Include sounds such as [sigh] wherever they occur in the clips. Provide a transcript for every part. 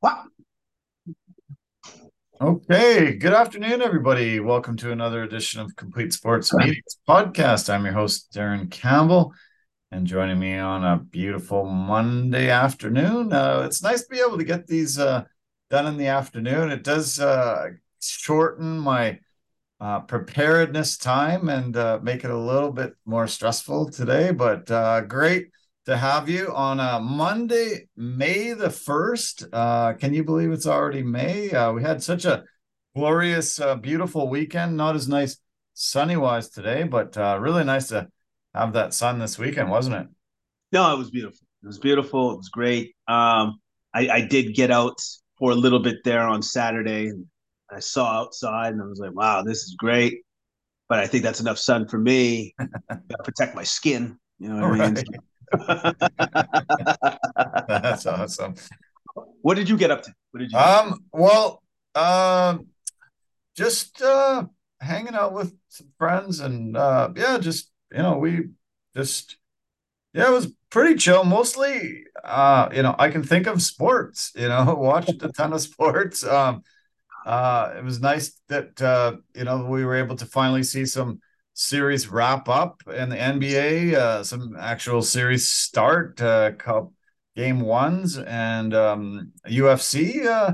What? Okay, good afternoon, everybody. Welcome to another edition of Complete Sports Meetings Podcast. I'm your host, Darren Campbell, and joining me on a beautiful Monday afternoon. Uh, it's nice to be able to get these uh, done in the afternoon. It does uh, shorten my uh, preparedness time and uh, make it a little bit more stressful today, but uh, great to have you on a Monday, May the 1st. Uh, can you believe it's already May? Uh, we had such a glorious, uh, beautiful weekend. Not as nice sunny wise today, but uh, really nice to have that sun this weekend, wasn't it? No, it was beautiful. It was beautiful. It was great. Um, I, I did get out for a little bit there on Saturday. And I saw outside and I was like, wow, this is great. But I think that's enough sun for me. [laughs] Gotta protect my skin. You know what I mean? [laughs] That's awesome. What did you get up to? What did you? Um. Well, um, just uh, hanging out with some friends, and uh, yeah, just you know, we just yeah, it was pretty chill. Mostly, uh, you know, I can think of sports. You know, [laughs] watched a ton of sports. Um, uh, it was nice that uh, you know we were able to finally see some series wrap up in the NBA, uh, some actual series start, uh, cup game ones, and um, UFC. Uh,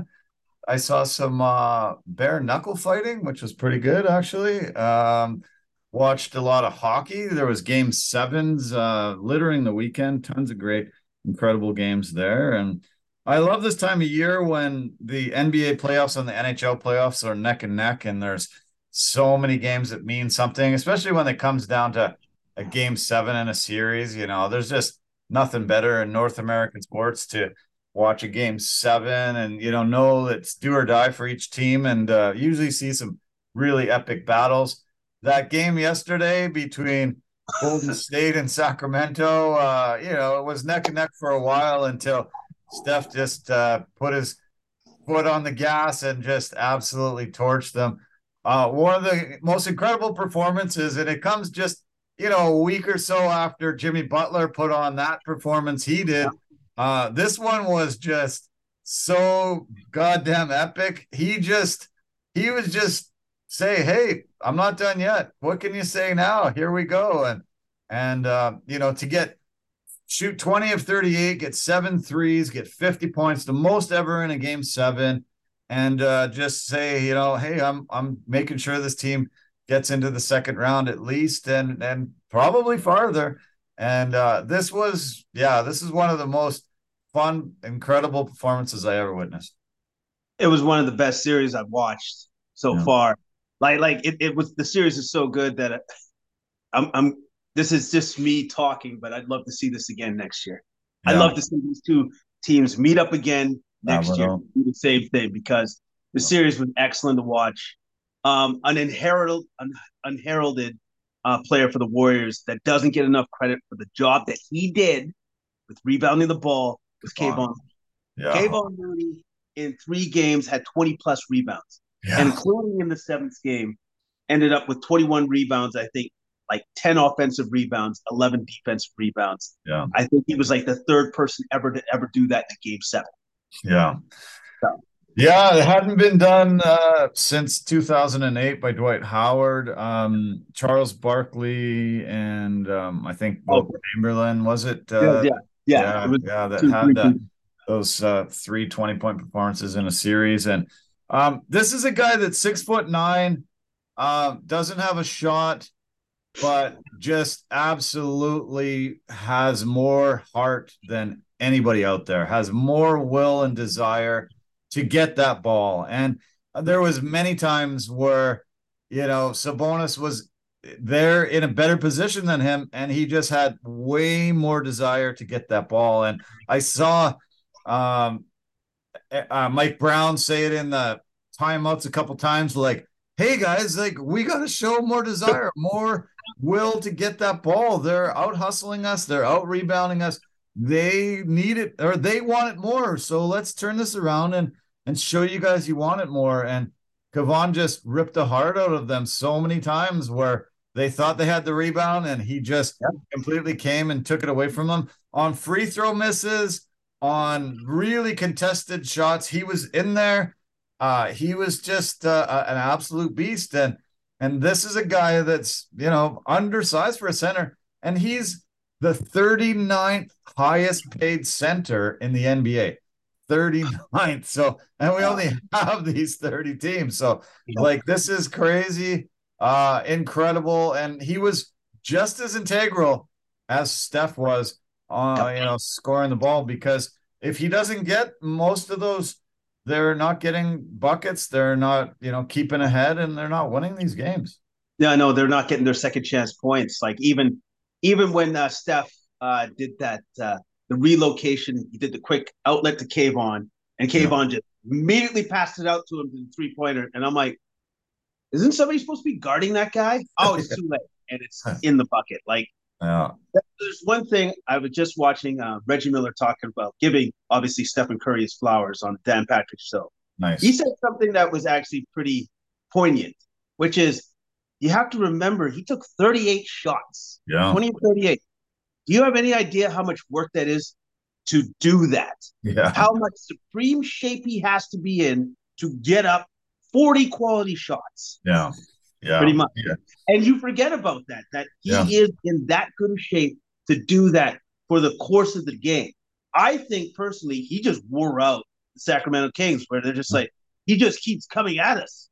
I saw some uh, bare knuckle fighting, which was pretty good actually. Um, watched a lot of hockey. There was game sevens uh, littering the weekend. Tons of great, incredible games there, and I love this time of year when the NBA playoffs and the NHL playoffs are neck and neck, and there's so many games that mean something, especially when it comes down to a game seven in a series. You know, there's just nothing better in North American sports to watch a game seven and you know know it's do or die for each team and uh, usually see some really epic battles. That game yesterday between Golden [laughs] State and Sacramento, uh, you know, it was neck and neck for a while until Steph just uh, put his foot on the gas and just absolutely torched them. Uh, one of the most incredible performances, and it comes just you know a week or so after Jimmy Butler put on that performance he did. Uh, this one was just so goddamn epic. He just he was just say, "Hey, I'm not done yet. What can you say now? Here we go." And and uh, you know to get shoot 20 of 38, get seven threes, get 50 points, the most ever in a game seven and uh, just say, you know, hey, I'm I'm making sure this team gets into the second round at least, and and probably farther. And uh, this was, yeah, this is one of the most fun, incredible performances I ever witnessed. It was one of the best series I've watched so yeah. far. Like, like it, it was. The series is so good that I'm, I'm. This is just me talking, but I'd love to see this again next year. Yeah. I'd love to see these two teams meet up again next year do the same thing because the series was excellent to watch. Um, an inherited, un, unheralded uh, player for the Warriors that doesn't get enough credit for the job that he did with rebounding the ball was Kevon. Yeah. Kevon Looney in three games had 20 plus rebounds, yeah. including in the seventh game, ended up with 21 rebounds. I think like 10 offensive rebounds, 11 defensive rebounds. Yeah. I think he was like the third person ever to ever do that in a game seven. Yeah. Yeah, it hadn't been done uh, since 2008 by Dwight Howard, um, Charles Barkley, and um, I think oh. Chamberlain. Was it? Uh, yeah, yeah, yeah, yeah, yeah that had uh, those uh, three 20 point performances in a series. And um, this is a guy that's six foot nine, uh, doesn't have a shot, but just absolutely has more heart than anybody out there has more will and desire to get that ball. And there was many times where you know Sabonis was there in a better position than him and he just had way more desire to get that ball. And I saw um, uh, Mike Brown say it in the timeouts a couple times like hey guys like we got to show more desire more will to get that ball. They're out hustling us. They're out rebounding us they need it or they want it more. So let's turn this around and and show you guys you want it more. And Kevon just ripped the heart out of them so many times where they thought they had the rebound and he just completely came and took it away from them on free throw misses, on really contested shots. He was in there. Uh, he was just uh, an absolute beast. And and this is a guy that's you know undersized for a center, and he's the 39th highest paid center in the NBA. 39th. So, and we only have these 30 teams. So, like, this is crazy, uh, incredible. And he was just as integral as Steph was, uh, you know, scoring the ball because if he doesn't get most of those, they're not getting buckets, they're not, you know, keeping ahead and they're not winning these games. Yeah, no, they're not getting their second chance points. Like, even, even when uh, Steph uh, did that, uh, the relocation. He did the quick outlet to Kevon, and Kevon yeah. just immediately passed it out to him to the three pointer. And I'm like, isn't somebody supposed to be guarding that guy? Oh, it's too late, and it's [laughs] in the bucket. Like, yeah. There's one thing I was just watching uh, Reggie Miller talking about giving obviously Stephen Curry his flowers on Dan Patrick show. Nice. He said something that was actually pretty poignant, which is you have to remember he took 38 shots. Yeah. 20 38. Do you have any idea how much work that is to do that? Yeah. How much supreme shape he has to be in to get up 40 quality shots. Yeah. Yeah. Pretty much. Yeah. And you forget about that, that he yeah. is in that good of shape to do that for the course of the game. I think personally, he just wore out the Sacramento Kings, where they're just mm. like, he just keeps coming at us.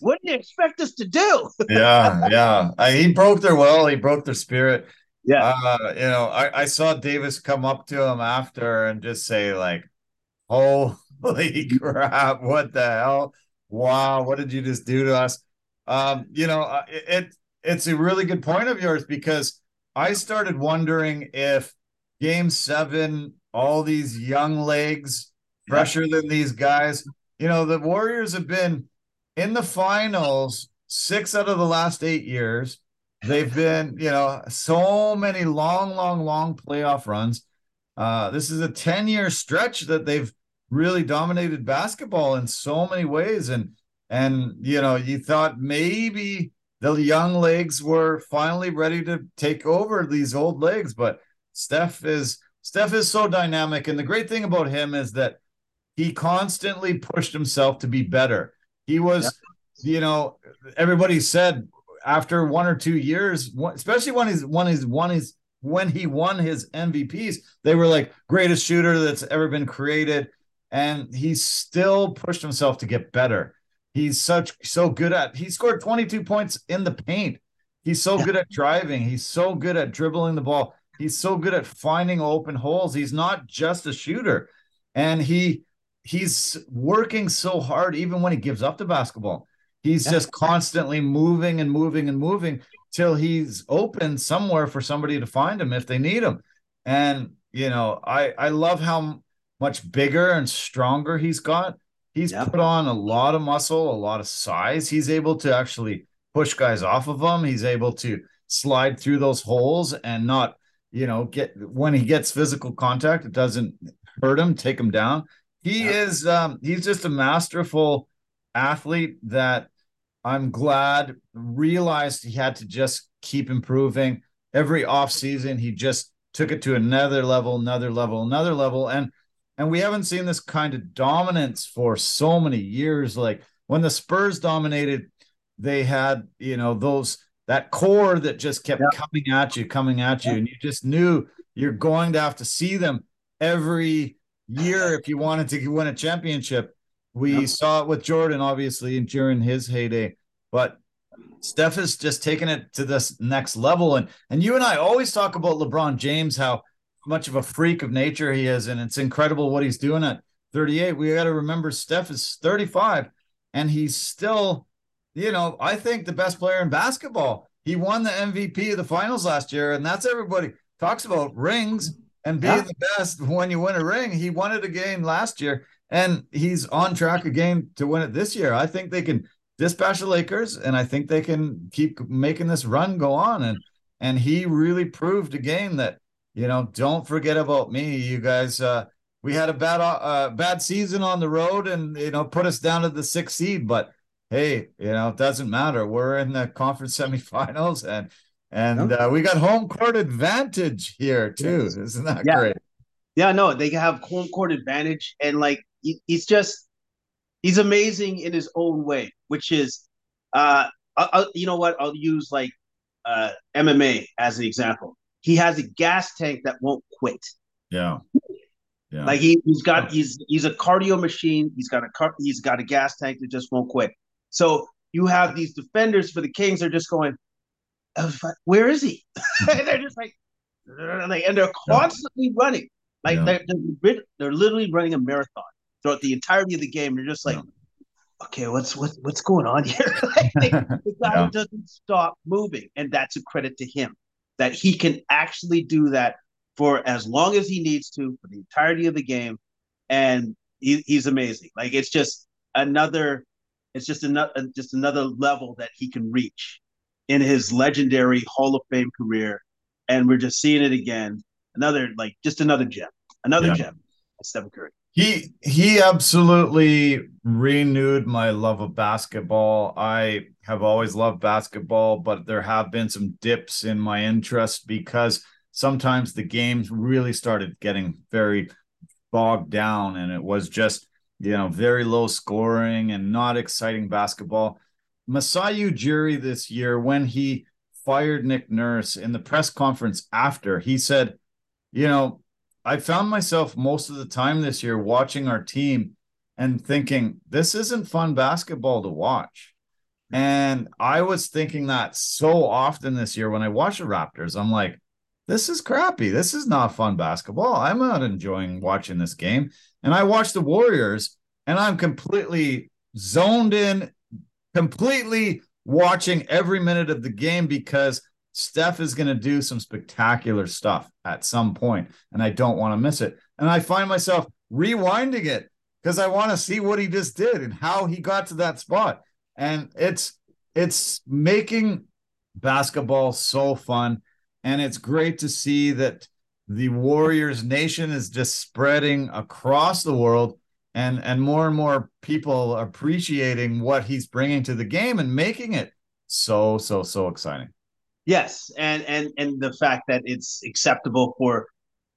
What do you expect us to do? [laughs] yeah, yeah. Uh, he broke their will. He broke their spirit. Yeah. Uh, you know, I, I saw Davis come up to him after and just say, like, holy [laughs] crap, what the hell? Wow, what did you just do to us? Um, you know, uh, it, it it's a really good point of yours because I started wondering if game seven, all these young legs, fresher yeah. than these guys, you know, the Warriors have been in the finals six out of the last eight years. They've [laughs] been, you know, so many long, long, long playoff runs. Uh, this is a 10 year stretch that they've really dominated basketball in so many ways. And, and, you know, you thought maybe the young legs were finally ready to take over these old legs, but Steph is, Steph is so dynamic. And the great thing about him is that he constantly pushed himself to be better. He was, yeah. you know, everybody said after one or two years, especially when he's when he's won his when he won his MVPs, they were like greatest shooter that's ever been created, and he still pushed himself to get better. He's such so good at. He scored 22 points in the paint. He's so yeah. good at driving. He's so good at dribbling the ball. He's so good at finding open holes. He's not just a shooter, and he he's working so hard even when he gives up the basketball. He's yeah. just constantly moving and moving and moving till he's open somewhere for somebody to find him if they need him. And you know, I I love how much bigger and stronger he's got. He's yeah. put on a lot of muscle, a lot of size. He's able to actually push guys off of him. He's able to slide through those holes and not, you know, get when he gets physical contact, it doesn't hurt him, take him down. He yeah. is um he's just a masterful athlete that I'm glad realized he had to just keep improving every off season. He just took it to another level, another level, another level, and and we haven't seen this kind of dominance for so many years. Like when the Spurs dominated, they had you know those that core that just kept coming at you, coming at you, and you just knew you're going to have to see them every year if you wanted to win a championship. We yep. saw it with Jordan, obviously, during his heyday. But Steph has just taken it to this next level. And and you and I always talk about LeBron James, how much of a freak of nature he is, and it's incredible what he's doing at 38. We got to remember Steph is 35, and he's still, you know, I think the best player in basketball. He won the MVP of the finals last year, and that's everybody talks about rings and being yeah. the best when you win a ring. He won it again last year and he's on track again to win it this year. I think they can dispatch the Lakers, and I think they can keep making this run go on. And and he really proved again that you know don't forget about me, you guys. Uh, we had a bad uh, bad season on the road, and you know put us down to the sixth seed, but. Hey, you know, it doesn't matter. We're in the conference [laughs] semifinals and and uh, we got home court advantage here too. Isn't that yeah. great? Yeah, no, they have home court advantage, and like he, he's just he's amazing in his own way, which is, uh, I'll, I'll, you know what? I'll use like uh, MMA as an example. He has a gas tank that won't quit. Yeah. Yeah. Like he, he's got he's he's a cardio machine. He's got a car, he's got a gas tank that just won't quit. So you have these defenders for the Kings. They're just going, where is he? [laughs] and they're just like, and they're constantly running. Like yeah. they're, they're, they're literally running a marathon throughout the entirety of the game. They're just like, yeah. okay, what's what's what's going on here? [laughs] like, [laughs] the guy yeah. doesn't stop moving, and that's a credit to him that he can actually do that for as long as he needs to for the entirety of the game, and he, he's amazing. Like it's just another, it's just another just another level that he can reach in his legendary Hall of Fame career, and we're just seeing it again. Another like just another gem, another yeah. gem. Stephen Curry. He he absolutely renewed my love of basketball. I have always loved basketball, but there have been some dips in my interest because sometimes the games really started getting very bogged down and it was just, you know, very low scoring and not exciting basketball. Masai Ujiri this year, when he fired Nick Nurse in the press conference after, he said, you know, I found myself most of the time this year watching our team and thinking, this isn't fun basketball to watch. And I was thinking that so often this year when I watch the Raptors, I'm like, this is crappy. This is not fun basketball. I'm not enjoying watching this game. And I watch the Warriors and I'm completely zoned in, completely watching every minute of the game because Steph is going to do some spectacular stuff at some point, and I don't want to miss it. And I find myself rewinding it because I want to see what he just did and how he got to that spot. And it's it's making basketball so fun, and it's great to see that the Warriors nation is just spreading across the world and and more and more people appreciating what he's bringing to the game and making it so so so exciting. Yes, and and and the fact that it's acceptable for,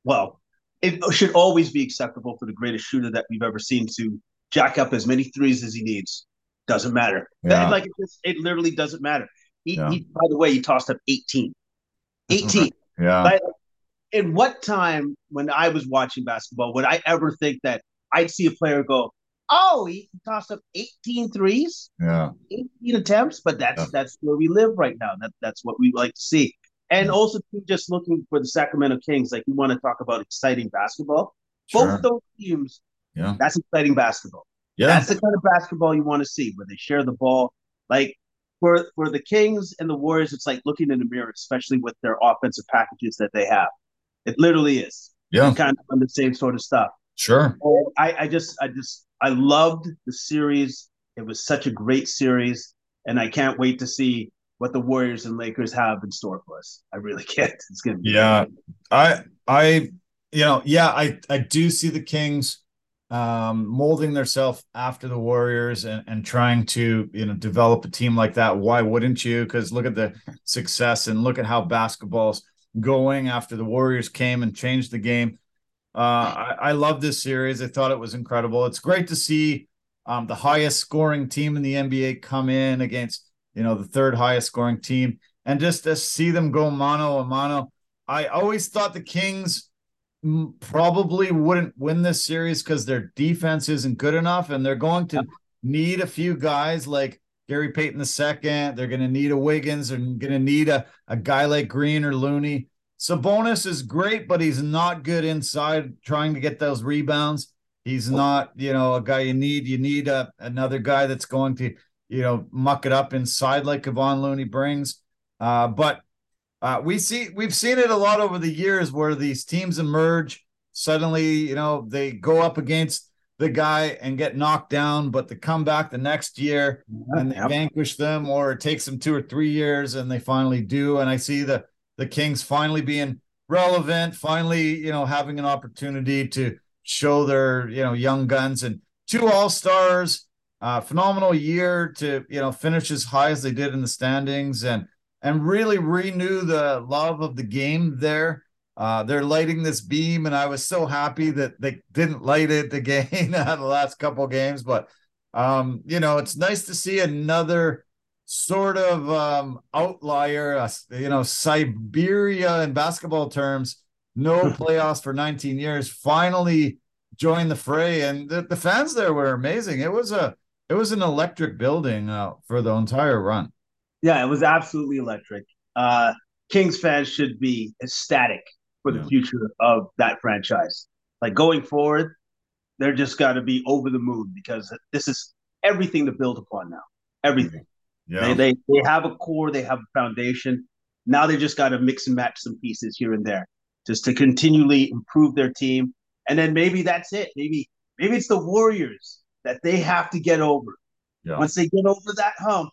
well, it should always be acceptable for the greatest shooter that we've ever seen to jack up as many threes as he needs. Doesn't matter. Yeah. Like it, just, it literally doesn't matter. He, yeah. he, by the way, he tossed up 18. [laughs] 18. yeah. Like, in what time when I was watching basketball would I ever think that I'd see a player go, oh, he tossed up 18 threes, yeah, 18 attempts, but that's yeah. that's where we live right now. That that's what we like to see. And yeah. also just looking for the Sacramento Kings, like we want to talk about exciting basketball. Sure. Both those teams, yeah, that's exciting basketball. Yeah, that's the kind of basketball you want to see, where they share the ball. Like for for the Kings and the Warriors, it's like looking in the mirror, especially with their offensive packages that they have. It literally is. Yeah, kind of on the same sort of stuff. Sure. I, I just I just I loved the series. It was such a great series, and I can't wait to see what the Warriors and Lakers have in store for us. I really [laughs] can't. It's gonna be yeah. I I you know yeah I I do see the Kings um molding themselves after the Warriors and and trying to you know develop a team like that. Why wouldn't you? Because look at the success and look at how basketball's going after the Warriors came and changed the game. Uh, I, I love this series. I thought it was incredible. It's great to see um, the highest scoring team in the NBA come in against you know the third highest scoring team, and just to see them go mano a mano. I always thought the Kings probably wouldn't win this series because their defense isn't good enough, and they're going to need a few guys like Gary Payton II. They're going to need a Wiggins. They're going to need a, a guy like Green or Looney. Sabonis is great, but he's not good inside trying to get those rebounds. He's not, you know, a guy you need. You need a, another guy that's going to, you know, muck it up inside like Kevon Looney brings. Uh, but uh, we see we've seen it a lot over the years where these teams emerge suddenly, you know, they go up against the guy and get knocked down, but they come back the next year and they yep. vanquish them, or it takes them two or three years and they finally do. And I see the the Kings finally being relevant, finally, you know, having an opportunity to show their, you know, young guns and two all stars, uh, phenomenal year to, you know, finish as high as they did in the standings and, and really renew the love of the game there. Uh, they're lighting this beam, and I was so happy that they didn't light it again [laughs] the last couple games. But um, you know, it's nice to see another sort of um, outlier. Uh, you know, Siberia in basketball terms, no [laughs] playoffs for 19 years. Finally, join the fray, and the, the fans there were amazing. It was a it was an electric building uh, for the entire run. Yeah, it was absolutely electric. Uh, Kings fans should be ecstatic for the yeah. future of that franchise. Like going forward, they're just got to be over the moon because this is everything to build upon now. Everything. Yeah. They, they they have a core, they have a foundation. Now they just got to mix and match some pieces here and there, just to continually improve their team. And then maybe that's it. Maybe maybe it's the Warriors that they have to get over. Yeah. Once they get over that hump,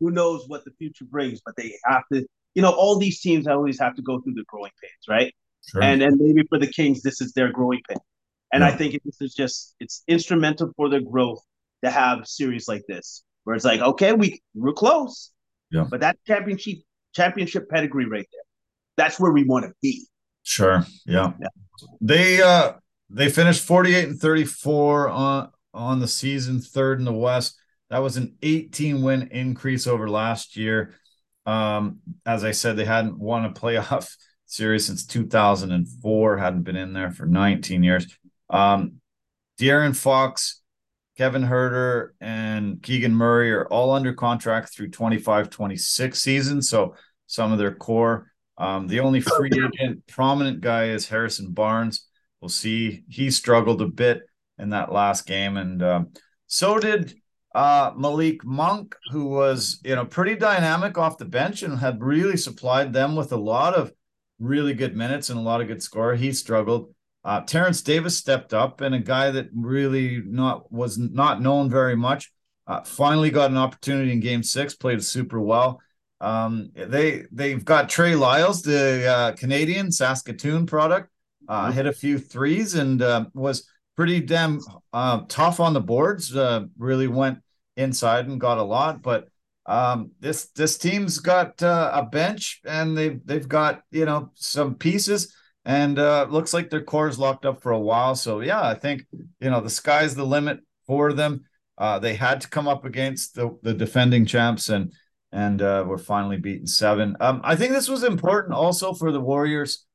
who knows what the future brings? But they have to. You know, all these teams always have to go through the growing pains, right? Sure. And and maybe for the Kings, this is their growing pain. And yeah. I think this is just it's instrumental for their growth to have series like this, where it's like, okay, we we're close, yeah, but that championship championship pedigree right there, that's where we want to be. Sure, yeah. yeah. They uh they finished 48 and 34 on on the season, third in the West. That was an 18 win increase over last year. Um, as I said, they hadn't won a playoff [laughs] series since 2004, hadn't been in there for 19 years. Um, De'Aaron Fox, Kevin Huerter, and Keegan Murray are all under contract through 25 26 season. So some of their core. Um, the only free agent prominent guy is Harrison Barnes. We'll see. He struggled a bit in that last game, and um, so did uh, Malik Monk, who was you know pretty dynamic off the bench and had really supplied them with a lot of really good minutes and a lot of good score. He struggled. Uh, Terence Davis stepped up, and a guy that really not was not known very much. Uh, finally got an opportunity in Game Six, played super well. Um, they they've got Trey Lyles, the uh, Canadian Saskatoon product, uh, mm-hmm. hit a few threes and uh, was pretty damn uh, tough on the boards. Uh, really went inside and got a lot, but um, this this team's got uh, a bench and they've they've got you know some pieces and uh, looks like their core is locked up for a while. So yeah, I think you know the sky's the limit for them. Uh, they had to come up against the, the defending champs and and uh, we're finally beaten seven. Um, I think this was important also for the Warriors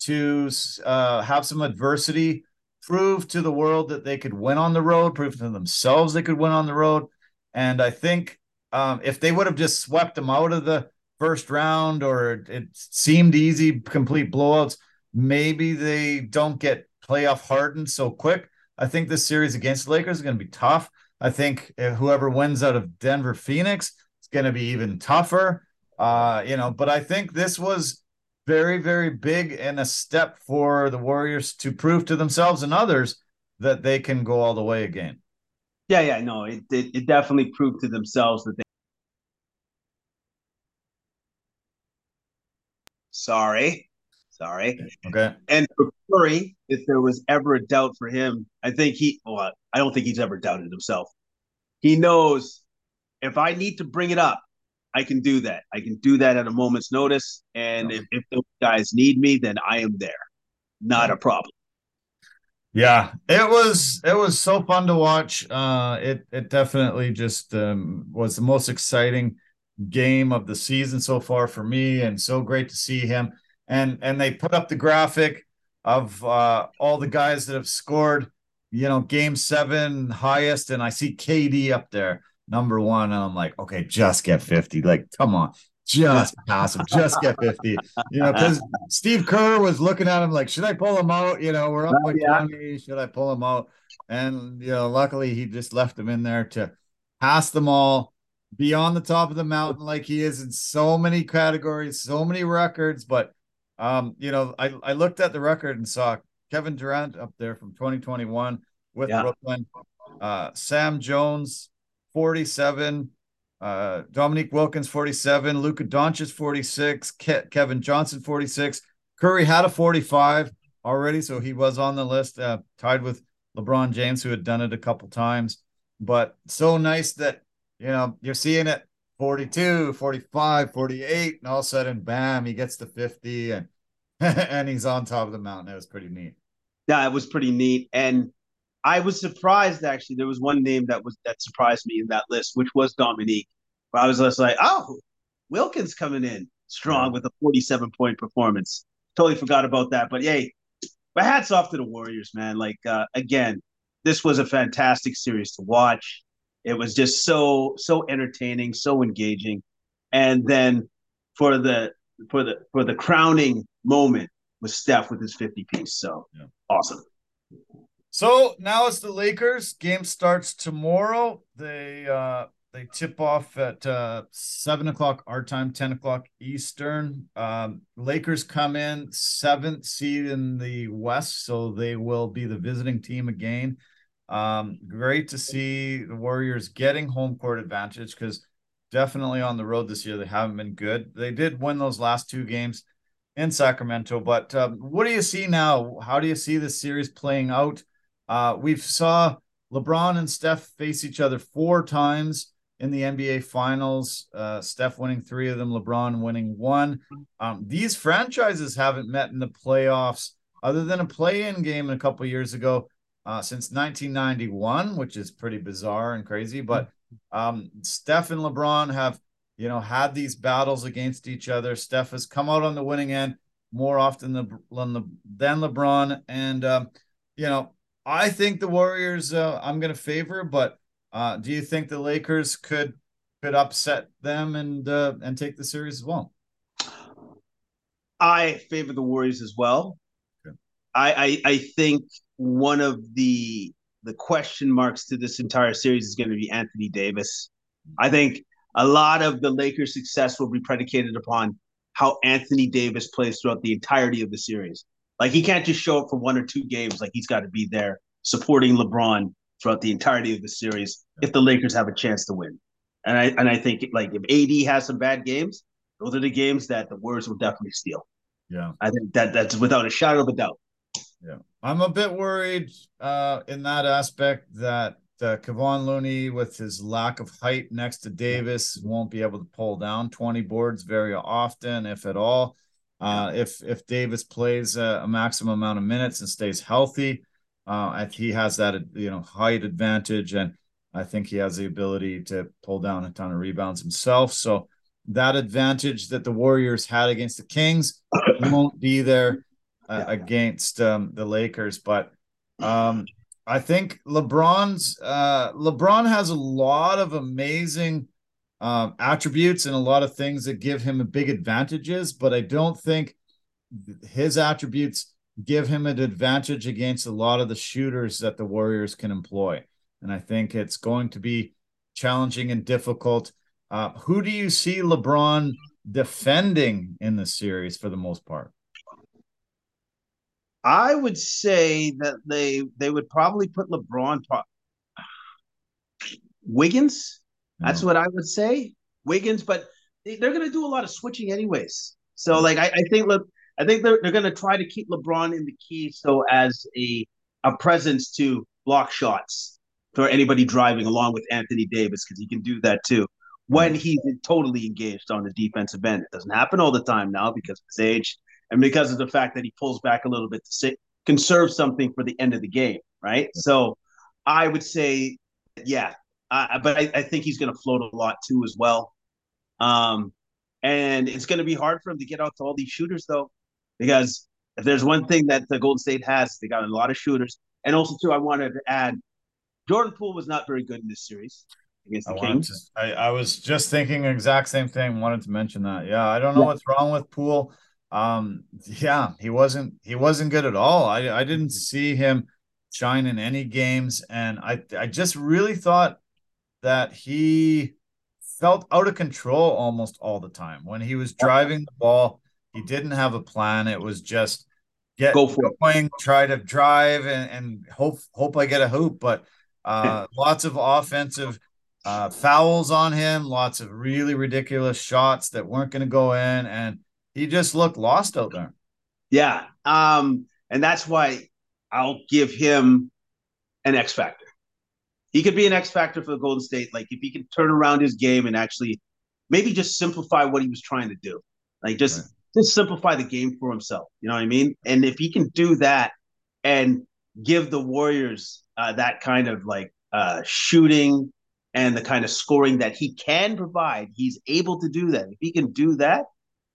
to uh, have some adversity, prove to the world that they could win on the road, prove to themselves they could win on the road. And I think um, if they would have just swept them out of the first round or it seemed easy, complete blowouts, maybe they don't get playoff hardened so quick. I think this series against the Lakers is going to be tough. I think uh, whoever wins out of Denver Phoenix is going to be even tougher. Uh, you know, but I think this was very, very big and a step for the Warriors to prove to themselves and others that they can go all the way again. Yeah, yeah, no, it, it, it definitely proved to themselves that they Sorry. Sorry. Okay. And for Curry, if there was ever a doubt for him, I think he, well, I don't think he's ever doubted himself. He knows if I need to bring it up, I can do that. I can do that at a moment's notice. And if, if those guys need me, then I am there. Not a problem. Yeah, it was it was so fun to watch. Uh, it it definitely just um, was the most exciting game of the season so far for me, and so great to see him. And and they put up the graphic of uh, all the guys that have scored, you know, game seven highest, and I see KD up there, number one, and I'm like, okay, just get fifty. Like, come on, just pass him, just get 50. You know, because Steve Kerr was looking at him like, should I pull him out? You know, we're up by yeah. 20. Should I pull him out? And you know, luckily he just left him in there to pass them all Beyond the top of the mountain like he is in so many categories, so many records. But um, you know, I, I looked at the record and saw Kevin Durant up there from 2021 with yeah. Brooklyn, uh, Sam Jones, 47, uh, Dominique Wilkins, 47, Luka Doncic, 46, Ke- Kevin Johnson, 46. Curry had a 45 already, so he was on the list, uh, tied with LeBron James, who had done it a couple times. But so nice that you know, you're seeing it 42, 45, 48, and all of a sudden, bam, he gets to 50. And [laughs] and he's on top of the mountain. It was pretty neat. Yeah, it was pretty neat. And I was surprised actually. There was one name that was that surprised me in that list, which was Dominique. But I was just like, oh, Wilkins coming in strong yeah. with a 47 point performance. Totally forgot about that. But yay, my hats off to the Warriors, man. Like uh, again, this was a fantastic series to watch. It was just so so entertaining, so engaging. And then for the for the for the crowning moment was Steph with his 50 piece. So yeah. awesome. So now it's the Lakers. Game starts tomorrow. They uh they tip off at uh seven o'clock our time, 10 o'clock Eastern. Um Lakers come in seventh seed in the West, so they will be the visiting team again. Um, great to see the Warriors getting home court advantage because definitely on the road this year they haven't been good. They did win those last two games in Sacramento, but um, what do you see now? How do you see this series playing out? Uh, we've saw LeBron and Steph face each other four times in the NBA Finals. Uh, Steph winning three of them, LeBron winning one. Um, these franchises haven't met in the playoffs, other than a play-in game a couple years ago, uh, since 1991, which is pretty bizarre and crazy. But um, Steph and LeBron have, you know, had these battles against each other. Steph has come out on the winning end more often than, than LeBron, and um, you know I think the Warriors. Uh, I'm going to favor, but uh, do you think the Lakers could could upset them and uh, and take the series as well? I favor the Warriors as well. Okay. I, I I think one of the the question marks to this entire series is going to be Anthony Davis. I think a lot of the Lakers' success will be predicated upon how Anthony Davis plays throughout the entirety of the series. Like he can't just show up for one or two games. Like he's got to be there supporting LeBron throughout the entirety of the series if the Lakers have a chance to win. And I and I think like if AD has some bad games, those are the games that the Warriors will definitely steal. Yeah, I think that that's without a shadow of a doubt. Yeah, I'm a bit worried uh, in that aspect that uh, Kevon Looney, with his lack of height next to Davis, won't be able to pull down 20 boards very often, if at all. Uh, if if Davis plays a, a, maximum amount of minutes and stays healthy, uh, he has that you know height advantage, and I think he has the ability to pull down a ton of rebounds himself. So that advantage that the Warriors had against the Kings [coughs] won't be there uh, against um, the Lakers. But um, I think LeBron's uh, LeBron has a lot of amazing um, attributes and a lot of things that give him a big advantages, but I don't think his attributes give him an advantage against a lot of the shooters that the Warriors can employ. And I think it's going to be challenging and difficult. Uh, who do you see LeBron defending in the series for the most part? I would say that they they would probably put LeBron Wiggins that's mm. what I would say. Wiggins, but they, are going to do a lot of switching anyways. So mm. like I, I think look, I think they're they're going to try to keep LeBron in the key so as a a presence to block shots for anybody driving along with Anthony Davis because he can do that too when mm. he's totally engaged on the defensive end. It doesn't happen all the time now because of his age and because of the fact that he pulls back a little bit to sit, conserve something for the end of the game, right? So I would say, yeah, uh, but I, I, think he's going to float a lot too as well. Um, and it's going to be hard for him to get out to all these shooters though, because if there's one thing that the Golden State has, they got a lot of shooters. And also too, I wanted to add, Jordan Poole was not very good in this series against the I Kings. To, I, I, was just thinking the exact same thing. Wanted to mention that. Yeah, I don't know yeah. what's wrong with Poole. Um, yeah, he wasn't he wasn't good at all. I I didn't see him shine in any games, and I I just really thought that he felt out of control almost all the time. When he was driving the ball, he didn't have a plan. It was just get Go for going, it. try to drive and, and hope hope I get a hoop. But uh, [laughs] lots of offensive uh, fouls on him, lots of really ridiculous shots that weren't going to go in, and he just looked lost out there. Yeah, um, and that's why I'll give him an X factor he could be an X factor for the Golden State. Like if he can turn around his game and actually maybe just simplify what he was trying to do. Like just right. just simplify the game for himself. You know what I mean? And if he can do that and give the Warriors uh, that kind of like uh, shooting and the kind of scoring that he can provide, he's able to do that. If he can do that,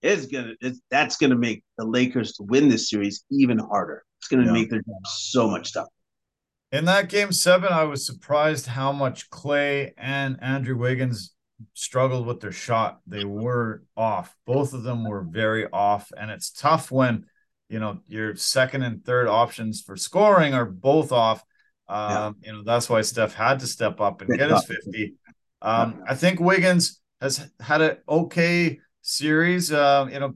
it's gonna it's, that's gonna make the Lakers to win this series even harder. It's gonna yeah. make their job so much tougher. In that game seven, I was surprised how much Klay and Andrew Wiggins struggled with their shot. They were off. Both of them were very off. And it's tough when, you know, your second and third options for scoring are both off. Um, yeah. You know, that's why Steph had to step up and get his 50. Um, I think Wiggins has had an okay series. Uh, you know,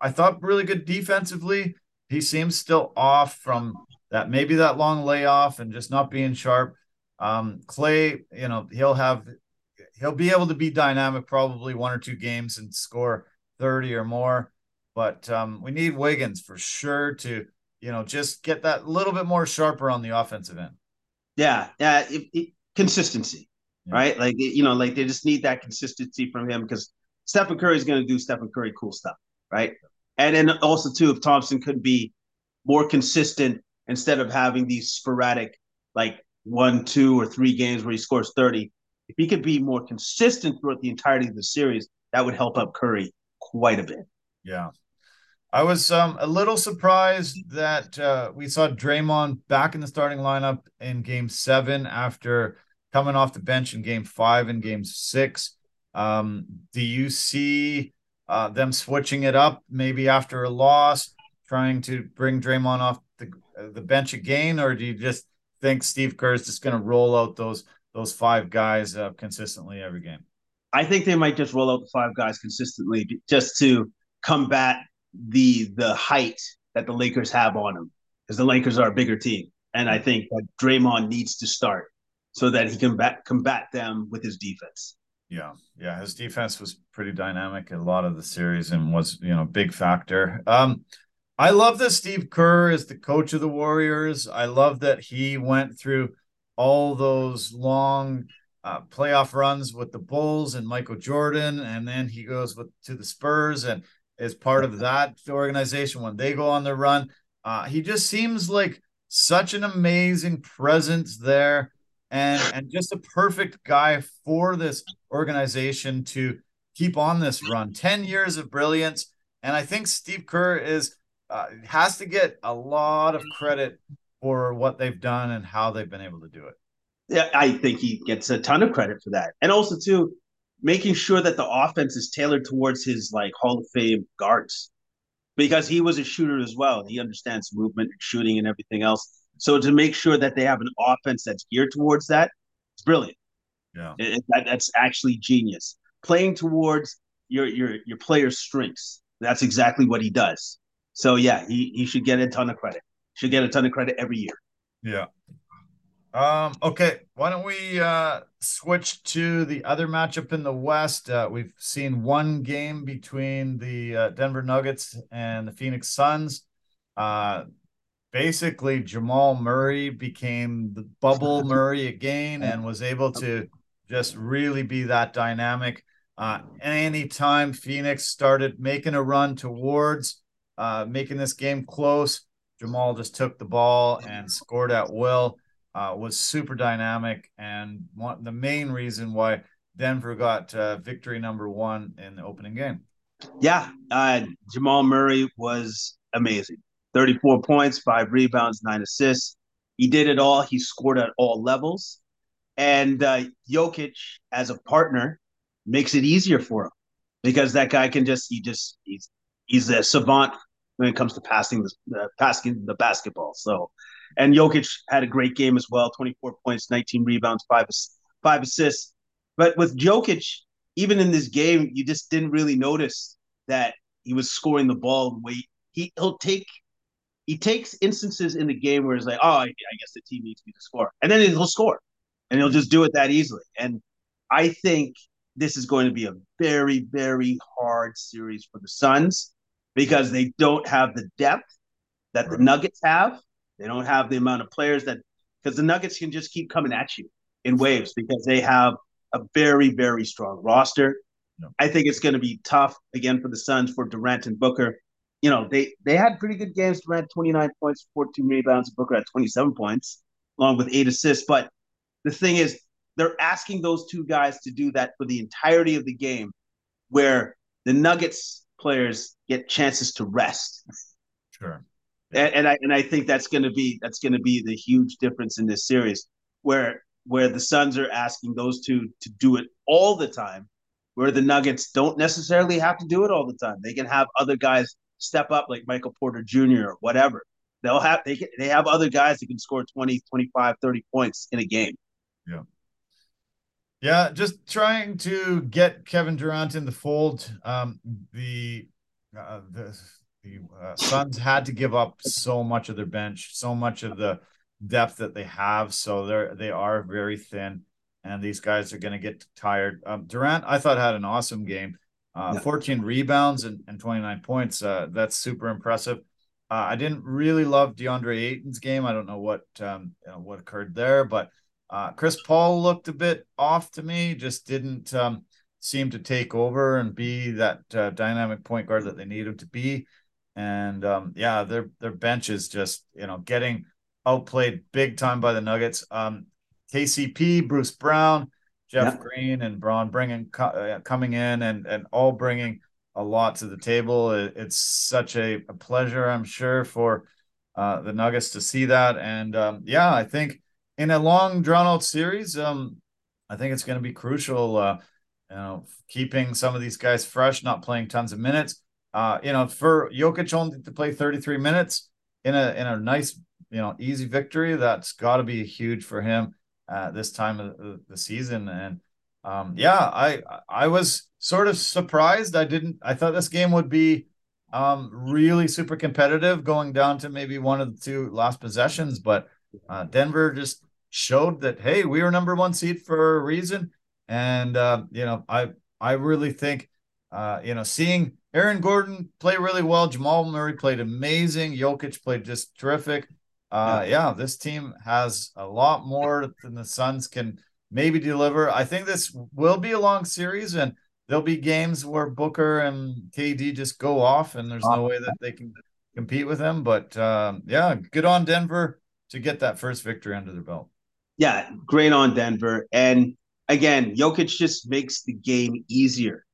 I thought really good defensively. He seems still off from that maybe that long layoff and just not being sharp. Um, Klay, you know, he'll have he'll be able to be dynamic probably one or two games and score 30 or more. But um, we need Wiggins for sure to, you know, just get that little bit more sharper on the offensive end. Yeah, yeah, it, it, consistency, yeah. right? Like you know, like they just need that consistency from him because Stephen Curry is going to do Stephen Curry cool stuff, right? And then also too, if Thompson could be more consistent instead of having these sporadic, like one, two, or three games where he scores 30. If he could be more consistent throughout the entirety of the series, that would help up Curry quite a bit. Yeah. I was um, a little surprised that uh, we saw Draymond back in the starting lineup in game seven after coming off the bench in game five and game six. Um, do you see uh, them switching it up maybe after a loss, trying to bring Draymond off the the bench again, or do you just think Steve Kerr is just going to roll out those those five guys uh, consistently every game? I think they might just roll out the five guys consistently just to combat the the height that the Lakers have on them, because the Lakers are a bigger team, and I think that Draymond needs to start so that he can combat combat them with his defense. Yeah, yeah, his defense was pretty dynamic a lot of the series and was you know big factor. Um, I love that Steve Kerr is the coach of the Warriors. I love that he went through all those long uh, playoff runs with the Bulls and Michael Jordan, and then he goes with to the Spurs and is part of that organization when they go on their run. Uh, he just seems like such an amazing presence there, and and just a perfect guy for this organization to keep on this run. Ten years of brilliance, and I think Steve Kerr is uh, has to get a lot of credit for what they've done and how they've been able to do it. Yeah, I think he gets a ton of credit for that, and also too making sure that the offense is tailored towards his like Hall of Fame guards, because he was a shooter as well. He understands movement and shooting and everything else. So to make sure that they have an offense that's geared towards that, it's brilliant. Yeah, it, that, that's actually genius. Playing towards your your your player's strengths. That's exactly what he does. So yeah, he he should get a ton of credit. Should get a ton of credit every year. Yeah. Um, okay, why don't we uh, switch to the other matchup in the West? Uh, we've seen one game between the uh, Denver Nuggets and the Phoenix Suns. Uh, basically, Jamal Murray became the bubble [laughs] Murray again and was able to just really be that dynamic. Uh, anytime Phoenix started making a run towards uh, making this game close. Jamal just took the ball and scored at will. Uh, was super dynamic and one, the main reason why Denver got uh, victory number one in the opening game. Yeah, uh, Jamal Murray was amazing. 34 points, five rebounds, nine assists. He did it all. He scored at all levels. And uh, Jokic, as a partner, makes it easier for him because that guy can just, he just, he's, he's a savant when it comes to passing the uh, passing the basketball. So, and Jokic had a great game as well: 24 points, 19 rebounds, five five assists. But with Jokic, even in this game, you just didn't really notice that he was scoring the ball. Wait, he he'll take he takes instances in the game where it's like, oh, I, I guess the team needs me to score, and then he'll score, and he'll just do it that easily. And I think this is going to be a very, very hard series for the Suns because they don't have the depth that right. the Nuggets have. They don't have the amount of players that because the Nuggets can just keep coming at you in waves because they have a very very strong roster. I think it's going to be tough again for the Suns for Durant and Booker. You know, they they had pretty good games. Durant 29 points, 14 rebounds, Booker at 27 points, along with eight assists. But the thing is, they're asking those two guys to do that for the entirety of the game, where the Nuggets players get chances to rest. Sure. And, and I and I think that's going to be that's going to be the huge difference in this series, where where the Suns are asking those two to do it all the time, where the Nuggets don't necessarily have to do it all the time. They can have other guys step up like Michael Porter Jr. or whatever. They'll have they can, they have other guys that can score 20, 25, 30 points in a game. Yeah. Just trying to get Kevin Durant in the fold. Um, the uh, the the uh, Suns had to give up so much of their bench, so much of the depth that they have. So they're they are very thin, and these guys are going to get tired. Um, Durant, I thought had an awesome game. Uh, yeah. 14 rebounds and, and 29 points. Uh, that's super impressive. Uh, I didn't really love DeAndre Ayton's game. I don't know what um, you know, what occurred there, but uh, Chris Paul looked a bit off to me. Just didn't um, seem to take over and be that uh, dynamic point guard that they need him to be. And um, yeah, their their bench is just you know getting outplayed big time by the Nuggets. Um, KCP, Bruce Brown, Jeff yeah. Green, and Braun bringing uh, coming in and and all bringing a lot to the table. It, it's such a, a, pleasure, I'm sure, for uh, the Nuggets to see that. And um, yeah, I think in a long drawn out series, um, I think it's going to be crucial. Uh, you know, keeping some of these guys fresh, not playing tons of minutes. Uh, you know, for Jokic only to play 33 minutes in a in a nice, you know, easy victory, that's got to be huge for him at this time of the season. And um, yeah, I I was sort of surprised. I didn't. I thought this game would be um, really super competitive, going down to maybe one of the two last possessions, but uh, Denver just showed that hey, we were number one seed for a reason, and uh, you know I I really think uh, you know seeing Aaron Gordon play really well, Jamal Murray played amazing, Jokic played just terrific. Uh, yeah. this team has a lot more than the Suns can maybe deliver. I think this will be a long series, and there'll be games where Booker and KD just go off, and there's no way that they can compete with them. But um, yeah, good on Denver to get that first victory under their belt. Yeah, great on Denver. And again, Jokic just makes the game easier.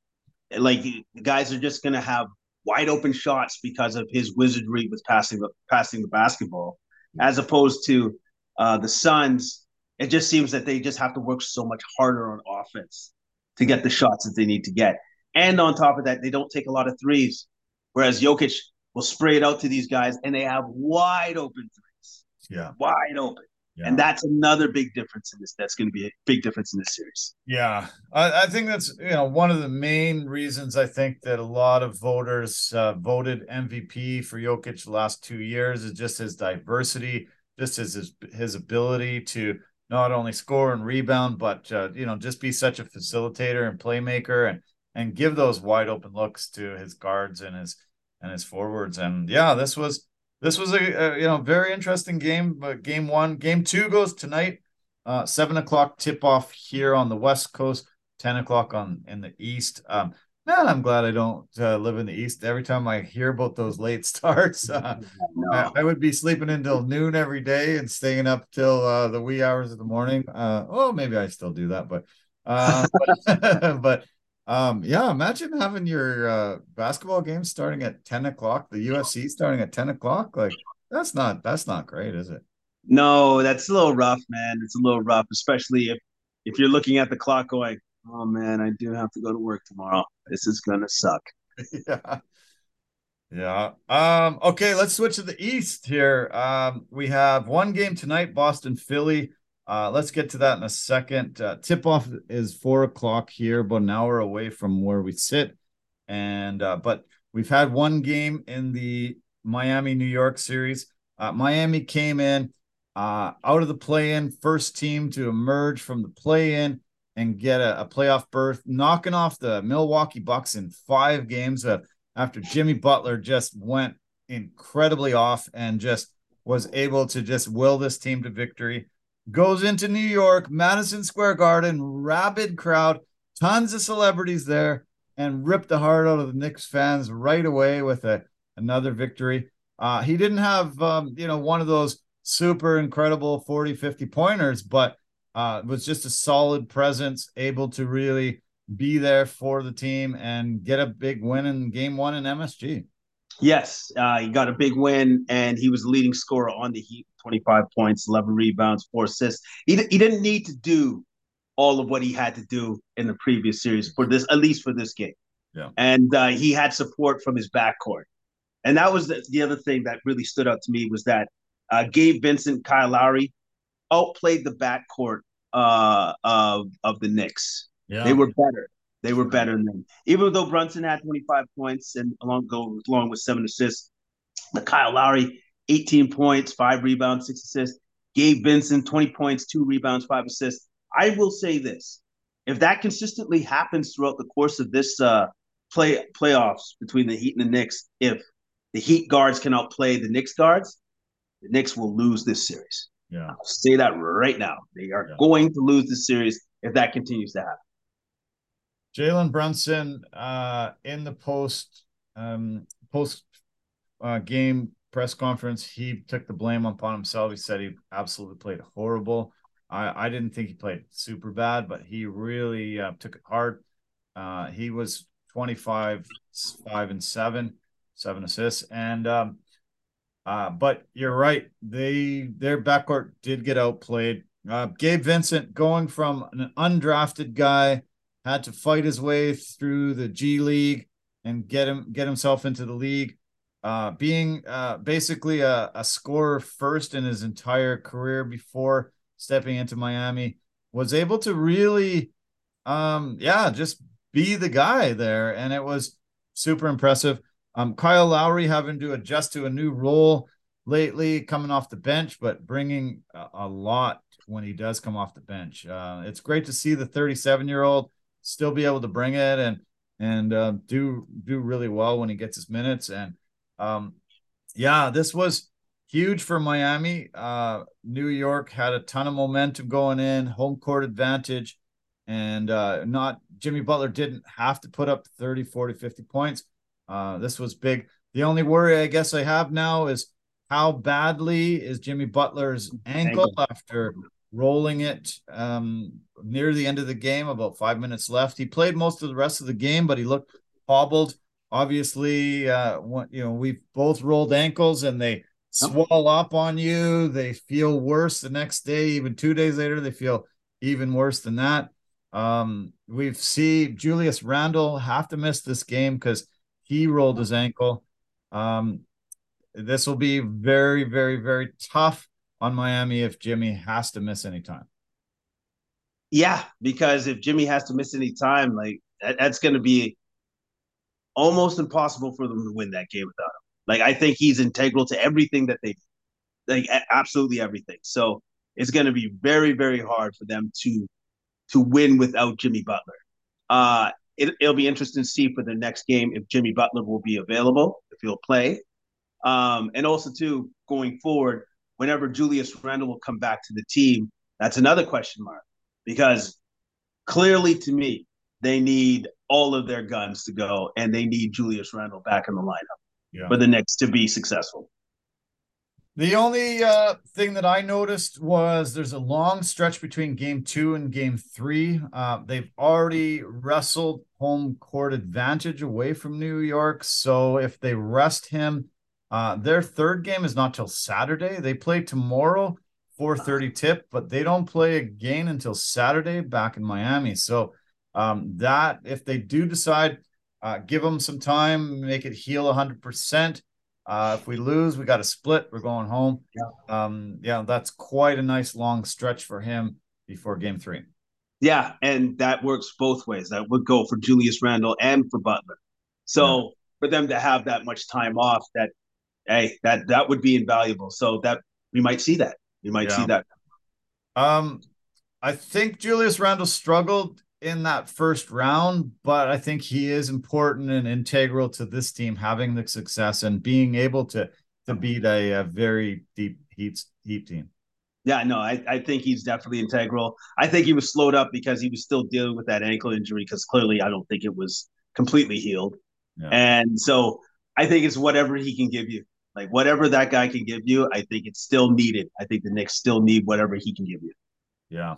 Like the guys are just gonna have wide open shots because of his wizardry with passing the passing the basketball, as opposed to uh, the Suns. It just seems that they just have to work so much harder on offense to get the shots that they need to get. And on top of that, they don't take a lot of threes, whereas Jokic will spray it out to these guys, and they have wide open threes. Yeah, wide open. Yeah. And that's another big difference in this. That's going to be a big difference in this series. Yeah, I, I, think that's you know one of the main reasons I think that a lot of voters uh, voted MVP for Jokic the last two years is just his diversity, just his his, his ability to not only score and rebound, but uh, you know just be such a facilitator and playmaker and and give those wide open looks to his guards and his and his forwards. And yeah, this was this was a, a, you know very interesting game. But game one, game two goes tonight, uh, seven o'clock tip off here on the west coast, ten o'clock on in the east. Um, man, I'm glad I don't uh, live in the east. Every time I hear about those late [laughs] starts, [laughs] uh, no. I, I, would be sleeping until noon every day and staying up till uh, the wee hours of the morning. Uh, oh, maybe I still do that, but uh, [laughs] but, but um, yeah, imagine having your uh, basketball game starting at 10 o'clock, the UFC starting at 10 o'clock. Like that's not that's not great, is it? No, that's a little rough, man. It's a little rough, especially if if you're looking at the clock going, oh man, I do have to go to work tomorrow. This is gonna suck. [laughs] yeah. Yeah. Um, okay, let's switch to the East here. Um, we have one game tonight, Boston Philly. Uh, let's get to that in a second. Uh, tip off is four o'clock here, about an hour away from where we sit. And uh, but we've had one game in the Miami New York series. Uh, Miami came in uh, out of the play-in, first team to emerge from the play-in and get a, a playoff berth, knocking off the Milwaukee Bucks in five games after Jimmy Butler just went incredibly off and just was able to just will this team to victory goes into New York, Madison Square Garden, rabid crowd, tons of celebrities there. and ripped the heart out of the Knicks fans right away with a another victory. Uh, he didn't have um, you know one of those super incredible 40 50 pointers but uh, was just a solid presence able to really be there for the team and get a big win in game one in msg yes uh, he got a big win and he was the leading scorer on the heat 25 points 11 rebounds 4 assists he, he didn't need to do all of what he had to do in the previous series for this at least for this game yeah and uh, he had support from his backcourt and that was the, the other thing that really stood out to me was that uh, Gabe Vincent, Kyle Lowry outplayed the backcourt uh, of of the Knicks. Yeah. They were better. They were better than them. Even though Brunson had 25 points and along go along with seven assists, the Kyle Lowry 18 points, five rebounds, six assists. Gabe Vincent 20 points, two rebounds, five assists. I will say this: if that consistently happens throughout the course of this uh, play playoffs between the Heat and the Knicks, if the Heat guards can outplay the Knicks guards, the Knicks will lose this series. Yeah. I'll say that right now. They are yeah. going to lose the series if that continues to happen. Jalen Brunson uh, in the post um, post uh, game press conference, he took the blame upon himself. He said he absolutely played horrible. I, I didn't think he played super bad, but he really uh, took it hard. Uh, he was 25, 5 and 7, seven assists. And um, uh, but you're right. They their backcourt did get outplayed. Uh, Gabe Vincent going from an undrafted guy had to fight his way through the G League and get him get himself into the league. Uh, being uh, basically a, a scorer first in his entire career before stepping into Miami, was able to really, um, yeah, just be the guy there, and it was super impressive. Um, Kyle Lowry having to adjust to a new role lately, coming off the bench, but bringing a, a lot when he does come off the bench. Uh, it's great to see the 37 year old still be able to bring it and and uh, do do really well when he gets his minutes. And um, yeah, this was huge for Miami. Uh, New York had a ton of momentum going in, home court advantage, and uh, not Jimmy Butler didn't have to put up 30, 40, 50 points. Uh, this was big. The only worry I guess I have now is how badly is Jimmy Butler's ankle, ankle. after rolling it um, near the end of the game, about five minutes left. He played most of the rest of the game, but he looked hobbled. Obviously, uh, you know, we've both rolled ankles and they swell up on you. They feel worse the next day, even two days later, they feel even worse than that. Um, we've seen Julius Randle have to miss this game because he rolled his ankle. Um, this will be very, very, very tough on Miami if Jimmy has to miss any time. Yeah, because if Jimmy has to miss any time, like that, that's going to be almost impossible for them to win that game without him. Like I think he's integral to everything that they like absolutely everything. So it's going to be very, very hard for them to to win without Jimmy Butler. Uh, it, will be interesting to see for the next game if Jimmy Butler will be available, if he'll play, um, and also too going forward, whenever Julius Randle will come back to the team, that's another question mark because clearly to me they need all of their guns to go, and they need Julius Randle back in the lineup yeah. for the Knicks to be successful. The only uh, thing that I noticed was there's a long stretch between game two and game three. Uh, they've already wrestled home court advantage away from New York. So if they rest him, uh, their third game is not till Saturday. They play tomorrow, 4:30 tip, but they don't play again until Saturday back in Miami. So um, that if they do decide, uh, give them some time, make it heal 100 percent uh, if we lose, we got to split. We're going home. Yeah. Um, yeah, that's quite a nice long stretch for him before game three. Yeah, and that works both ways. That would go for Julius Randle and for Butler. So yeah. for them to have that much time off, that hey, that that would be invaluable. So that we might see that. We might yeah. see that. Um, I think Julius Randle struggled in that first round, but I think he is important and integral to this team having the success and being able to to beat a, a very deep Heat Heat team. Yeah, no, I, I think he's definitely integral. I think he was slowed up because he was still dealing with that ankle injury because clearly I don't think it was completely healed. Yeah. And so I think it's whatever he can give you. Like whatever that guy can give you, I think it's still needed. I think the Knicks still need whatever he can give you. Yeah.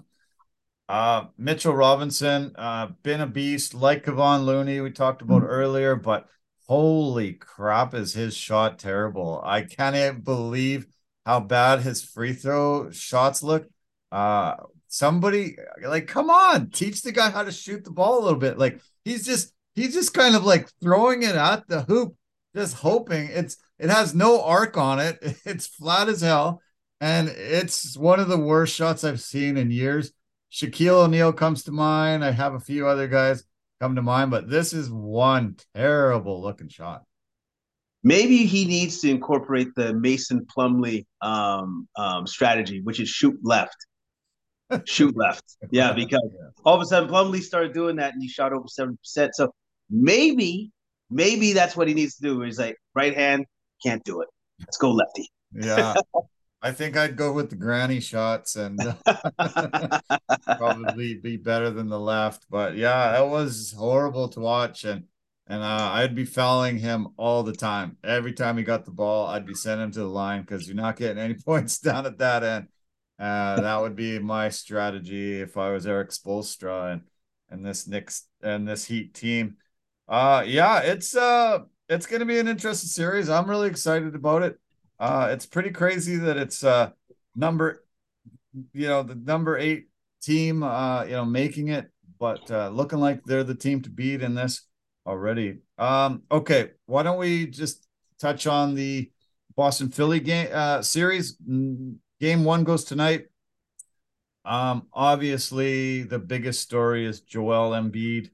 Uh, Mitchell Robinson, uh, been a beast like Kevon Looney, we talked about mm-hmm. earlier, but holy crap, is his shot terrible. I can't believe how bad his free throw shots look. Uh, somebody like, come on, teach the guy how to shoot the ball a little bit. Like he's just he's just kind of like throwing it at the hoop, just hoping it's it has no arc on it. [laughs] It's flat as hell. And it's one of the worst shots I've seen in years. Shaquille O'Neal comes to mind. I have a few other guys come to mind, but this is one terrible looking shot. Maybe he needs to incorporate the Mason Plumlee um, um, strategy, which is shoot left. [laughs] shoot left. Yeah, because all of a sudden Plumlee started doing that and he shot over 70%. So maybe, maybe that's what he needs to do. He's like, right hand, can't do it. Let's go lefty. Yeah. [laughs] I think I'd go with the granny shots and [laughs] probably be better than the left. But yeah, it was horrible to watch, and and uh, I'd be fouling him all the time. Every time he got the ball, I'd be sending him to the line because you're not getting any [laughs] points down at that end. Uh, that would be my strategy if I was Erik Spoelstra and and this Knicks and this Heat team. Uh, yeah, it's uh, it's gonna be an interesting series. I'm really excited about it. Uh, it's pretty crazy that it's uh, number, you know, the number eight team, uh, you know, making it, but uh, looking like they're the team to beat in this already. Um, okay, why don't we just touch on the Boston Philly game uh, series? Game one goes tonight. Um, obviously, the biggest story is Joel Embiid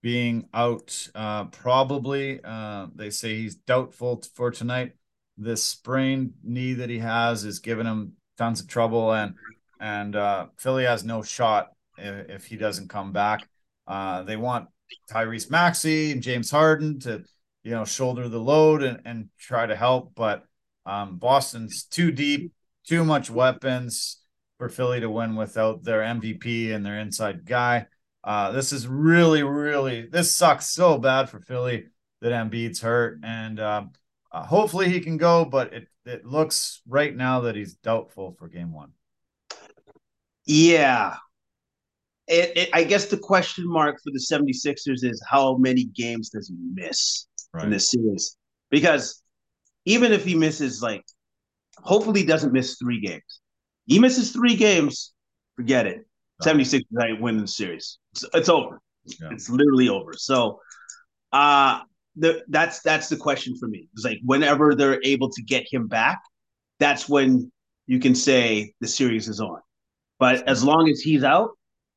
being out. Uh, probably, uh, they say he's doubtful for tonight this sprained knee that he has is giving him tons of trouble, and and uh, Philly has no shot if, if he doesn't come back. Uh, they want Tyrese Maxey and James Harden to you know shoulder the load and, and try to help, but um, Boston's too deep, too much weapons for Philly to win without their MVP and their inside guy. Uh, this is really, really this sucks so bad for Philly that Embiid's hurt, and um, uh, hopefully he can go, but it, it looks right now that he's doubtful for game one. Yeah. It, it, I guess the question mark for the 76ers is how many games does he miss right. in this series? Because even if he misses, like, hopefully he doesn't miss three games. He misses three games, forget it. 76 night win the series. It's, it's over. Yeah. It's literally over. So, uh, the, that's that's the question for me. It's like whenever they're able to get him back, that's when you can say the series is on. But as long as he's out,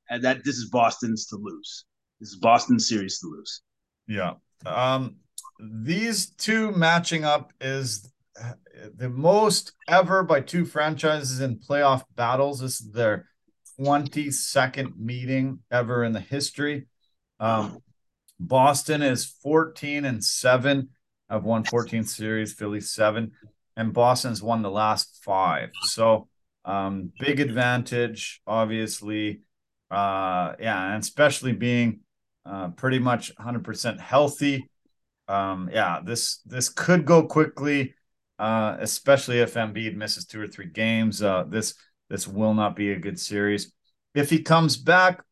and that this is Boston's to lose. This is Boston's series to lose. Yeah. Um these two matching up is the most ever by two franchises in playoff battles. This is their 22nd meeting ever in the history. Um, Boston is 14 and 7. I've won 14 series, Philly 7, and Boston's won the last five. So um, big advantage, obviously. Uh, yeah, and especially being uh, pretty much 100% healthy. Um, yeah, this this could go quickly, uh, especially if Embiid misses two or three games. Uh, this this will not be a good series. If he comes back,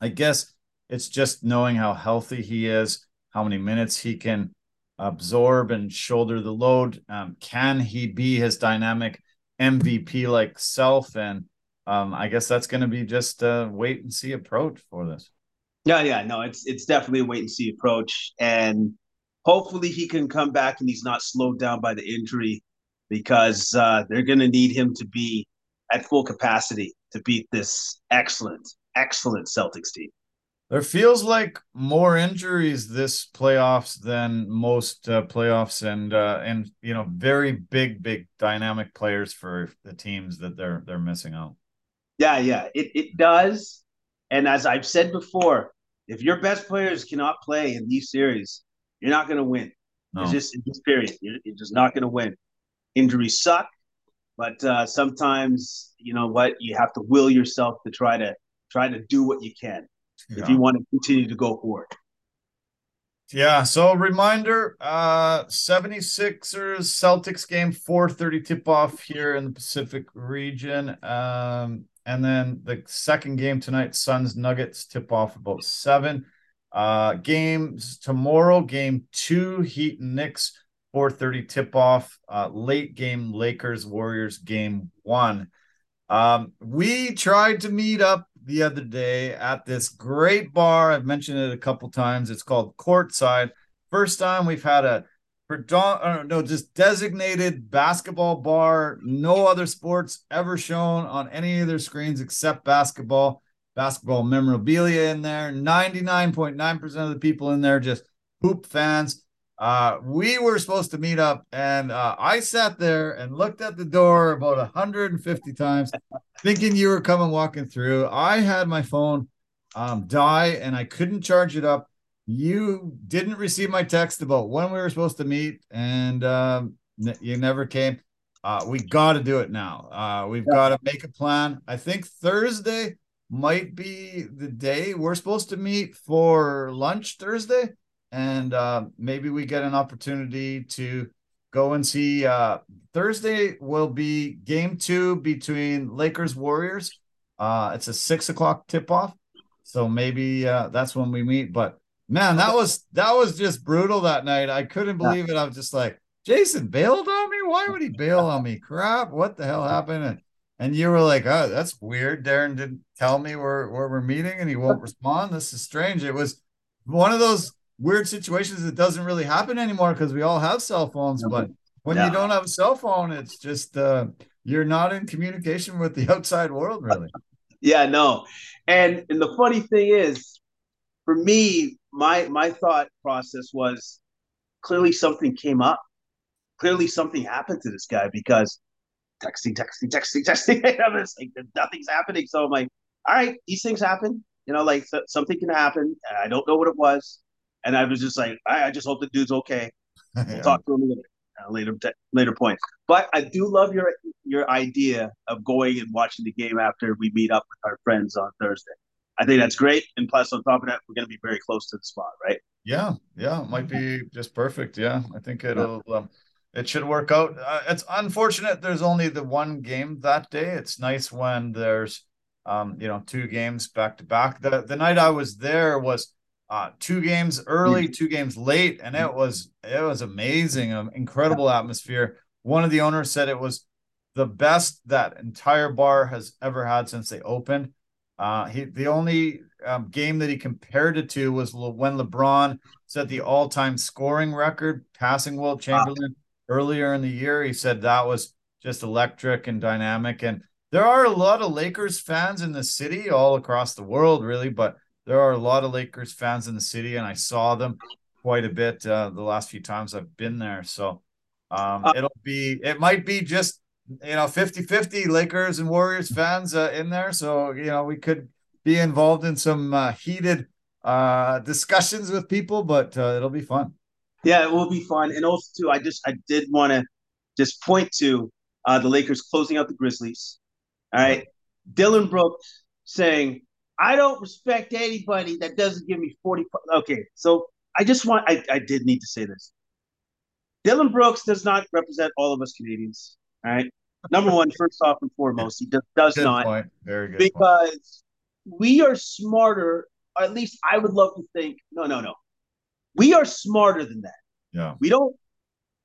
I guess it's just knowing how healthy he is, how many minutes he can absorb and shoulder the load. Um, can he be his dynamic MVP like self? And um, I guess that's going to be just a wait and see approach for this. Yeah, yeah, no, it's it's definitely a wait and see approach, and hopefully he can come back and he's not slowed down by the injury because uh, they're going to need him to be at full capacity to beat this excellent, excellent Celtics team. There feels like more injuries this playoffs than most uh, playoffs, and uh, and you know very big, big dynamic players for the teams that they're they're missing out. Yeah, yeah, it it does. And as I've said before, if your best players cannot play in these series, you're not going to win. No. It's just in this period, you're, you're just not going to win. Injuries suck, but uh, sometimes you know what you have to will yourself to try to try to do what you can yeah. if you want to continue to go forward. Yeah. So reminder, uh 76ers Celtics game 4:30 tip off here in the Pacific region. Um, and then the second game tonight, Suns Nuggets tip off about seven. Uh games tomorrow, game two, Heat and Knicks, 4:30 tip off. Uh, late game Lakers Warriors game one. Um, we tried to meet up the other day at this great bar. I've mentioned it a couple times. It's called Courtside. First time we've had a uh, no, just designated basketball bar. No other sports ever shown on any of their screens except basketball. Basketball memorabilia in there. 99.9% of the people in there just hoop fans. Uh, we were supposed to meet up, and uh, I sat there and looked at the door about 150 times, thinking you were coming walking through. I had my phone um, die, and I couldn't charge it up. You didn't receive my text about when we were supposed to meet, and um, you never came. Uh, we got to do it now. Uh, we've yeah. got to make a plan. I think Thursday might be the day we're supposed to meet for lunch Thursday and uh, maybe we get an opportunity to go and see. Uh, Thursday will be game two between Lakers Warriors. Uh, it's a six o'clock tip off, so maybe uh, that's when we meet. But man, that was that was just brutal that night. I couldn't believe it. I was just like, Jason bailed on me. Why would he bail on me? Crap! What the hell happened? And, and you were like, oh, that's weird. Darren didn't tell me where where we're meeting, and he won't [laughs] respond. This is strange. It was one of those weird situations that doesn't really happen anymore because we all have cell phones. But when yeah. you don't have a cell phone, it's just uh, you're not in communication with the [laughs] outside world, really. yeah, no. And and the funny thing is, for me, my my thought process was clearly something came up. Clearly something happened to this guy because texting, texting, texting, [laughs] texting. it's like nothing's happening. So I'm like, all right, these things happen. You know, like th- something can happen. I don't know what it was. And I was just like, I, I just hope the dude's okay. [laughs] We'll yeah. talk to him later, uh, later, later point. But I do love your your idea of going and watching the game after we meet up with our friends on Thursday. I think that's great. And plus, on top of that, we're going to be very close to the spot, right? Yeah, yeah, it might be just perfect. Yeah, I think it'll. Yeah. Um, it should work out. Uh, it's unfortunate there's only the one game that day. It's nice when there's, um, you know, two games back to back. The the night I was there was uh, two games early, two games late, and it was it was amazing, an incredible atmosphere. One of the owners said it was the best that entire bar has ever had since they opened. Uh, he the only um, game that he compared it to was when LeBron set the all-time scoring record, passing Wilt Chamberlain wow. earlier in the year. He said that was just electric and dynamic. And there are a lot of Lakers fans in the city, all across the world, really, but there are a lot of Lakers fans in the city, and I saw them quite a bit uh, the last few times I've been there. So um, uh, it'll be, it might be just, you know, 50 50 Lakers and Warriors fans uh, in there. So, you know, we could be involved in some uh, heated uh, discussions with people, but uh, it'll be fun. Yeah, it will be fun. And also, too, I just, I did want to just point to the Lakers closing out the Grizzlies. All right. Dillon Brooks saying, I don't respect anybody that doesn't give me 40. Okay, so I just want, I, I did need to say this. Dillon Brooks does not represent all of us Canadians. All right. Number one, first off and foremost, he does, does good not. Point. Very good. Because point. we are smarter, at least I would love to think, no, no, no. We are smarter than that. Yeah. We don't,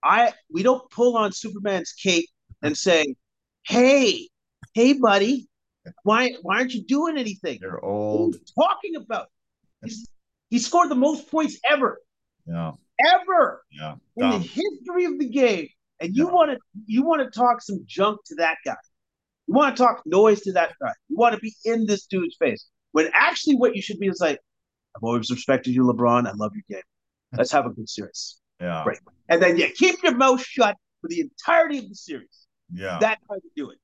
I, we don't pull on Superman's cape and say, hey, hey, buddy, why why aren't you doing anything? They're old. talking about? He's, he scored the most points ever. Yeah. Ever. Yeah. In the history of the game. And you yeah. want to you want to talk some junk to that guy. You want to talk noise to that guy. You want to be in this dude's face. When actually what you should be is like, I've always respected you, LeBron. I love your game. Let's have a good series. Yeah. Right. And then you keep your mouth shut for the entirety of the series. Yeah. That's how you do it.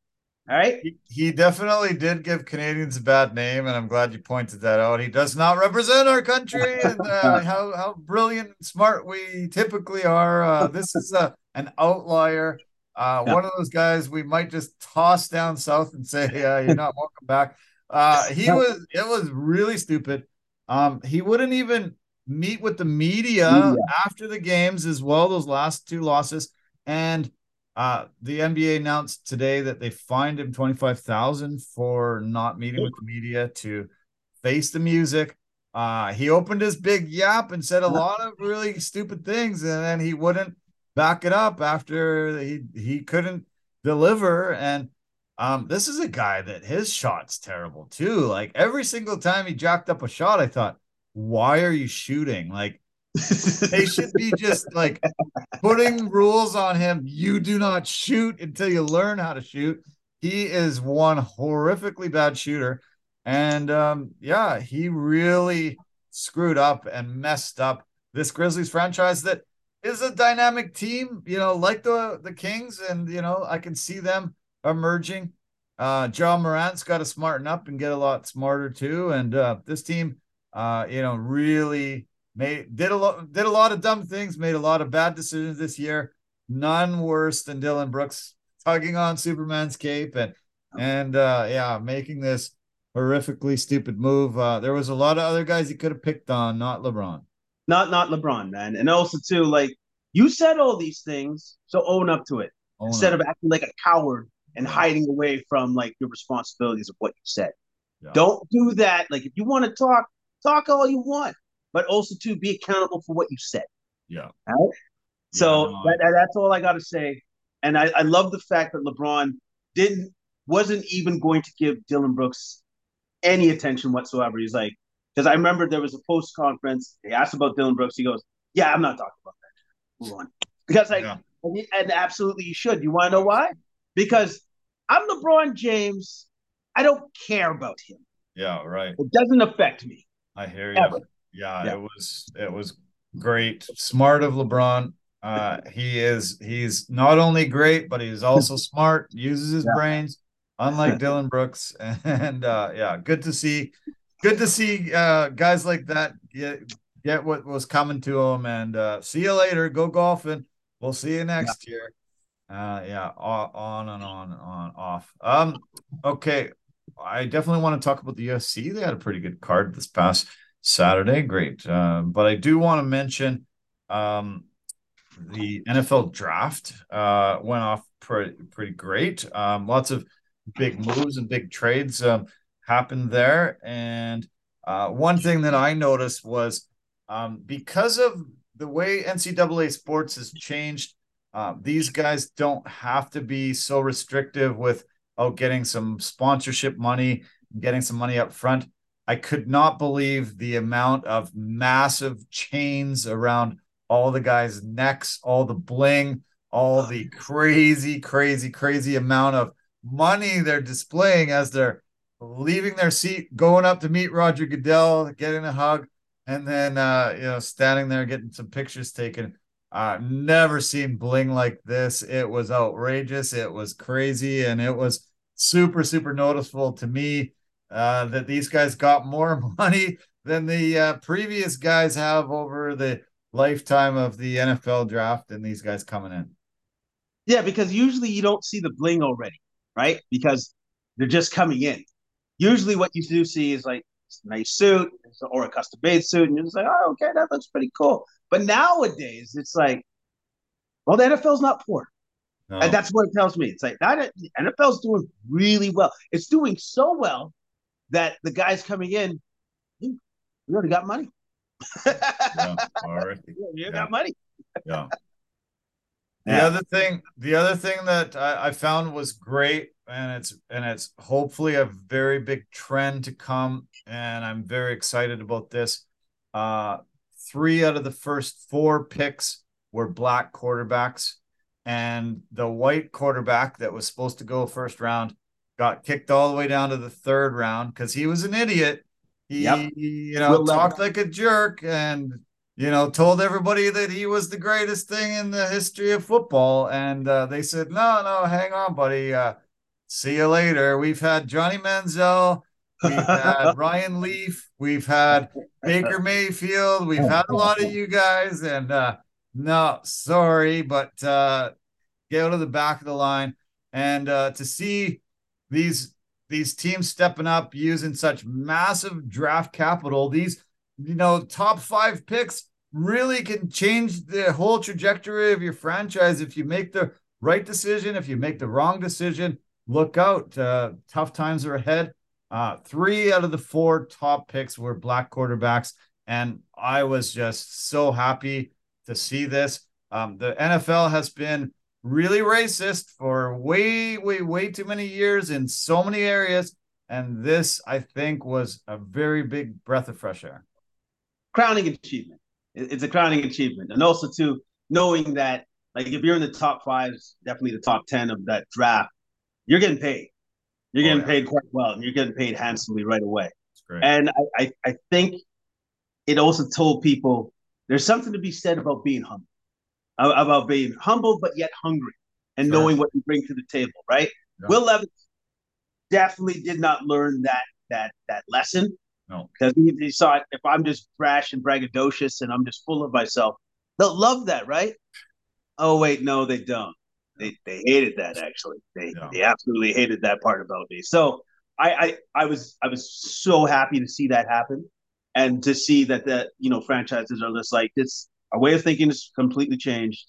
All right. He, he, definitely did give Canadians a bad name, and I'm glad you pointed that out. He does not represent our country [laughs] and uh, how, how brilliant and smart we typically are. Uh, this is a, an outlier. Uh, yeah. One of those guys we might just toss down south and say, "Yeah, you're not welcome back." Uh, he was. It was really stupid. Um, he wouldn't even meet with the media, media, after the games as well, those last two losses. And uh, the NBA announced today that they fined him 25,000 for not meeting with the media to face the music. Uh, he opened his big yap and said a lot of really stupid things, and then he wouldn't back it up after he he couldn't deliver. And um, this is a guy that his shot's terrible too. Like every single time he jacked up a shot, I thought, why are you shooting? Like they should be just like putting rules on him. You do not shoot until you learn how to shoot. He is one horrifically bad shooter. And um, yeah, he really screwed up and messed up this Grizzlies franchise that is a dynamic team, you know, like the the Kings, and you know, I can see them emerging. Uh Ja Morant's got to smarten up and get a lot smarter too. And uh this team, uh, you know, really made did a lot did a lot of dumb things, made a lot of bad decisions this year. None worse than Dillon Brooks tugging on Superman's cape and and uh yeah, making this horrifically stupid move. Uh, there was a lot of other guys he could have picked on, not LeBron. Not not LeBron, man. And also too, like you said all these things, so own up to it own instead up. of acting like a coward and yeah. hiding away from like your responsibilities of what you said. Yeah. Don't do that. Like if you want to talk, talk all you want, but also to be accountable for what you said. Yeah. Right? So yeah, that, that's all I got to say. And I, I love the fact that LeBron didn't wasn't even going to give Dillon Brooks any attention whatsoever. He's like, because I remember there was a post conference. They asked about Dillon Brooks. He goes, "Yeah, I'm not talking about that. Move on." [laughs] Because like, yeah. and, and absolutely you should. You want to know why? Because I'm LeBron James. I don't care about him. Yeah, right. It doesn't affect me. I hear you. Yeah, yeah, it was it was great. Smart of LeBron. Uh, he is he's not only great, but he's also [laughs] smart. Uses his yeah. brains unlike Dillon Brooks. [laughs] And uh, yeah, good to see, good to see uh, guys like that get get what was coming to them. And uh, see you later. Go golfing. We'll see you next yeah. year. Uh, yeah, on and on and on off. Um, okay. I definitely want to talk about the UFC. They had a pretty good card this past Saturday. Great. Uh, but I do want to mention um, the NFL draft uh, went off pretty pretty great. Um, lots of big moves and big trades um, happened there. And uh, one thing that I noticed was um, because of the way NCAA sports has changed, uh, these guys don't have to be so restrictive with oh getting some sponsorship money, getting some money up front. I could not believe the amount of massive chains around all the guys' necks, all the bling, all the crazy, crazy, crazy amount of money they're displaying as they're leaving their seat, going up to meet Roger Goodell, getting a hug, and then uh, you know standing there getting some pictures taken. Uh, never seen bling like this. It was outrageous. It was crazy, and it was super super noticeable to me uh, that these guys got more [laughs] money than the uh, previous guys have over the lifetime of the NFL draft, and these guys coming in. Yeah, because usually you don't see the bling already right? Because they're just coming in. Usually, what you do see is like a nice suit or a custom made suit, and you're just like, oh, okay, that looks pretty cool. But nowadays, it's like, well, the NFL's not poor. No. And that's what it tells me. It's like that NFL's doing really well. It's doing so well that the guys coming in, we already got money. yeah, already. [laughs] You yeah. got money. yeah. The yeah. other thing, the other thing that I, I, found was great, and it's and it's hopefully a very big trend to come, and I'm very excited about this. Uh, three out of the first four picks were black quarterbacks, and the white quarterback that was supposed to go first round got kicked all the way down to the third round because he was an idiot. He, yep. you know, we'll talked like a jerk and you know, told everybody that he was the greatest thing in the history of football. And uh, they said, no, no, hang on, buddy. Uh, see you later. We've had Johnny Manziel. We've had [laughs] Ryan Leaf. We've had Baker Mayfield. We've had a lot of you guys. And uh, no, sorry, but uh, get out of the back of the line. And uh, to see these these teams stepping up using such massive draft capital, these you know, top five picks really can change the whole trajectory of your franchise if you make the right decision. If you make the wrong decision, look out. Uh, tough times are ahead. Uh, three out of the four top picks were black quarterbacks. And I was just so happy to see this. Um, the NFL has been really racist for way, way, way too many years in so many areas. And this, I think, was a very big breath of fresh air. Crowning achievement. It's a crowning achievement. And also, too, knowing that, like, if you're in the top five, definitely the top 10 of that draft, you're getting paid. You're getting oh, yeah. paid quite well, and you're getting paid handsomely right away. And I, I, I think it also told people there's something to be said about being humble, about being humble but yet hungry and sure. knowing what you bring to the table, right? Yeah. Will Levis definitely did not learn that that that lesson. No, because he, he saw it. If I'm just brash and braggadocious and I'm just full of myself, they'll love that, right? Oh wait, no, they don't. They they hated that actually. They yeah. they absolutely hated that part about me. So I, I I was I was so happy to see that happen and to see that that you know franchises are just like this. Our way of thinking is completely changed.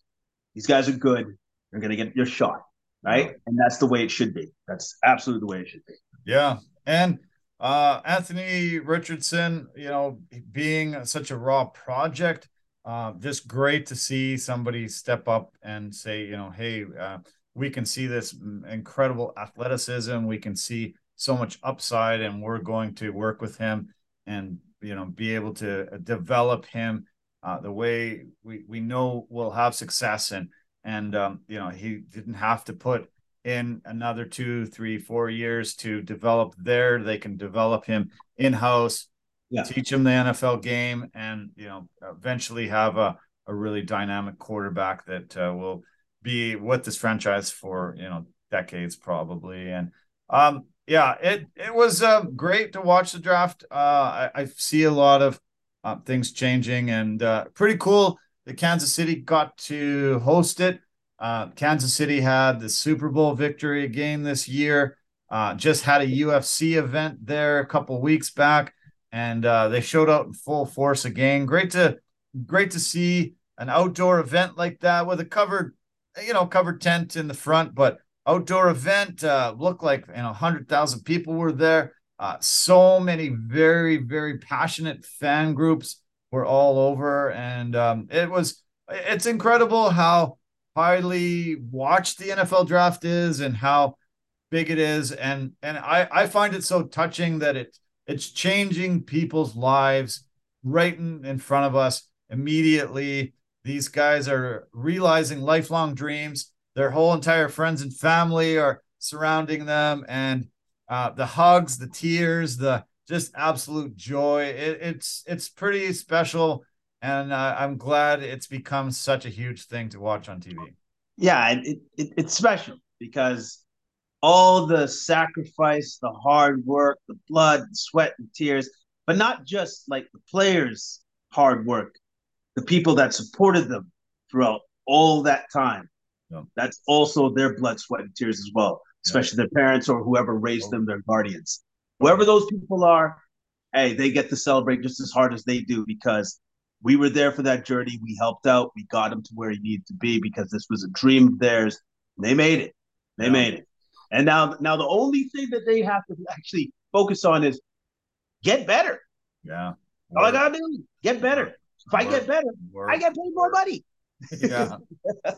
These guys are good. They're gonna get your shot, right? And that's the way it should be. That's absolutely the way it should be. Yeah, and uh, Anthony Richardson, you know, being such a raw project, uh, just great to see somebody step up and say, you know, hey, uh, we can see this incredible athleticism. We can see so much upside, and we're going to work with him and you know be able to develop him uh, the way we we know we'll have success and and um, you know he didn't have to put in another two three four years to develop there they can develop him in house yeah. teach him the nfl game and you know eventually have a, a really dynamic quarterback that uh, will be with this franchise for you know decades probably and um yeah, it it was uh, great to watch the draft. Uh, I, I see a lot of uh, things changing, and uh, pretty cool that Kansas City got to host it. Uh, Kansas City had the Super Bowl victory game this year. Uh, just had a UFC event there a couple weeks back, and they showed up in full force again. Great to great to see an outdoor event like that with a covered, you know, covered tent in the front, but outdoor event. Uh, looked like you know, hundred thousand people were there. Uh, so many very very passionate fan groups were all over, and um, it was it's incredible how highly watched the NFL draft is and how big it is, and and I I find it so touching that it it's changing people's lives right in, in front of us immediately. These guys are realizing lifelong dreams their whole entire friends and family are surrounding them and uh, the hugs the tears the just absolute joy. It, it's it's pretty special. And uh, i'm glad it's become such a huge thing to watch on tv yeah it, it, it's special because all the sacrifice the hard work the blood the sweat and tears but not just like the players hard work the people that supported them throughout all that time. Yeah. That's also their blood, sweat, and tears as well, especially yeah. their parents or whoever raised oh. them, their guardians. Whoever those people are, hey, they get to celebrate just as hard as they do because we were there for that journey. We helped out. We got him to where he needed to be because this was a dream of theirs. They made it. They yeah. made it. And now, now the only thing that they have to actually focus on is get better. Yeah. All I gotta do get better. If I get better, I get paid more money. yeah.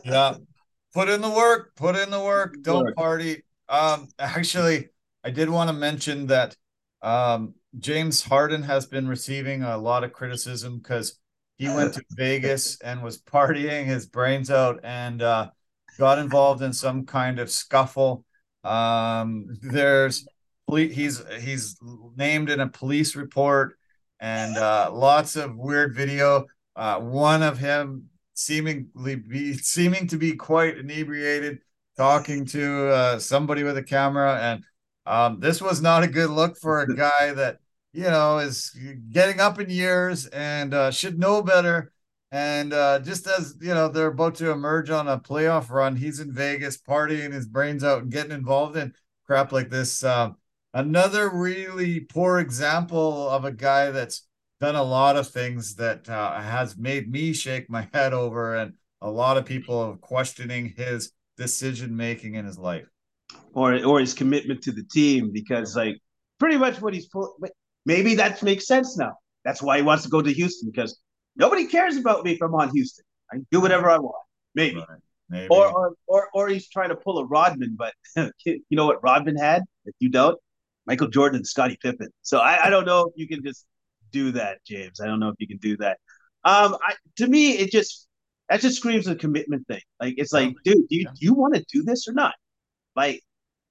Yeah [laughs] put in the work, put in the work, don't work. party. Um, actually, I did want to mention that um, James Harden has been receiving a lot of criticism because he went to [laughs] Vegas and was partying his brains out and uh, got involved in some kind of scuffle. Um, there's he's he's named in a police report and uh, lots of weird video. Uh, one of him seemingly be seeming to be quite inebriated, talking to uh, somebody with a camera, and um, this was not a good look for a [laughs] guy that you know is getting up in years and uh, should know better. And uh, just as you know, they're about to emerge on a playoff run. He's in Vegas partying his brains out and getting involved in crap like this. Um, another really poor example of a guy that's done a lot of things that uh, has made me shake my head over, and a lot of people questioning his decision making in his life, or or his commitment to the team. Because like pretty much what he's pull, maybe that makes sense now. That's why he wants to go to Houston because nobody cares about me if I'm on Houston. I can do whatever I want. Maybe. Right. Maybe. Or, or or or he's trying to pull a Rodman, but [laughs] you know what Rodman had? If you don't, Michael Jordan and Scottie Pippen. So I, I don't know if you can just do that, James. I don't know if you can do that. Um, I, to me, it just that just screams a commitment thing. Like it's like, dude, do you, do you want to do this or not? Like,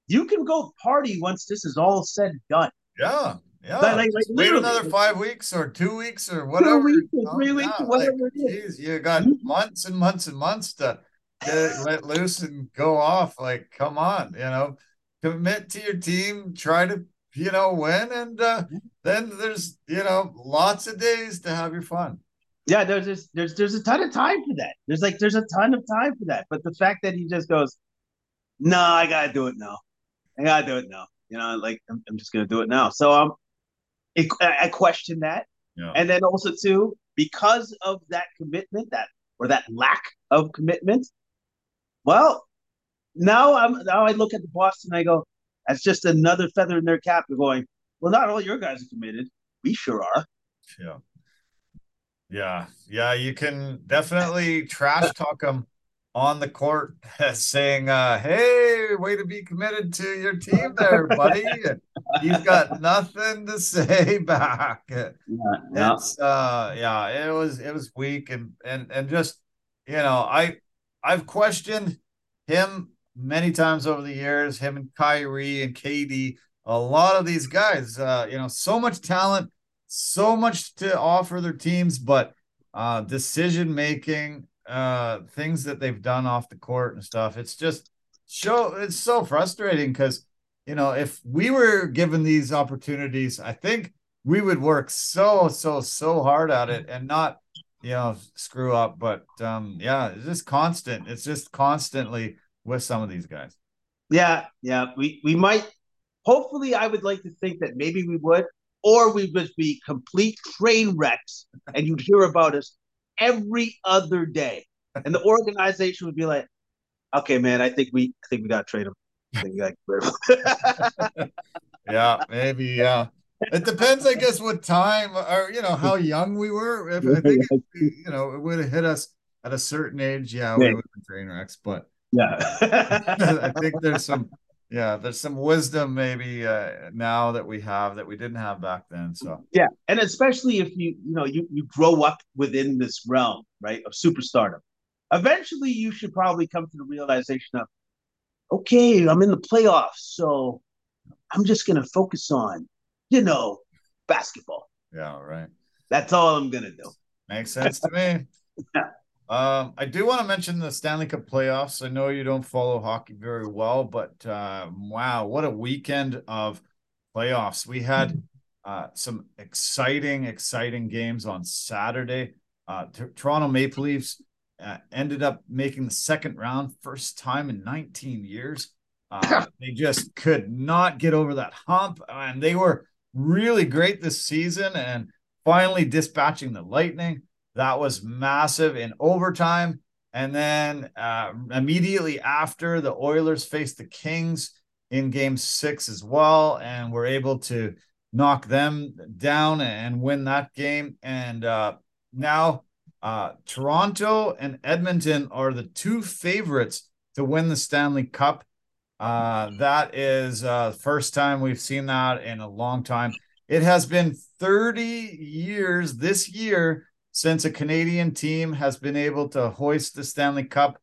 you can go party once this is all said and done. Yeah, yeah. But like, like wait another five weeks or two weeks or whatever. Two weeks or three weeks or whatever like, it is. Geez, you got months and months and months to get let loose and go off. Like, come on, you know, commit to your team, try to, you know, win, and uh, then there's, you know, lots of days to have your fun. Yeah, there's this, there's there's a ton of time for that. There's like there's a ton of time for that. But the fact that he just goes, no, I gotta do it now. I gotta do it now. You know, like I'm, I'm just gonna do it now. So um, it, I question that, yeah. and then also too because of that commitment, that or that lack of commitment. Well, now I'm now I look at the Boston. I go, that's just another feather in their cap. They're going, well, not all your guys are committed. We sure are. Yeah. Yeah. Yeah. You can definitely trash talk them on the court [laughs] saying, uh, hey, way to be committed to your team there, buddy. He's got nothing to say [laughs] back. Yeah, yeah. It's uh yeah, it was it was weak and and and just you know, I I've questioned him many times over the years, him and Kyrie and KD, a lot of these guys, uh, you know, so much talent, so much to offer their teams, but uh, decision making, uh, things that they've done off the court and stuff, it's just show it's so frustrating because you know, if we were given these opportunities, I think we would work so, so, so hard at it and not, you know, screw up. But um, yeah, it's just constant. It's just constantly with some of these guys. Yeah, yeah. We we might hopefully I would like to think that maybe we would, or we would be complete train wrecks and you'd hear about us every other day. And the organization would be like, okay, man, I think we I think we gotta trade him. [laughs] yeah, maybe, yeah. It depends, I guess, what time or you know how young we were. If I think if, you know it would have hit us at a certain age, yeah, we would have been train wrecks. But yeah. [laughs] [laughs] I think there's some yeah, there's some wisdom maybe uh, now that we have that we didn't have back then. So yeah, and especially if you you know you you grow up within this realm, right, of superstardom. Eventually, you should probably come to the realization of, okay, I'm in the playoffs, so I'm just gonna focus on, you know, basketball. Yeah, right. That's all I'm gonna do. Makes sense to me. [laughs] yeah. Um, I do want to mention the Stanley Cup playoffs. I know you don't follow hockey very well, but uh, wow, what a weekend of playoffs! We had uh, some exciting, exciting games on Saturday. Uh, t- Toronto Maple Leafs uh, ended up making the second round, first time in 19 years. Uh, [laughs] they just could not get over that hump, and they were really great this season. And finally dispatching the Lightning that was massive in overtime. And then uh, immediately after, the Oilers faced the Kings in game six as well, and were able to knock them down and win that game. And uh, now uh, Toronto and Edmonton are the two favorites to win the Stanley Cup. Uh, that is uh, the first time we've seen that in a long time. It has been 30 years this year since a Canadian team has been able to hoist the Stanley Cup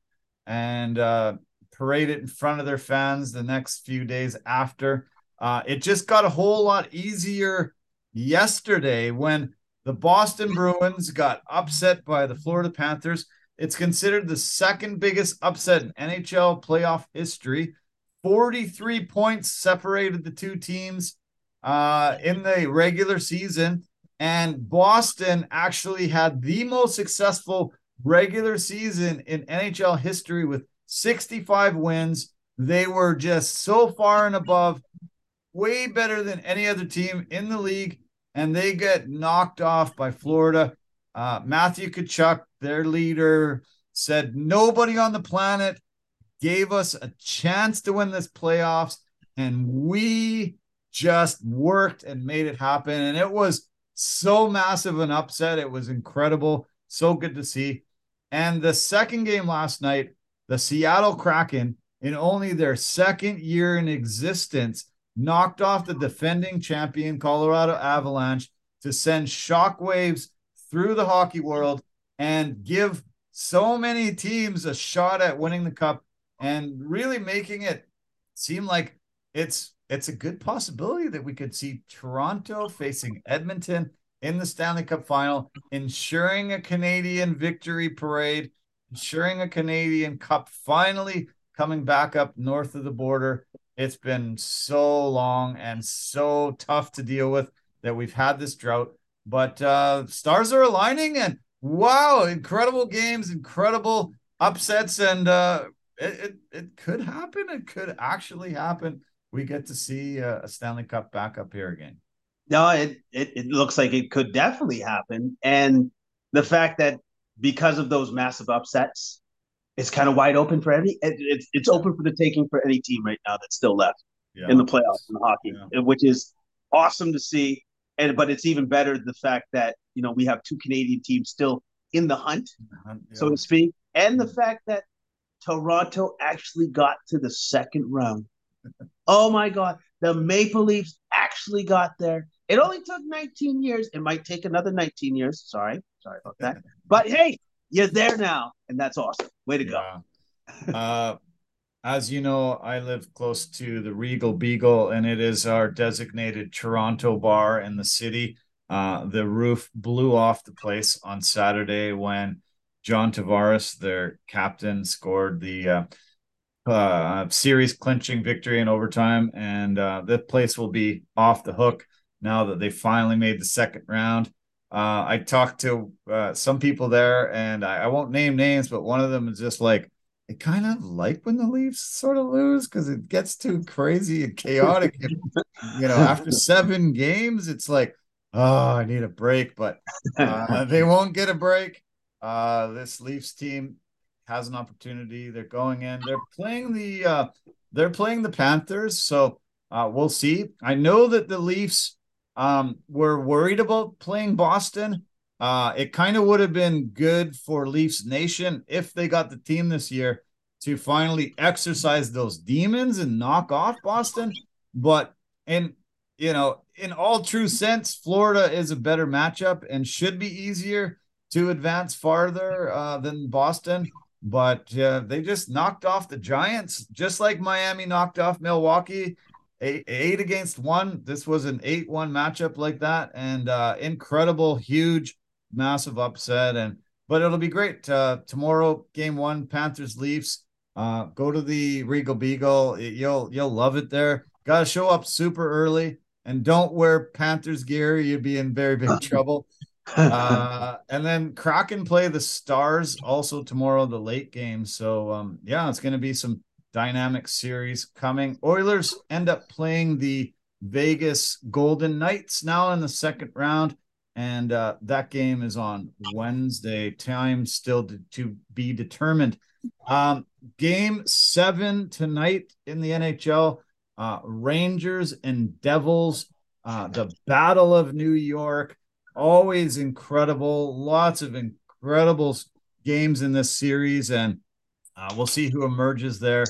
and uh, parade it in front of their fans the next few days after. Uh, it just got a whole lot easier yesterday when the Boston Bruins got upset by the Florida Panthers. It's considered the second biggest upset in NHL playoff history. 43 points separated the two teams uh, in the regular season. And Boston actually had the most successful regular season in NHL history with 65 wins. They were just so far and above, way better than any other team in the league. and they get knocked off by Florida. Uh, Matthew Tkachuk, their leader, said nobody on the planet gave us a chance to win this playoffs, and we just worked and made it happen. And it was so massive an upset. It was incredible. So good to see. And the second game last night, the Seattle Kraken, in only their second year in existence, knocked off the defending champion Colorado Avalanche to send shockwaves through the hockey world and give so many teams a shot at winning the cup and really making it seem like it's it's a good possibility that we could see Toronto facing Edmonton in the Stanley Cup final, ensuring a Canadian victory parade, ensuring a Canadian Cup finally coming back up north of the border. It's been so long and so tough to deal with that we've had this drought, but uh, stars are aligning and wow, incredible games, incredible upsets, and uh, it, it, it could happen. It could actually happen. We get to see a Stanley Cup back up here again. No, it, it it looks like it could definitely happen, and the fact that because of those massive upsets, it's kind of wide open for any. It, it's it's open for the taking for any team right now that's still left yeah. in the playoffs in hockey, yeah. which is awesome to see. And but it's even better the fact that you know we have two Canadian teams still in the hunt, yeah. so to speak, and the fact that Toronto actually got to the second round. Oh my God, the Maple Leafs actually got there. It only took 19 years. It might take another 19 years. Sorry, sorry about that. But hey, you're there now, and that's awesome. Way to go. Yeah. uh, as you know, I live close to the Regal Beagle, and it is our designated Toronto bar in the city. Uh, the roof blew off the place on Saturday when John Tavares, their captain, scored the uh, uh, series clinching victory in overtime, and uh, the place will be off the hook now that they finally made the second round. Uh, I talked to uh, some people there, and I, I, won't name names, but one of them is just like, I kind of like when the Leafs sort of lose because it gets too crazy and chaotic. you know, after seven games, it's like, oh, I need a break, but uh, they won't get a break. Uh, this Leafs team has an opportunity. They're going in. They're playing the uh, they're playing the Panthers, so uh, we'll see. I know that the Leafs um, were worried about playing Boston. Uh, it kind of would have been good for Leafs Nation if they got the team this year to finally exercise those demons and knock off Boston. But in you know, in all true sense, Florida is a better matchup and should be easier to advance farther uh, than Boston. But uh, they just knocked off the Giants, just like Miami knocked off Milwaukee eight, eight against one. This was an eight-one matchup like that, and uh, incredible, huge, massive upset. And but it'll be great uh, tomorrow. Game one, Panthers Leafs. Uh, go to the Regal Beagle. You'll you'll love it there. Got to show up super early and don't wear Panthers gear. You'd be in very big [laughs] trouble. Uh, and then Kraken play the Stars also tomorrow, the late game. So um, yeah, it's going to be some dynamic series coming. Oilers end up playing the Vegas Golden Knights now in the second round. And uh, that game is on Wednesday. Time still to, to be determined. Um, game seven tonight in the NHL uh, Rangers and Devils, uh, the Battle of New York. Always incredible. Lots of incredible games in this series. And uh, we'll see who emerges there.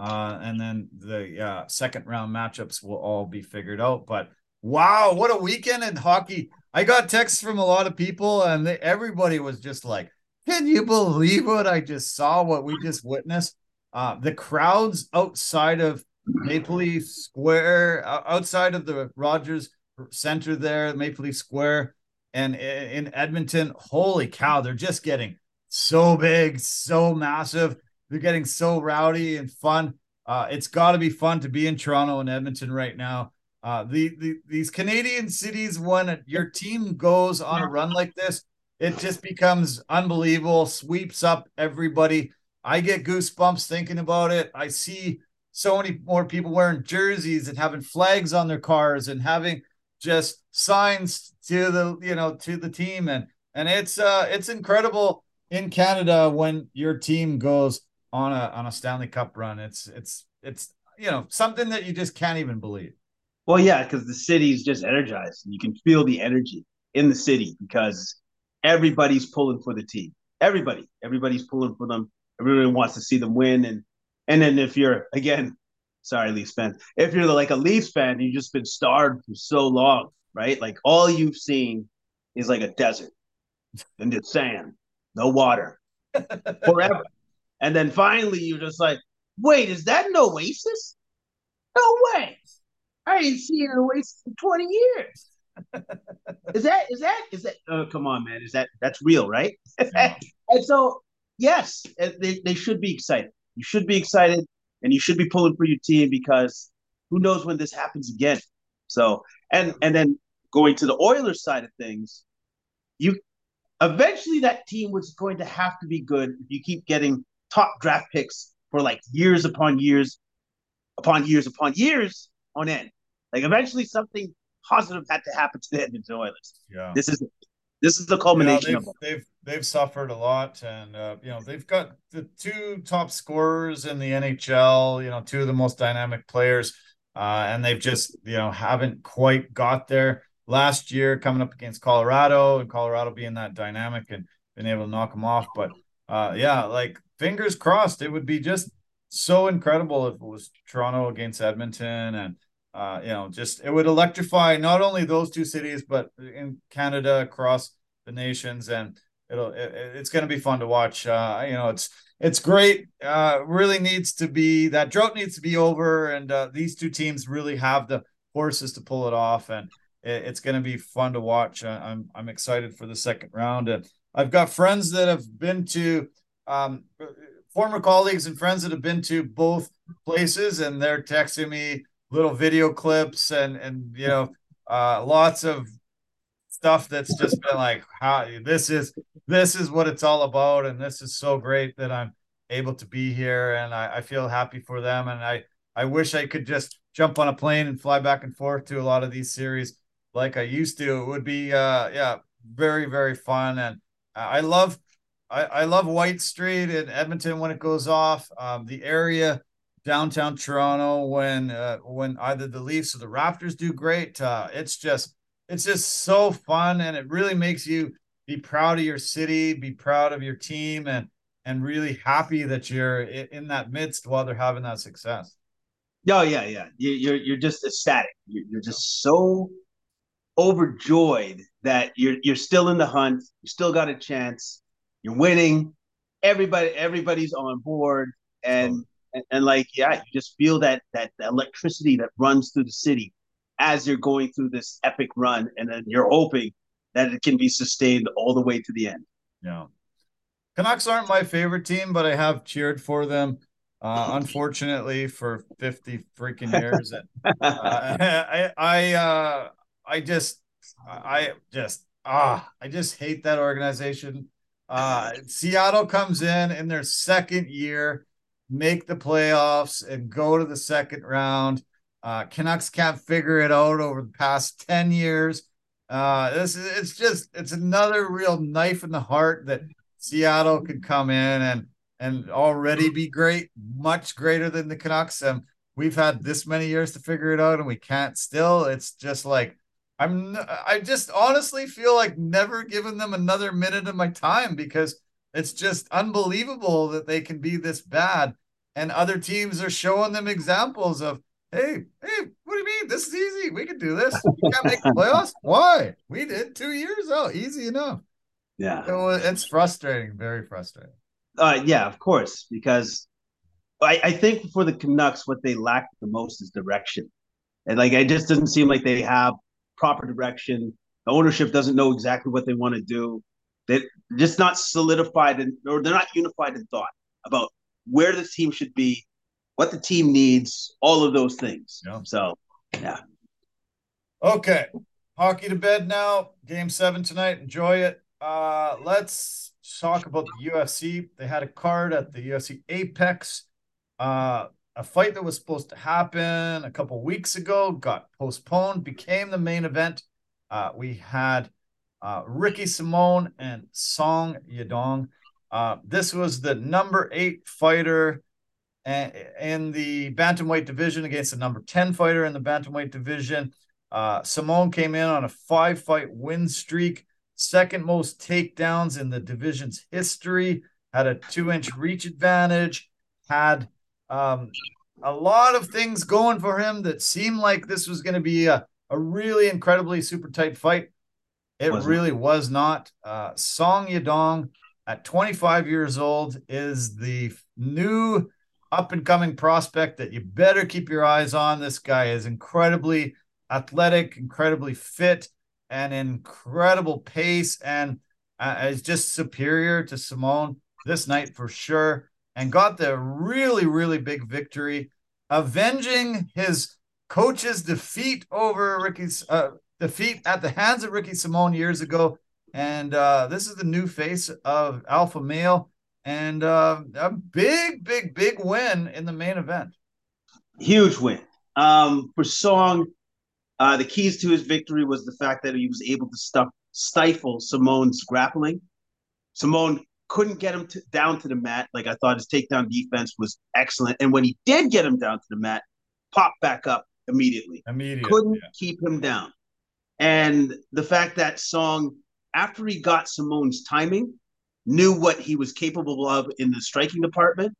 Uh, and then the uh, second round matchups will all be figured out. But wow, what a weekend in hockey! I got texts from a lot of people, and they, everybody was just like, "Can you believe what I just saw? What we just witnessed?" Uh, the crowds outside of Maple Leaf Square, outside of the Rogers Center there, Maple Leaf Square, and in Edmonton, holy cow, they're just getting so big, so massive they're getting so rowdy and fun. Uh, it's got to be fun to be in Toronto and Edmonton right now. Uh, the, the these Canadian cities, when your team goes on a run like this, it just becomes unbelievable. Sweeps up everybody. I get goosebumps thinking about it. I see so many more people wearing jerseys and having flags on their cars and having just signs to the you know to the team and and it's uh it's incredible in Canada when your team goes on a on a Stanley Cup run. It's it's it's you know something that you just can't even believe. Well, yeah, because the city's just energized. You can feel the energy in the city because everybody's pulling for the team. Everybody, everybody's pulling for them. Everybody wants to see them win, and and then if you're again, sorry, Leafs fans, if you're like a Leafs fan, you've just been starved for so long, right? Like all you've seen is like a desert and it's sand, no water, [laughs] forever. And then finally, you're just like, wait, is that an oasis? No way. I ain't seen an oasis in 20 years. [laughs] is that is that is that oh come on man is that that's real right [laughs] and so yes they, they should be excited you should be excited and you should be pulling for your team because who knows when this happens again so and and then going to the oilers side of things you eventually that team was going to have to be good if you keep getting top draft picks for like years upon years upon years upon years on end like eventually something positive had to happen to the Edmonton Oilers. Yeah. This is this is the culmination know, they've, they've, they've suffered a lot, and uh, you know they've got the two top scorers in the NHL. You know, two of the most dynamic players, uh, and they've just you know haven't quite got there. Last year, coming up against Colorado, and Colorado being that dynamic and been able to knock them off. But uh, yeah, like fingers crossed, it would be just so incredible if it was Toronto against Edmonton and uh, you know, just it would electrify not only those two cities, but in Canada across the nations, and it'll it, it's going to be fun to watch. Uh, you know, it's it's great. Uh, really needs to be that drought needs to be over, and uh, these two teams really have the horses to pull it off, and it, it's going to be fun to watch. Uh, I'm I'm excited for the second round, and I've got friends that have been to. Um, former colleagues and friends that have been to both places and they're texting me little video clips and and you know uh, lots of stuff that's just been like how this is this is what it's all about and this is so great that i'm able to be here and I, I feel happy for them and i i wish i could just jump on a plane and fly back and forth to a lot of these series like i used to. It would be uh yeah very very fun and i love i i love Whyte street in edmonton when it goes off. Um the area downtown Toronto when uh, when either the Leafs or the Raptors do great. Uh, it's just it's just so fun, and it really makes you be proud of your city, be proud of your team, and and really happy that you're in that midst while they're having that success. Oh yeah, yeah. You're you're just ecstatic. You're just so overjoyed that you're you're still in the hunt. You still got a chance. You're winning. Everybody everybody's on board, and and, and like yeah, you just feel that that electricity that runs through the city as you're going through this epic run, and then you're hoping that it can be sustained all the way to the end. Yeah. Canucks aren't my favorite team, but I have cheered for them. Uh, [laughs] unfortunately, for fifty freaking [laughs] years, and, uh, [laughs] I I uh, I just I just ah I just hate that organization. Uh, Seattle comes in in their second year make the playoffs and go to the second round. Uh, Canucks can't figure it out over the past 10 years. Uh, this is it's just it's another real knife in the heart that Seattle could come in and and already be great, much greater than the Canucks. And we've had this many years to figure it out, and we can't still. It's just like I'm I just honestly feel like never giving them another minute of my time because it's just unbelievable that they can be this bad. And other teams are showing them examples of, hey, hey, what do you mean? This is easy. We can do this. We can't make the playoffs. [laughs] Why? We did two years. Oh, easy enough. Yeah. It it's frustrating, very frustrating. Uh, yeah, of course, because I, I think for the Canucks, what they lack the most is direction. And like, it just doesn't seem like they have proper direction. The ownership doesn't know exactly what they want to do. They're just not solidified and or they're not unified in thought about where the team should be, what the team needs, all of those things. Yeah. So, yeah. Okay. Hockey to bed now. Game seven tonight. Enjoy it. Uh, let's talk about the UFC. They had a card at the UFC Apex. Uh, a fight that was supposed to happen a couple weeks ago got postponed, became the main event. Uh, we had uh, Ricky Simón and Song Yadong. Uh, this was the number eight fighter in the bantamweight division against the number 10 fighter in the bantamweight division. Uh, Simón came in on a five fight win streak, second most takedowns in the division's history, had a two inch reach advantage, had um, a lot of things going for him that seemed like this was going to be a, a really incredibly super tight fight. It Wasn't. really was not. Uh, Song Yadong at 25 years old is the new up and coming prospect that you better keep your eyes on. This guy is incredibly athletic, incredibly fit, and incredible pace, and uh, is just superior to Simón this night for sure. And got the really, really big victory, avenging his coach's defeat over Ricky's uh, defeat at the hands of Ricky Simón years ago. And uh, this is the new face of Alpha Male and uh, a big, big, big win in the main event. Huge win. Um, for Song, uh, the keys to his victory was the fact that he was able to stuff, stifle Simón's grappling. Simón couldn't get him to, down to the mat. Like I thought his takedown defense was excellent. And when he did get him down to the mat, popped back up immediately. Immediately. Couldn't yeah. keep him down. And the fact that Song, after he got Simón's timing, knew what he was capable of in the striking department.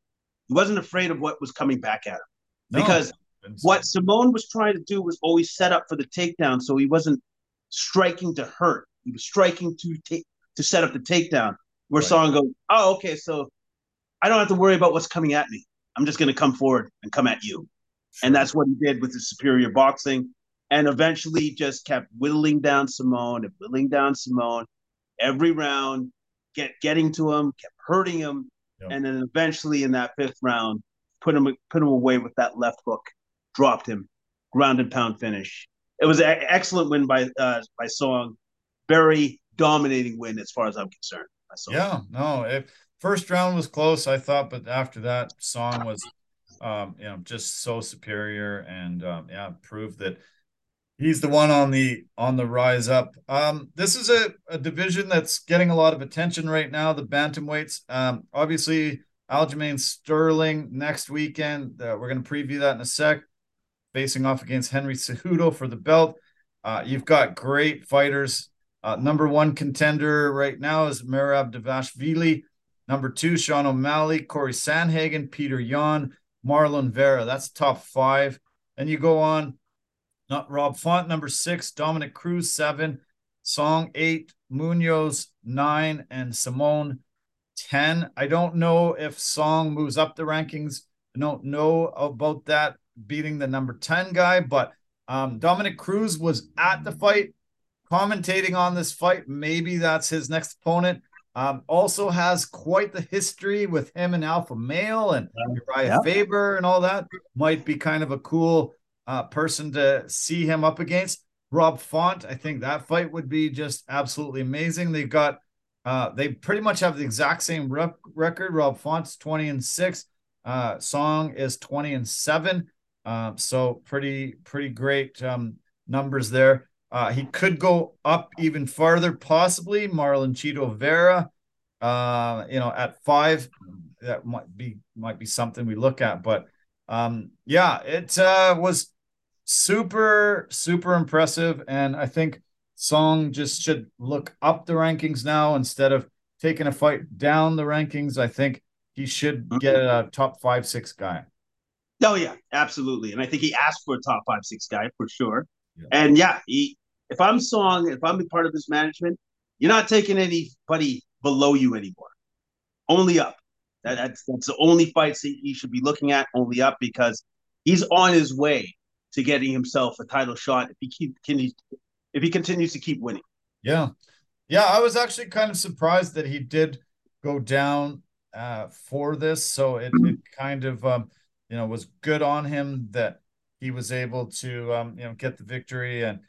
He wasn't afraid of what was coming back at him. No, because what Simón was trying to do was always set up for the takedown, so he wasn't striking to hurt. He was striking to take to set up the takedown. Where right. Song goes, oh, okay, so I don't have to worry about what's coming at me. I'm just going to come forward and come at you. Sure. And that's what he did with his superior boxing. And eventually just kept whittling down Simón and whittling down Simón every round get getting to him, kept hurting him, yep. and then eventually in that fifth round, put him put him away with that left hook, dropped him, ground and pound finish. It was an excellent win by uh, by Song, very dominating win as far as I'm concerned. Yeah, no, if first round was close, I thought, but after that, Song was, um, you know, just so superior and um, yeah, proved that he's the one on the on the rise up. Um, this is a, a division that's getting a lot of attention right now. The bantamweights, um, obviously Aljamain Sterling next weekend. Uh, we're going to preview that in a sec. Facing off against Henry Cejudo for the belt. Uh, you've got great fighters. Uh, number one contender right now is Merab Dvalishvili. Number two, Sean O'Malley, Corey Sandhagen, Petr Yan, Marlon Vera. That's top five. And you go on not Rob Font, number six, Dominick Cruz, seven, Song, eight, Munoz, nine, and Simón, 10. I don't know if Song moves up the rankings. I don't know about that beating the number 10 guy, but um, Dominick Cruz was at the fight, commentating on this fight. Maybe that's his next opponent. Um, also has quite the history with him and Alpha Male and Uriah yeah. Faber and all that. Might be kind of a cool uh, person to see him up against. Rob Font, I think that fight would be just absolutely amazing. They've got, uh, they pretty much have the exact same record. Rob Font's 20 and 6. Uh, Song is 20 and 7. Uh, so pretty, pretty great um, numbers there. Uh, he could go up even farther, possibly. Marlon Chito Vera, uh, you know, at five, that might be might be something we look at. But um, yeah, it uh, was super, super impressive. And I think Song just should look up the rankings now instead of taking a fight down the rankings. I think he should get a top five, six guy. Oh yeah, absolutely. And I think he asked for a top five, six guy for sure. Yeah. And yeah, he if I'm Song, if I'm a part of his management, you're not taking anybody below you anymore. Only up. That, that's that's the only fights that he should be looking at, only up because he's on his way to getting himself a title shot if he keep can he, if he continues to keep winning. Yeah, yeah. I was actually kind of surprised that he did go down uh, for this, so it, it kind of um, you know was good on him that he was able to um, you know get the victory and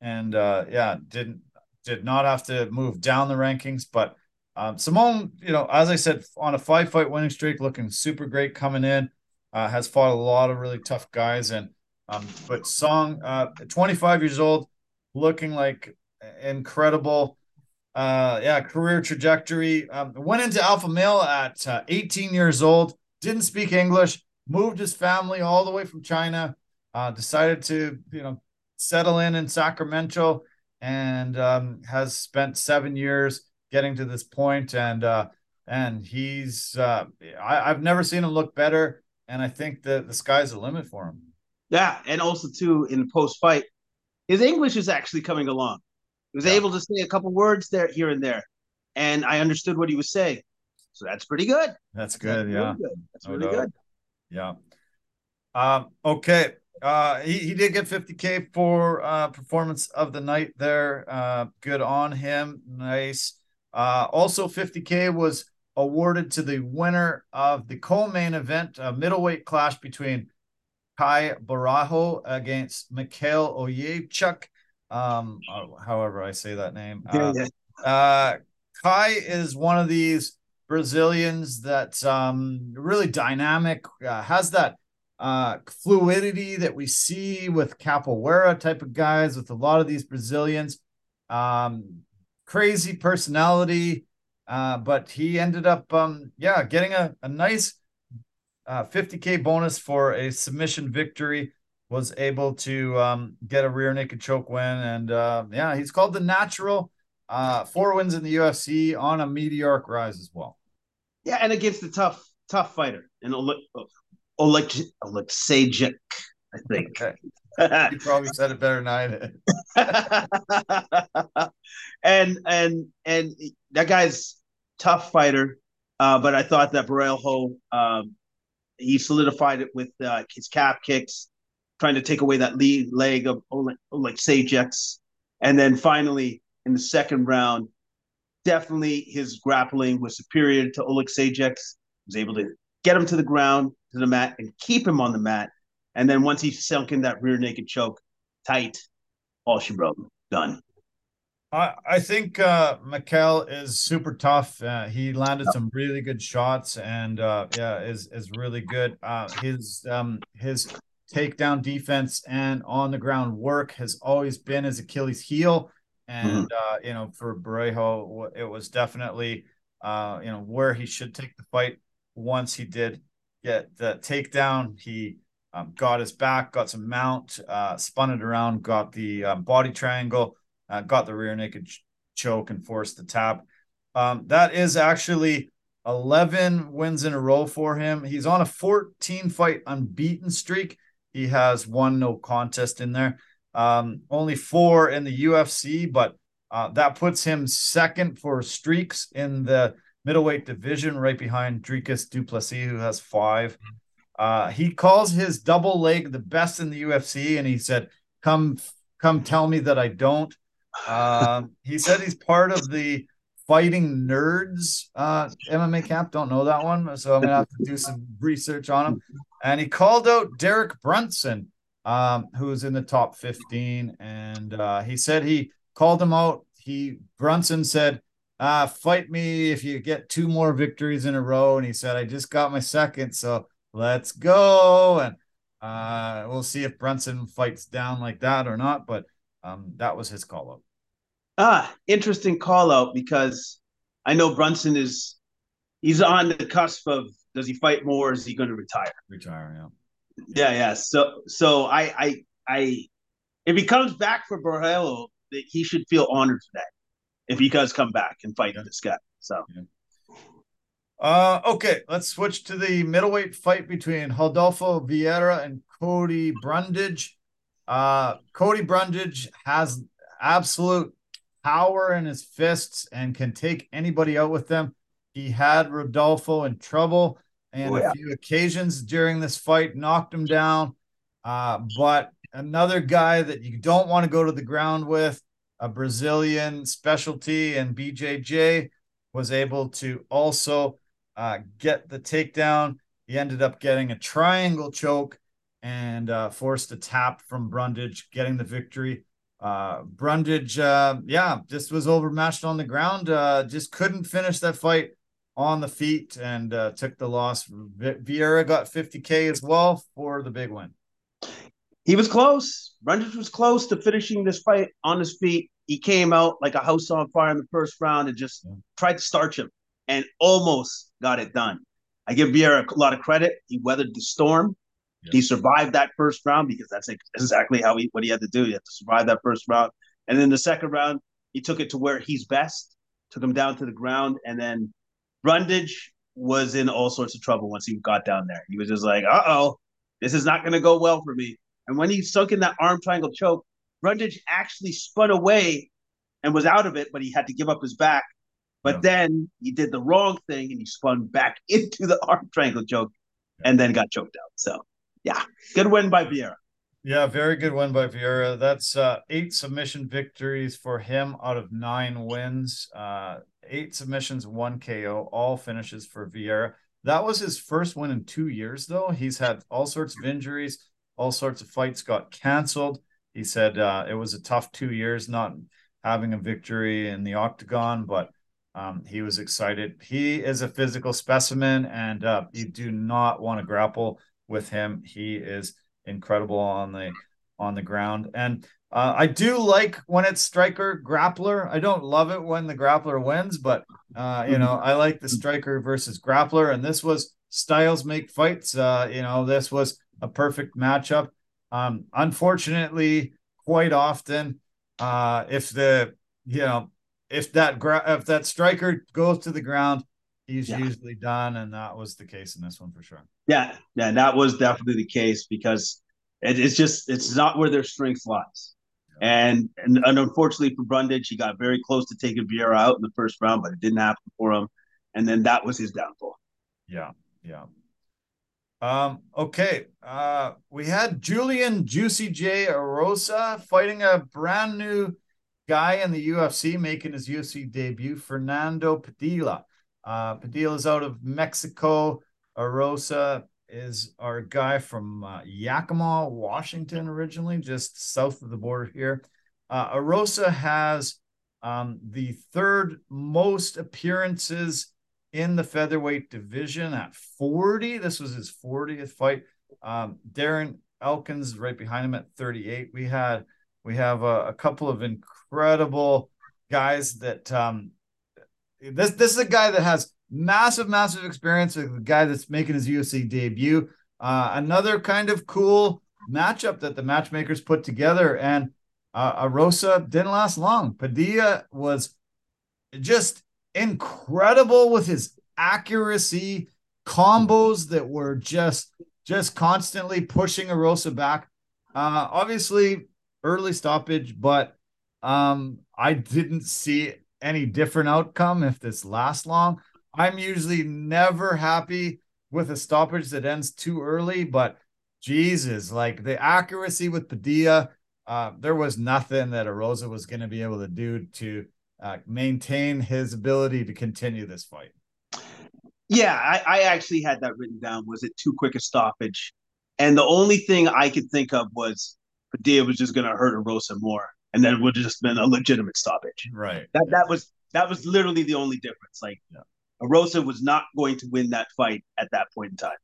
and uh, yeah didn't did not have to move down the rankings, but um, Simón, you know, as I said, on a five fight winning streak, looking super great coming in. uh, has fought a lot of really tough guys. And um, but Song, uh, 25 years old, looking like incredible. Uh, yeah, career trajectory. Um, went into alpha male at uh, 18 years old. Didn't speak English. Moved his family all the way from China. Uh, decided to you know settle in in Sacramento and um, has spent seven years getting to this point and uh, and he's uh, I, I've never seen him look better and I think that the sky's the limit for him. Yeah, and also too in post fight, his English is actually coming along. He was yeah. able to say a couple words there here and there, and I understood what he was saying. So that's pretty good. That's good. That's yeah, really good. that's no really doubt. good. Yeah. Um, okay. Uh, he, he did get 50k for uh, performance of the night there. Uh, good on him. Nice. Uh, also 50k was awarded to the winner of the co-main event, a middleweight clash between Kai Borralho against Mikhail Oyechuk. Um, however I say that name. Uh, uh, Kai is one of these Brazilians that um, really dynamic, uh, has that uh, fluidity that we see with capoeira type of guys, with a lot of these Brazilians. Um, crazy personality, uh, but he ended up, um, yeah, getting a, a nice uh, 50k bonus for a submission victory. Was able to um, get a rear naked choke win, and uh, yeah, he's called the natural. Uh, four wins in the UFC on a meteoric rise as well. Yeah, and against the tough, tough fighter, and Oleg Oleksiejczuk, I think. [laughs] you probably said it better than I did. [laughs] and and and that guy's tough fighter, uh, but I thought that Borralho, um, he solidified it with uh, his calf kicks, trying to take away that lead leg of Oleg, Oleksiejczuk's, and then finally in the second round, definitely his grappling was superior to Oleg Oleksiejczuk's. Was able to get him to the ground, to the mat and keep him on the mat. And then once he sunk in that rear naked choke, tight, all she wrote, done. I, I think uh, Mikhail is super tough. Uh, he landed some really good shots, and uh, yeah, is is really good. Uh, his um, his takedown defense and on the ground work has always been his Achilles heel, and mm-hmm. uh, you know for Borralho, it was definitely uh, you know where he should take the fight once he did get the takedown. He um, got his back, got some mount, uh, spun it around, got the um, body triangle, uh, got the rear naked ch- choke, and forced the tap. Um, that is actually 11 wins in a row for him. He's on a 14 fight unbeaten streak. He has one no contest in there. Um, only four in the UFC, but uh, that puts him second for streaks in the middleweight division, right behind Dricus du Plessis, who has five. Uh, he calls his double leg the best in the UFC, and he said, "Come, come, tell me that I don't." Uh, he said he's part of the Fighting Nerds uh, MMA camp. Don't know that one, so I'm gonna have to do some research on him. And he called out Derek Brunson, um, who's in the top 15, and uh, he said he called him out. He Brunson said uh, fight me if you get two more victories in a row. And he said, I just got my second, so let's go. And uh, we'll see if Brunson fights down like that or not. But um, that was his call out. Ah, interesting call out because I know Brunson is he's on the cusp of does he fight more? Or is he going to retire? Retire, yeah. Yeah, yeah. So, so I, I, I, if he comes back for Borralho, he should feel honored for that if he does come back and fight yeah. this guy. So. Yeah. Uh, okay, let's switch to the middleweight fight between Rodolfo Vieira and Cody Brundage. Uh, Cody Brundage has absolute power in his fists and can take anybody out with them. He had Rodolfo in trouble and oh, yeah. a few occasions during this fight knocked him down. Uh, but another guy that you don't want to go to the ground with a Brazilian specialty, and BJJ was able to also uh, get the takedown. He ended up getting a triangle choke and uh, forced a tap from Brundage, getting the victory. Uh, Brundage, uh, yeah, just was overmatched on the ground. Uh, just couldn't finish that fight. on the feet and uh, took the loss. Vieira got 50K as well for the big win. He was close. Brundage was close to finishing this fight on his feet. He came out like a house on fire in the first round and just yeah. tried to starch him and almost got it done. I give Vieira a lot of credit. He weathered the storm. Yeah. He survived that first round because that's exactly how he what he had to do. He had to survive that first round. And then the second round, he took it to where he's best, took him down to the ground, and then Brundage was in all sorts of trouble once he got down there. He was just like, uh oh, this is not going to go well for me. And when he sunk in that arm triangle choke, Brundage actually spun away and was out of it, but he had to give up his back. But yeah. then he did the wrong thing and he spun back [laughs] into the arm triangle choke yeah. and then got choked out. So, yeah, good win by Vieira. Yeah, very good win by Vieira. That's uh, eight submission victories for him out of nine wins. Uh, eight submissions, one KO, all finishes for Vieira. That was his first win in two years, though. He's had all sorts of injuries, all sorts of fights got canceled. He said uh, it was a tough two years not having a victory in the octagon, but um, he was excited. He is a physical specimen, and uh, you do not want to grapple with him. He is incredible on the on the ground. And uh, I do like when it's striker grappler. I don't love it when the grappler wins, but uh, you know I like the striker versus grappler. And this was styles make fights. Uh, you know this was a perfect matchup. Um, unfortunately, quite often, uh, if the you know if that gra- if that striker goes to the ground, he's yeah. usually done, and that was the case in this one for sure. Yeah, yeah, that was definitely the case because it, it's just it's not where their strength lies. And, and, and unfortunately for Brundage, he got very close to taking Vieira out in the first round, but it didn't happen for him. And then that was his downfall. Yeah, yeah. Um, okay. Uh, we had Julian Juicy J Erosa fighting a brand new guy in the UFC, making his UFC debut, Fernando Padilla. Uh, Padilla is out of Mexico. Erosa is our guy from uh, Yakima, Washington, originally, just south of the border here. Uh, Erosa has um, the third most appearances in the featherweight division at 40. This was his 40th fight. Um, Darren Elkins right behind him at 38. We had we have a, a couple of incredible guys that um, this this is a guy that has massive, massive experience the guy that's making his UFC debut. Uh, another kind of cool matchup that the matchmakers put together, and uh, Erosa didn't last long. Padilla was just incredible with his accuracy, combos that were just just constantly pushing Erosa back. Uh, obviously, early stoppage, but um, I didn't see any different outcome if this lasts long. I'm usually never happy with a stoppage that ends too early, but Jesus, like the accuracy with Padilla, uh, there was nothing that Erosa was going to be able to do to uh, maintain his ability to continue this fight. Yeah, I, I actually had that written down. Was it too quick a stoppage? And the only thing I could think of was Padilla was just going to hurt Erosa more, and then it would have just been a legitimate stoppage. Right. That that was that was literally the only difference. Like yeah. Erosa was not going to win that fight at that point in time.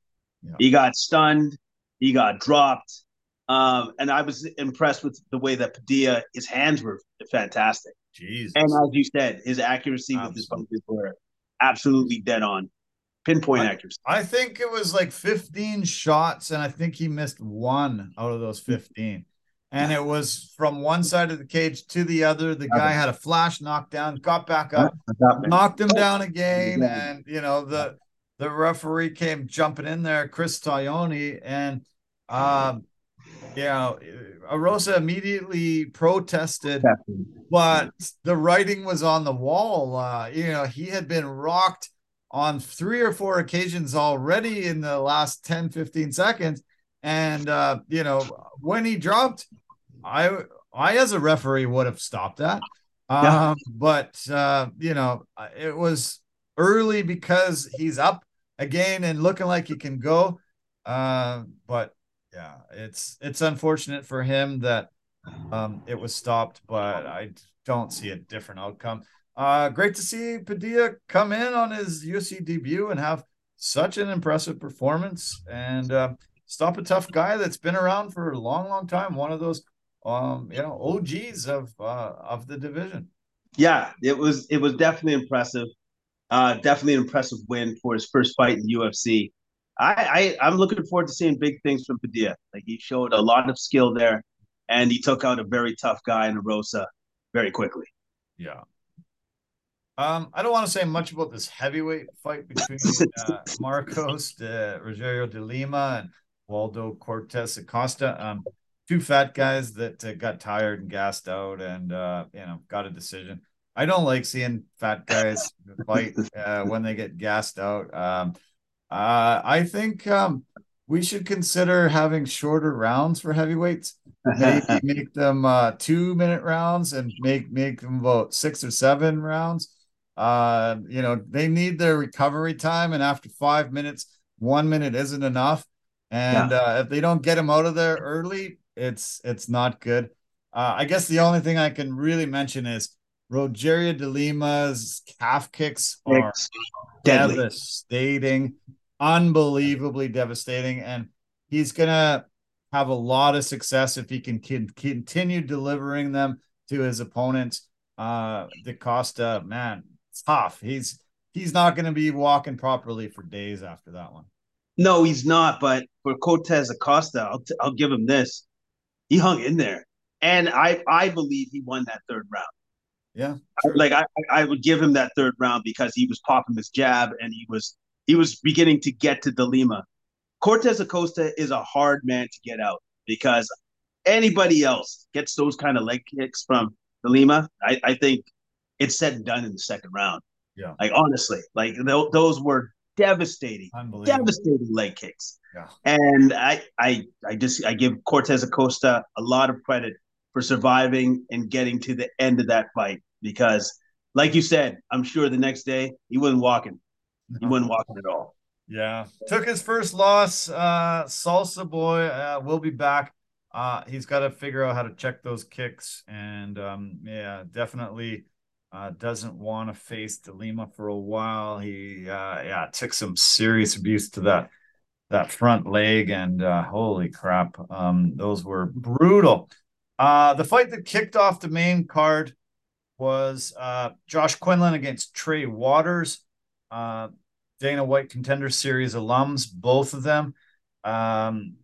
Yeah. He got stunned, he got dropped. Um, and I was impressed with the way that Padilla, his hands were fantastic. Jesus. And as you said, his accuracy absolutely. with his punches were absolutely dead on. Pinpoint I, accuracy. I think it was like 15 shots, and I think he missed one out of those 15 and it was from one side of the cage to the other. The guy had a flash knockdown, got back up, knocked him down again, and you know the the referee came jumping in there, Chris Tognoni, and um, you know, Erosa immediately protested, but the writing was on the wall. Uh, you know, he had been rocked on three or four occasions already in the last 10, 15 seconds. And uh, you know, when he dropped, I I as a referee would have stopped that. Um, but uh, you know, it was early because he's up again and looking like he can go. Uh, but yeah, it's it's unfortunate for him that um, it was stopped, but I don't see a different outcome. Uh, great to see Padilla come in on his UFC debut and have such an impressive performance and uh, stop a tough guy that's been around for a long, long time. One of those, um, you know, OGs of uh, of the division. Yeah, it was it was definitely impressive. Uh, definitely an impressive win for his first fight in the UFC. I, I I'm looking forward to seeing big things from Padilla. Like he showed a lot of skill there, and he took out a very tough guy in Rosa very quickly. Yeah. Um, I don't want to say much about this heavyweight fight between [laughs] uh, Marcos de Rogerio de Lima and Waldo Cortes Acosta. Um, two fat guys that uh, got tired and gassed out and uh, you know got a decision. I don't like seeing fat guys [laughs] fight uh, when they get gassed out. Um, uh, I think um, we should consider having shorter rounds for heavyweights. Maybe [laughs] make them uh, two minute rounds and make make them about six or seven rounds. Uh, you know, they need their recovery time, and after five minutes, one minute isn't enough. And yeah. uh, if they don't get him out of there early, it's it's not good. Uh, I guess the only thing I can really mention is Rogerio de Lima's calf kicks are Deadly. devastating unbelievably devastating. And he's going to have a lot of success if he can, can continue delivering them to his opponents. Uh, Costa, man, it's tough. He's he's not going to be walking properly for days after that one. No, he's not. But for Cortes Acosta, I'll, t- I'll give him this. He hung in there, and I I believe he won that third round. Yeah, sure. like I I would give him that third round because he was popping his jab and he was he was beginning to get to de Lima. Cortes Acosta is a hard man to get out because anybody else gets those kind of leg kicks from Lima. I, I think it's said and done in the second round. Yeah. Like honestly, like th- those were devastating, devastating leg kicks. Yeah. And I, I, I just I give Cortes Acosta a lot of credit for surviving and getting to the end of that fight because, like you said, I'm sure the next day he wasn't walking. He wasn't walking at all. Yeah. Took his first loss. Uh, Salsa Boy uh, will be back. Uh, he's got to figure out how to check those kicks. And um, yeah, definitely uh, doesn't want to face DeLima for a while. He uh, yeah took some serious abuse to that that front leg, and uh, holy crap, um, those were brutal. Uh, the fight that kicked off the main card was uh, Josh Quinlan against Trey Waters uh, Dana White Contender Series alums, both of them. Um,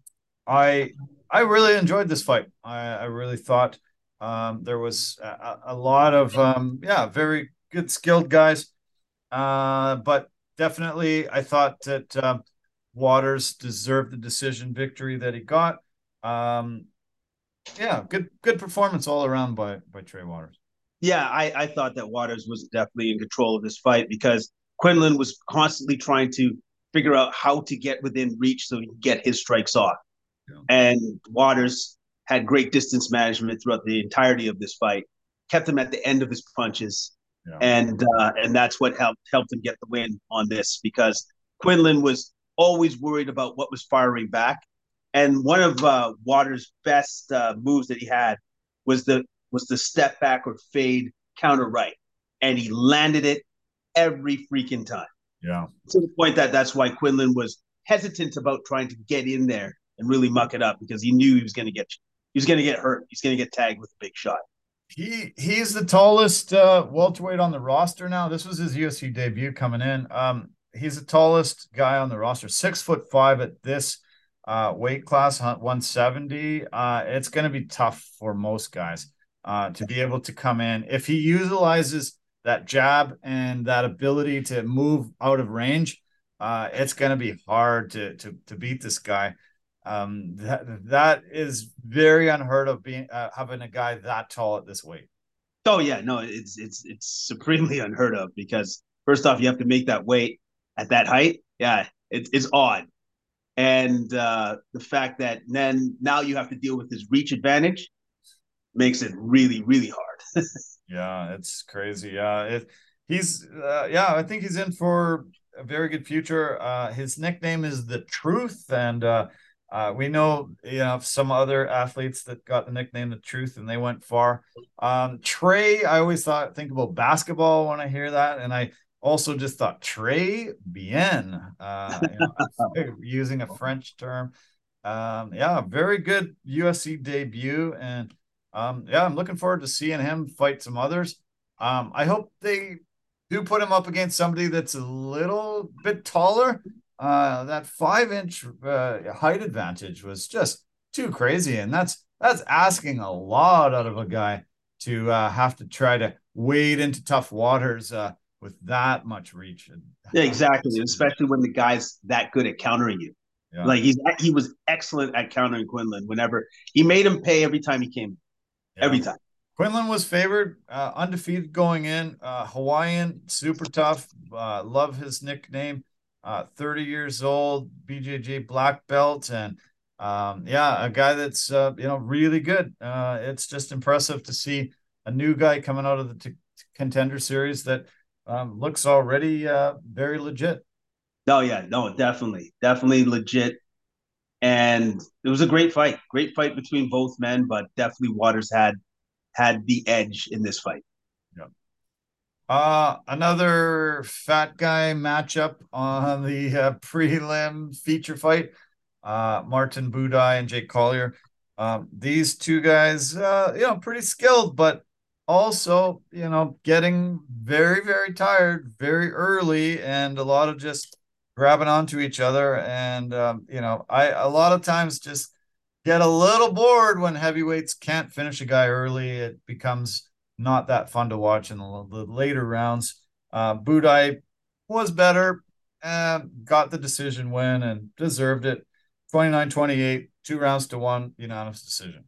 I I really enjoyed this fight. I, I really thought um, there was a, a lot of um, yeah, very good skilled guys. Uh, but definitely, I thought that uh, Waters deserved the decision victory that he got. Um, yeah, good good performance all around by by Trey Waters. Yeah, I, I thought that Waters was definitely in control of this fight because Quinlan was constantly trying to figure out how to get within reach so he could get his strikes off. Yeah. And Waters had great distance management throughout the entirety of this fight, kept him at the end of his punches, yeah. and uh, and that's what helped helped him get the win on this because Quinlan was always worried about what was firing back, and one of uh, Waters' best uh, moves that he had was the was the step back or fade counter right, and he landed it every freaking time. Yeah. To the point that that's why Quinlan was hesitant about trying to get in there and really muck it up because he knew he was going to get he was going to get hurt. He's going to get tagged with a big shot. He he's the tallest uh, welterweight on the roster now. This was his UFC debut coming in. Um, he's the tallest guy on the roster, six foot five at this uh, weight class, 170. Uh, it's going to be tough for most guys uh, to be able to come in if he utilizes that jab and that ability to move out of range, uh, it's going to be hard to, to to beat this guy. Um, that that is very unheard of being uh, having a guy that tall at this weight. Oh yeah, no, it's it's it's supremely [laughs] unheard of because first off, you have to make that weight at that height. Yeah, it, it's odd, and uh, the fact that then now you have to deal with his reach advantage makes it really really hard. [laughs] Yeah, it's crazy. Yeah, it, he's uh, yeah. I think he's in for a very good future. Uh, his nickname is the Truth, and uh, Uh, we know you know some other athletes that got the nickname the Truth, and they went far. Um, Trey, I always thought think about basketball when I hear that, and I also just thought Trey Bien, uh, you know, [laughs] using a French term. Um, yeah, very good UFC debut, and um, yeah, I'm looking forward to seeing him fight some others. Um, I hope they do put him up against somebody that's a little bit taller. Uh, that five inch uh, height advantage was just too crazy, and that's that's asking a lot out of a guy to uh, have to try to wade into tough waters uh, with that much reach. Yeah, exactly. Especially when the guy's that good at countering you. Yeah. Like he's he was excellent at countering Quinlan. Whenever he made him pay every time he came, yeah. every time. Quinlan was favored, uh, undefeated going in. Uh, Hawaiian, super tough. Uh, love his nickname. Uh, 30 years old, BJJ black belt, and um, yeah, a guy that's uh, you know really good. Uh, it's just impressive to see a new guy coming out of the t- contender series that um, looks already uh, very legit. Oh yeah, no, definitely, definitely legit. And it was a great fight, great fight between both men, but definitely Waters had had the edge in this fight. Uh, another fat guy matchup on the uh, prelim feature fight. Uh, Martin Buday and Jake Collier. Um, these two guys, uh, you know, pretty skilled, but also, you know, getting very, very tired very early and a lot of just grabbing onto each other. And, um, you know, I, a lot of times just get a little bored when heavyweights can't finish a guy early. It becomes not that fun to watch in the, the later rounds. Uh, Buday was better, and got the decision win and deserved it. 29 28, two rounds to one, unanimous decision.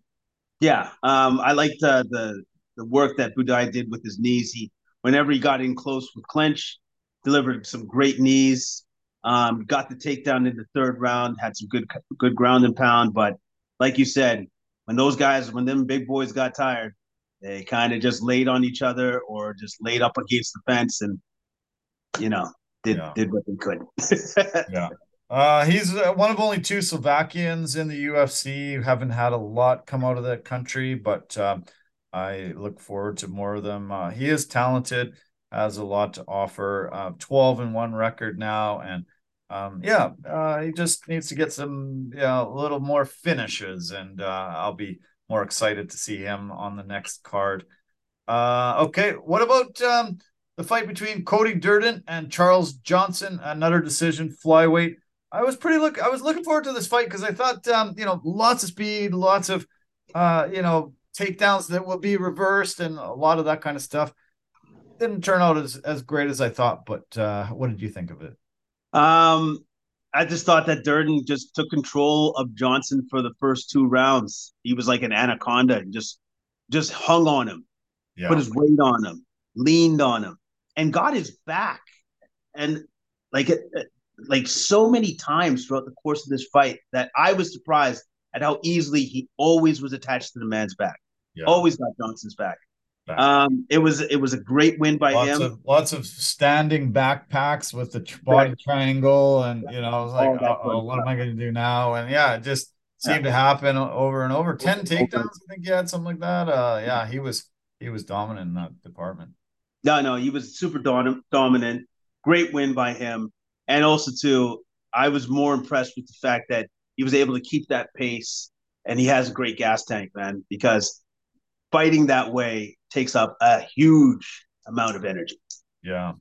Yeah, um, I liked uh, the the work that Buday did with his knees. He, whenever he got in close with clinch, delivered some great knees. Um, got the takedown in the third round, had some good good ground and pound, but like you said, when those guys, when them big boys got tired, they kind of just laid on each other or just laid up against the fence and, you know, did yeah. did what they could. [laughs] yeah. Uh, he's uh, one of only two Slovakians in the UFC haven't had a lot come out of that country, but uh, I look forward to more of them. Uh, he is talented, has a lot to offer. Uh, 12 and one record now, and um, yeah, uh, he just needs to get some, you know, a little more finishes, and uh, I'll be more excited to see him on the next card. Uh, okay, what about um, the fight between Cody Durden and Charles Johnson? Another decision, flyweight. I was pretty look. I was looking forward to this fight because I thought, um, you know, lots of speed, lots of, uh, you know, takedowns that will be reversed, and a lot of that kind of stuff. Didn't turn out as as great as I thought, but uh, what did you think of it? Um, I just thought that Durden just took control of Johnson for the first two rounds. He was like an anaconda and just just hung on him, yeah. put his weight on him, leaned on him, and got his back. And like like so many times throughout the course of this fight that I was surprised at how easily he always was attached to the man's back. Yeah. Always got Johnson's back. Um, it was it was a great win by lots him. Of, lots of standing backpacks with the body right. triangle, and you know, I was like, oh, oh what am I going to do now? And yeah, it just seemed yeah. to happen over and over. Ten takedowns, I think he had something like that. Uh, yeah, he was he was dominant in that department. No, no, he was super dominant. Great win by him, and also too, I was more impressed with the fact that he was able to keep that pace, and he has a great gas tank, man. Because fighting that way takes up a huge amount of energy. Yeah.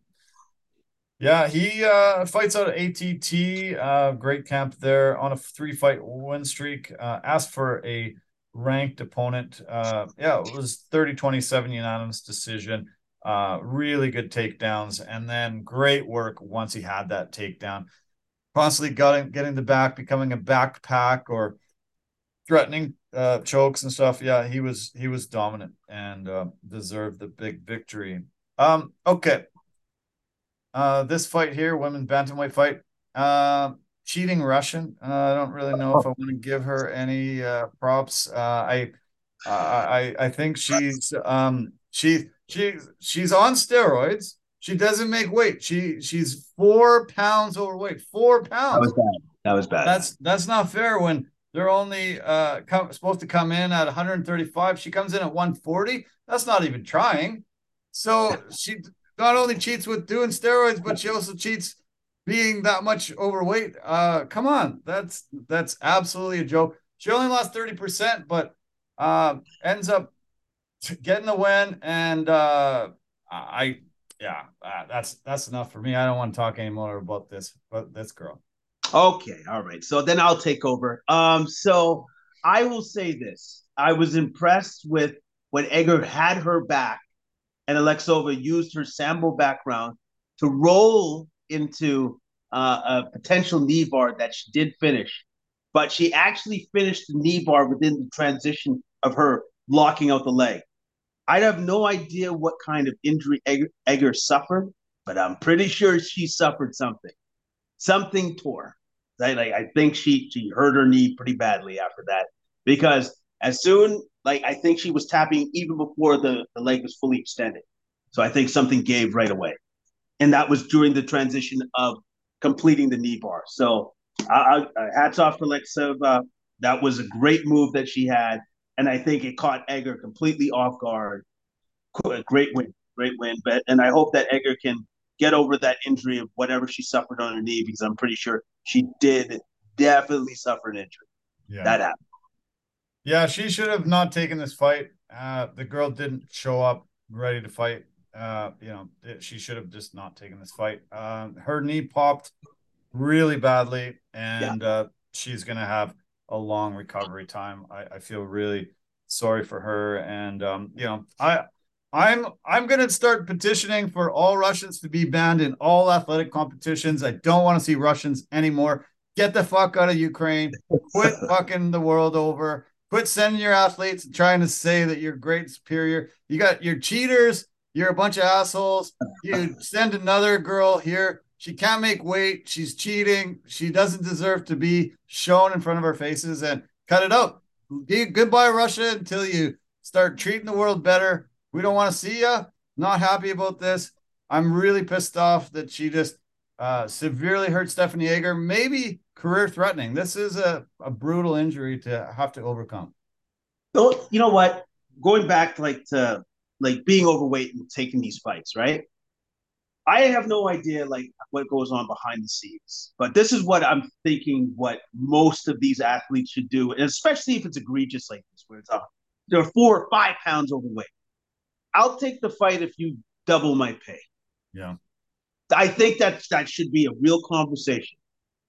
Yeah, he uh, fights out ATT, uh, great camp there on a three fight win streak. Uh, asked for a ranked opponent. Uh, yeah, it was 30 27 unanimous decision. Uh, really good takedowns, and then great work once he had that takedown. Constantly getting getting the back, becoming a backpack or threatening uh, chokes and stuff. Yeah, he was he was dominant and uh, deserved the big victory. Um, okay. Uh, this fight here, women bantamweight fight. Uh, cheating Russian. Uh, I don't really know if I want to give her any uh, props. Uh, I, I I think she's um she she she's on steroids. She doesn't make weight. She she's four pounds overweight. Four pounds. That was bad. That was bad. That's that's not fair when they're only uh, come, supposed to come in at 135. She comes in at 140. That's not even trying. So [laughs] she not only cheats with doing steroids, but she also cheats being that much overweight. Uh, come on, that's that's absolutely a joke. She only lost 30%, but uh, ends up getting the win. And uh, I, yeah, uh, that's that's enough for me. I don't want to talk anymore about this, but this girl. Okay, all right. So then I'll take over. Um, so I will say this: I was impressed with when Egger had her back, and Alexova used her sambo background to roll into uh, a potential knee bar that she did finish, but she actually finished the knee bar within the transition of her blocking out the leg. I have no idea what kind of injury Egger, Egger suffered, but I'm pretty sure she suffered something something tore. Like, like I think she she hurt her knee pretty badly after that because as soon like I think she was tapping even before the, the leg was fully extended. So I think something gave right away. And that was during the transition of completing the knee bar. So I, I, hats off to Alexova. Uh, that was a great move that she had. And I think it caught Egger completely off guard. Great win, great win. But and I hope that Egger can get over that injury of whatever she suffered on her knee because I'm pretty sure she did definitely suffer an injury. Yeah. That happened. Yeah, she should have not taken this fight. Uh, the girl didn't show up ready to fight. Uh, you know, she should have just not taken this fight. Uh, her knee popped really badly, and yeah. uh, she's gonna have a long recovery time. I, I feel really sorry for her, and um, you know, I I'm I'm gonna start petitioning for all Russians to be banned in all athletic competitions. I don't want to see Russians anymore. Get the fuck out of Ukraine. Quit [laughs] fucking the world over. Quit sending your athletes and trying to say that you're great superior. You got your cheaters. You're a bunch of assholes. You [laughs] send another girl here. She can't make weight. She's cheating. She doesn't deserve to be shown in front of our faces and cut it out. Goodbye, Russia, until you start treating the world better we don't want to see you. Not happy about this. I'm really pissed off that she just uh, severely hurt Stephanie Egger, maybe career threatening. This is a, a brutal injury to have to overcome. So, you know what? Going back like to like being overweight and taking these fights, right? I have no idea like what goes on behind the scenes, but this is what I'm thinking. What most of these athletes should do, and especially if it's egregious like this, where it's a, they're four or five pounds overweight. I'll take the fight if you double my pay. Yeah. I think that that should be a real conversation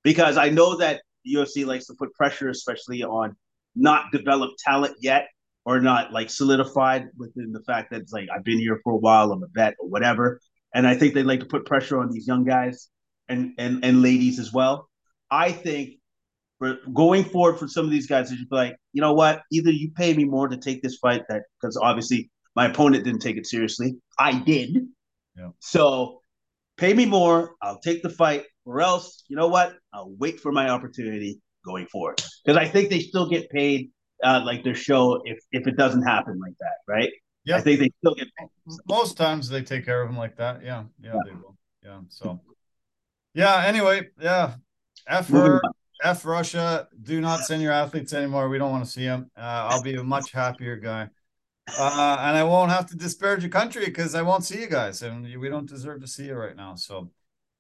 because I know that the UFC likes to put pressure, especially on not developed talent yet or not like solidified within the fact that it's like I've been here for a while, I'm a vet or whatever. And I think they like to put pressure on these young guys and and and ladies as well. I think for going forward for some of these guys, they should be like, you know what? Either you pay me more to take this fight that because obviously my opponent didn't take it seriously. I did. Yeah. So pay me more. I'll take the fight, or else, you know what? I'll wait for my opportunity going forward. Because I think they still get paid uh, like their show if if it doesn't happen like that, right? Yeah. I think they still get paid. Most times they take care of them like that. Yeah. Yeah, yeah. they will. Yeah. So yeah, anyway, yeah. F her, F Russia. Do not send your athletes anymore. We don't want to see them. Uh, I'll be a much happier guy uh, and I won't have to disparage your country because I won't see you guys, and we don't deserve to see you right now. So,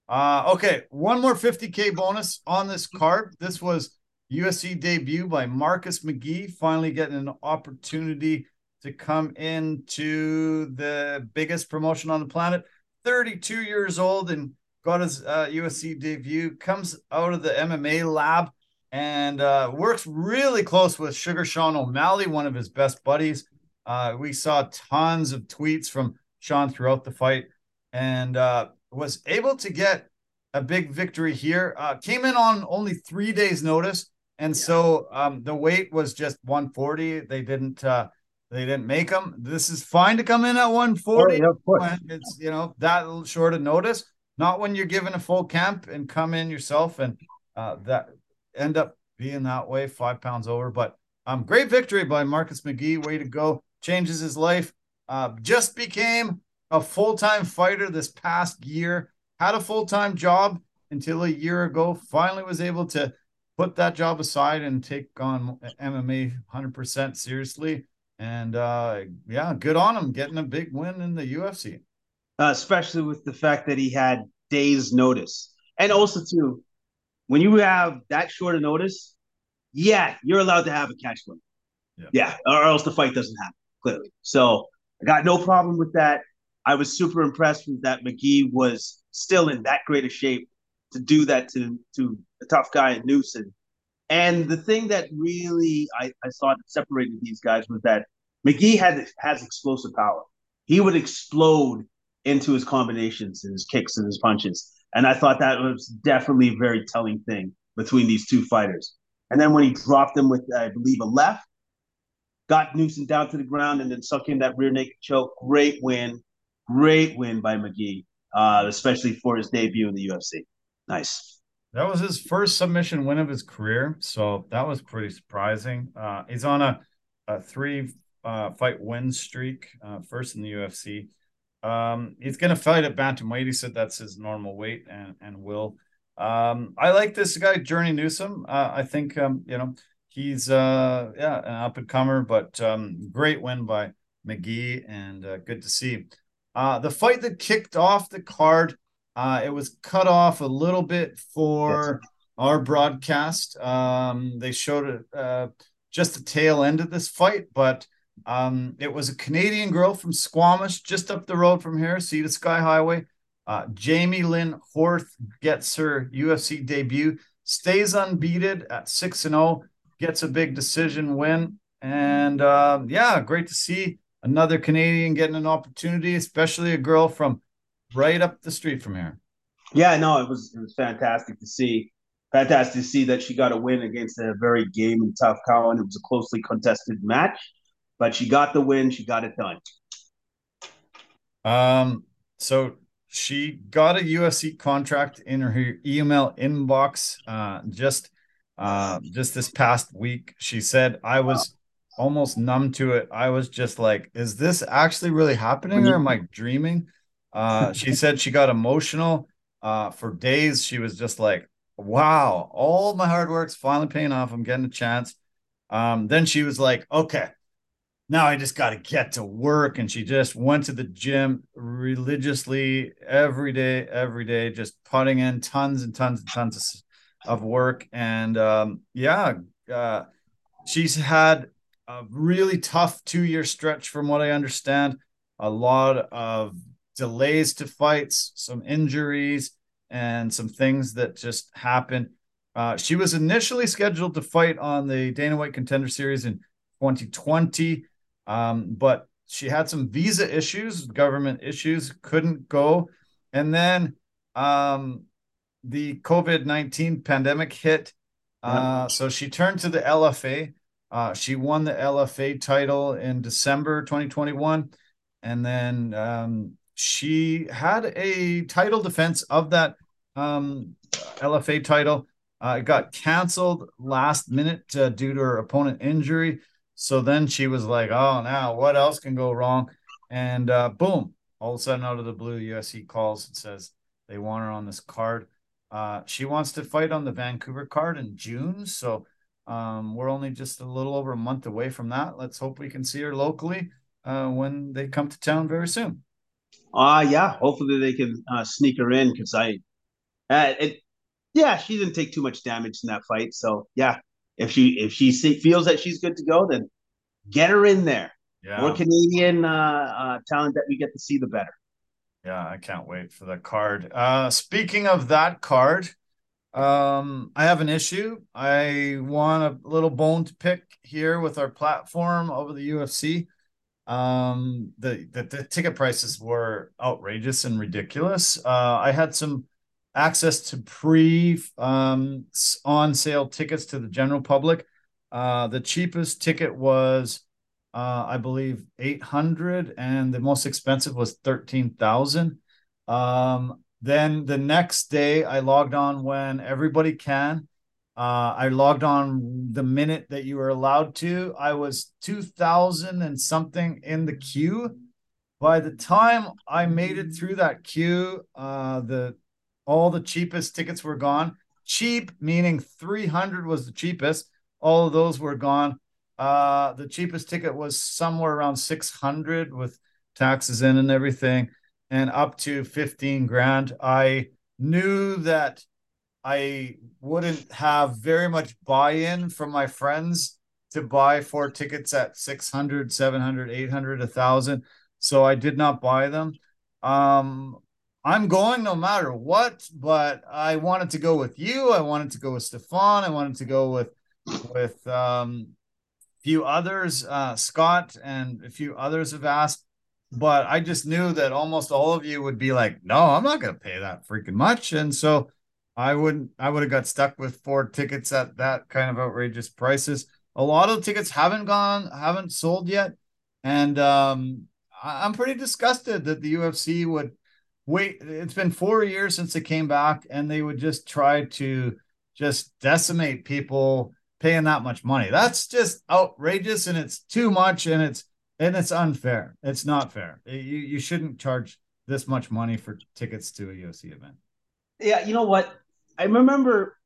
uh, okay, one more 50k bonus on this card. This was UFC debut by Marcus McGee, finally getting an opportunity to come into the biggest promotion on the planet. 32 years old and got his uh, UFC debut. Comes out of the MMA lab and uh, works really close with Sugar Sean O'Malley, one of his best buddies. Uh, we saw tons of tweets from Sean throughout the fight and uh, was able to get a big victory here. Uh, came in on only three days' notice, and yeah. so um, the weight was just 140. They didn't uh, they didn't make them. This is fine to come in at 140. Oh, yeah, it's you know that short of notice. Not when you're given a full camp and come in yourself and uh, that end up being that way, five pounds over. But um, great victory by Marcus McGee. Way to go changes his life. Uh, just became a full time fighter this past year. Had a full time job until a year ago. Finally was able to put that job aside and take on MMA 100% seriously. And uh, yeah, good on him getting a big win in the UFC. Uh, especially with the fact that he had days' notice. And also, too, when you have that short of notice, yeah, you're allowed to have a catch win. Yeah. yeah, or else the fight doesn't happen, clearly. So I got no problem with that. I was super impressed with that McGee was still in that great a shape to do that to to a tough guy in Newson. And the thing that really I, I thought separated these guys was that McGee had has explosive power. He would explode into his combinations and his kicks and his punches. And I thought that was definitely a very telling thing between these two fighters. And then when he dropped him with, I believe, a left, got Newson down to the ground and then suck in that rear naked choke. Great win. Great win by McGee, uh, especially for his debut in the UFC. Nice. That was his first submission win of his career. So that was pretty surprising. Uh, he's on a, a three uh, fight win streak, uh, first in the UFC. Um, he's going to fight at bantamweight. He said that's his normal weight and, and will. Um, I like this guy, Journey Newson. Uh, I think, um, you know, he's uh yeah an up and comer but um great win by mcgee and uh, good to see. Uh the fight that kicked off the card uh it was cut off a little bit for our broadcast. Um they showed uh just the tail end of this fight but um it was a canadian girl from squamish just up the road from here sea to sky highway. Uh jamie lynn horth gets her ufc debut stays unbeaten at 6 and 0 gets a big decision win. And uh, yeah, great to see another Canadian getting an opportunity, especially a girl from right up the street from here. Yeah, no, it was it was fantastic to see. Fantastic to see that she got a win against a very game and tough Cowan. It was a closely contested match, but she got the win. She got it done. Um, so she got a UFC contract in her email inbox uh, just uh, just this past week. She said I was almost numb to it. I was just like, is this actually really happening or am I dreaming? Uh, she said she got emotional uh, for days. She was just like, wow, all my hard work's finally paying off. I'm getting a chance. Um, then she was like, okay, now I just got to get to work. And she just went to the gym religiously every day, every day, just putting in tons and tons and tons of work. And um, yeah, uh, she's had a really tough two year stretch, from what I understand. A lot of delays to fights, some injuries, and some things that just happened. Uh, she was initially scheduled to fight on the Dana White Contender Series in 2020, um, but she had some visa issues, government issues, couldn't go. And then um, the COVID 19 pandemic hit. Uh, so she turned to the LFA. Uh, she won the LFA title in December 2021. And then um, she had a title defense of that um, LFA title. Uh, it got canceled last minute uh, due to her opponent injury. So then she was like, oh, now what else can go wrong? And uh, boom, all of a sudden out of the blue, UFC calls and says they want her on this card. Uh, she wants to fight on the Vancouver card in June. So um, we're only just a little over a month away from that. Let's hope we can see her locally uh, when they come to town very soon. Uh yeah. Hopefully they can uh, sneak her in because I, uh, it, yeah, she didn't take too much damage in that fight. So yeah, if she if she feels that she's good to go, then get her in there. Yeah. More Canadian uh, uh, talent that we get to see, the better. Yeah, I can't wait for the card. Uh, speaking of that card, um, I have an issue. I want a little bone to pick here with our platform over the UFC. Um, the, the, the ticket prices were outrageous and ridiculous. Uh, I had some access to pre um, on sale tickets to the general public. Uh, the cheapest ticket was uh, I believe 800 and the most expensive was 13,000. Um, then the next day I logged on when everybody can. Uh, I logged on the minute that you were allowed to. I was 2,000 and something in the queue. By the time I made it through that queue, uh, the all the cheapest tickets were gone. cheap, meaning 300 was the cheapest. All of those were gone. Uh, the cheapest ticket was somewhere around 600 with taxes in and everything, and up to 15 grand. I knew that I wouldn't have very much buy in from my friends to buy four tickets at 600, 700, 800, 1000. So I did not buy them. Um, I'm going no matter what, but I wanted to go with you. I wanted to go with Stefan. I wanted to go with with um, few others. Uh, Scott and a few others have asked, but I just knew that almost all of you would be like, "No, I'm not going to pay that freaking much," and so I wouldn't. I would have got stuck with four tickets at that kind of outrageous prices. A lot of tickets haven't gone, haven't sold yet, and um, I'm pretty disgusted that the UFC would wait. It's been four years since they came back, and they would just try to just decimate people paying that much money. That's just outrageous, and it's too much, and it's and it's unfair. It's not fair. You you shouldn't charge this much money for tickets to a UFC event. Yeah, you know what? I remember.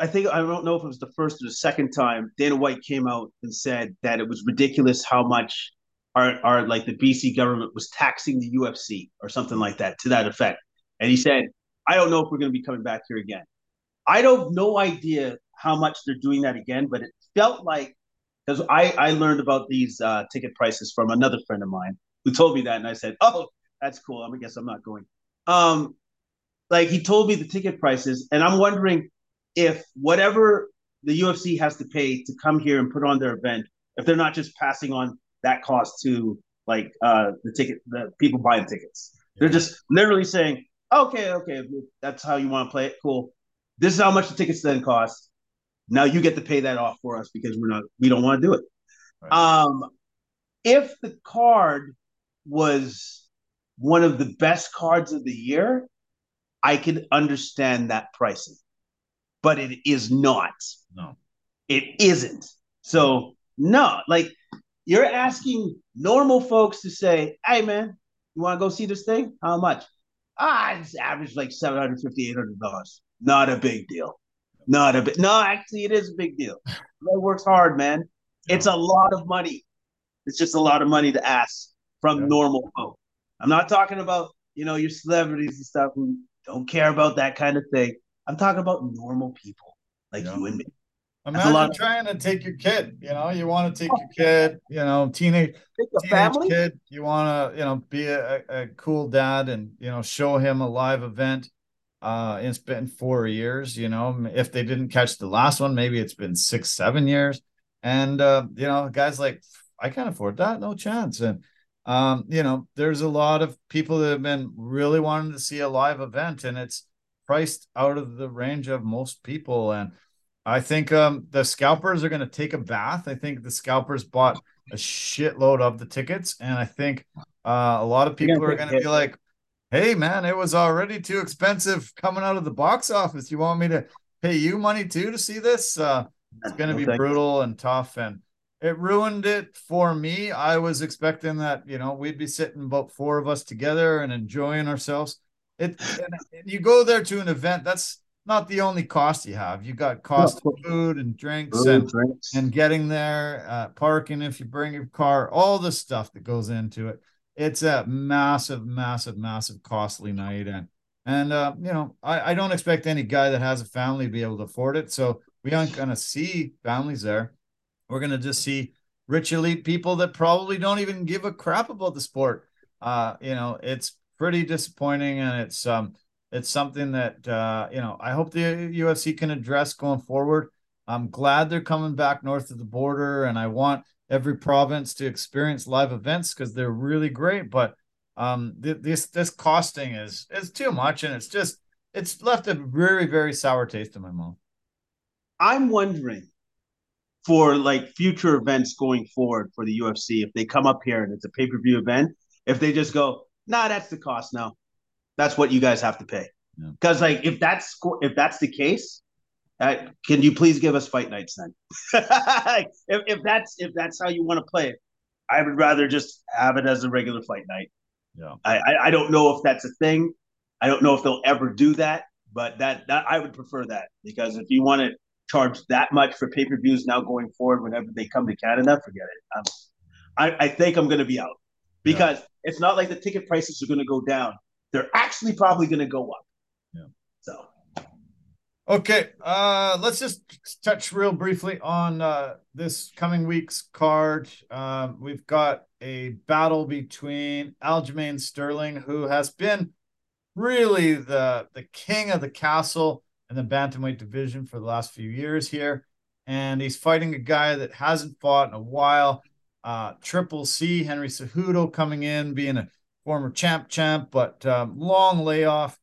I think I don't know if it was the first or the second time Dana White came out and said that it was ridiculous how much our, our like the BC government was taxing the UFC or something like that to that effect. And he said, I don't know if we're going to be coming back here again. I don't no idea how much they're doing that again, but it felt like because I I learned about these uh, ticket prices from another friend of mine who told me that, and I said, oh, that's cool. I'm guess I'm not going. Um, like he told me the ticket prices, and I'm wondering if whatever the UFC has to pay to come here and put on their event, if they're not just passing on that cost to like uh the ticket the people buying tickets. They're just literally saying, okay, okay, that's how you want to play it. Cool. This is how much the tickets then cost. Now you get to pay that off for us because we're not we don't want to do it. Right. Um if the card was one of the best cards of the year, I could understand that pricing. But it is not. No. It isn't. So no, like you're asking normal folks to say, hey, man, you want to go see this thing? How much? Ah, it's average like 750 $800. Not a big deal. Not a bit. No, actually, it is a big deal. That works hard, man. It's a lot of money. It's just a lot of money to ask from yeah. normal folk. I'm not talking about, you know, your celebrities and stuff who don't care about that kind of thing. I'm talking about normal people like yeah. you and me. Imagine trying to take your kid. You know, you want to take your kid. You know, teenage teenage family? kid. You want to, you know, be a, a cool dad and you know show him a live event. Uh, it's been four years. You know, if they didn't catch the last one, maybe it's been six, seven years. And uh, you know, guys like I can't afford that. No chance. And um, you know, there's a lot of people that have been really wanting to see a live event, and it's priced out of the range of most people. And I think um, the scalpers are going to take a bath. I think the scalpers bought a shitload of the tickets, and I think uh, a lot of people are going to be like, "Hey, man, it was already too expensive coming out of the box office. You want me to pay you money too to see this? Uh, it's going to be brutal and tough, and it ruined it for me. I was expecting that you know we'd be sitting about four of us together and enjoying ourselves. It and you go there to an event that's not the only cost you have. You got cost of food and drinks food, and drinks. and getting there, uh, parking if you bring your car, all the stuff that goes into it. It's a massive, massive, massive costly night, and and uh, you know I, I don't expect any guy that has a family to be able to afford it. So we aren't gonna see families there. We're gonna just see rich elite people that probably don't even give a crap about the sport. Uh, you know, it's pretty disappointing, and it's um it's something that uh, you know I hope the UFC can address going forward. I'm glad they're coming back north of the border, and I want every province to experience live events because they're really great. But um, th- this this costing is is too much, and it's just it's left a very very sour taste in my mouth. I'm wondering for like future events going forward for the UFC if they come up here and it's a pay per view event, if they just go, nah, that's the cost now that's what you guys have to pay. Because yeah. like if that's if that's the case, uh, can you please give us fight nights then? [laughs] if, if that's if that's how you want to play it, I would rather just have it as a regular fight night. Yeah, I, I, I don't know if that's a thing. I don't know if they'll ever do that. But that, that I would prefer that because if you want to charge that much for pay per views now going forward, whenever they come to Canada, forget it. Um, I, I think I'm going to be out because yeah. it's not like the ticket prices are going to go down. They're actually probably going to go up. Yeah. So. Okay, uh, let's just touch real briefly on uh, this coming week's card. Um, we've got a battle between Aljamain Sterling, who has been really the the king of the castle in the bantamweight division for the last few years here, and he's fighting a guy that hasn't fought in a while. Uh, Triple C Henry Cejudo coming in, being a former champ champ, but um, long layoff,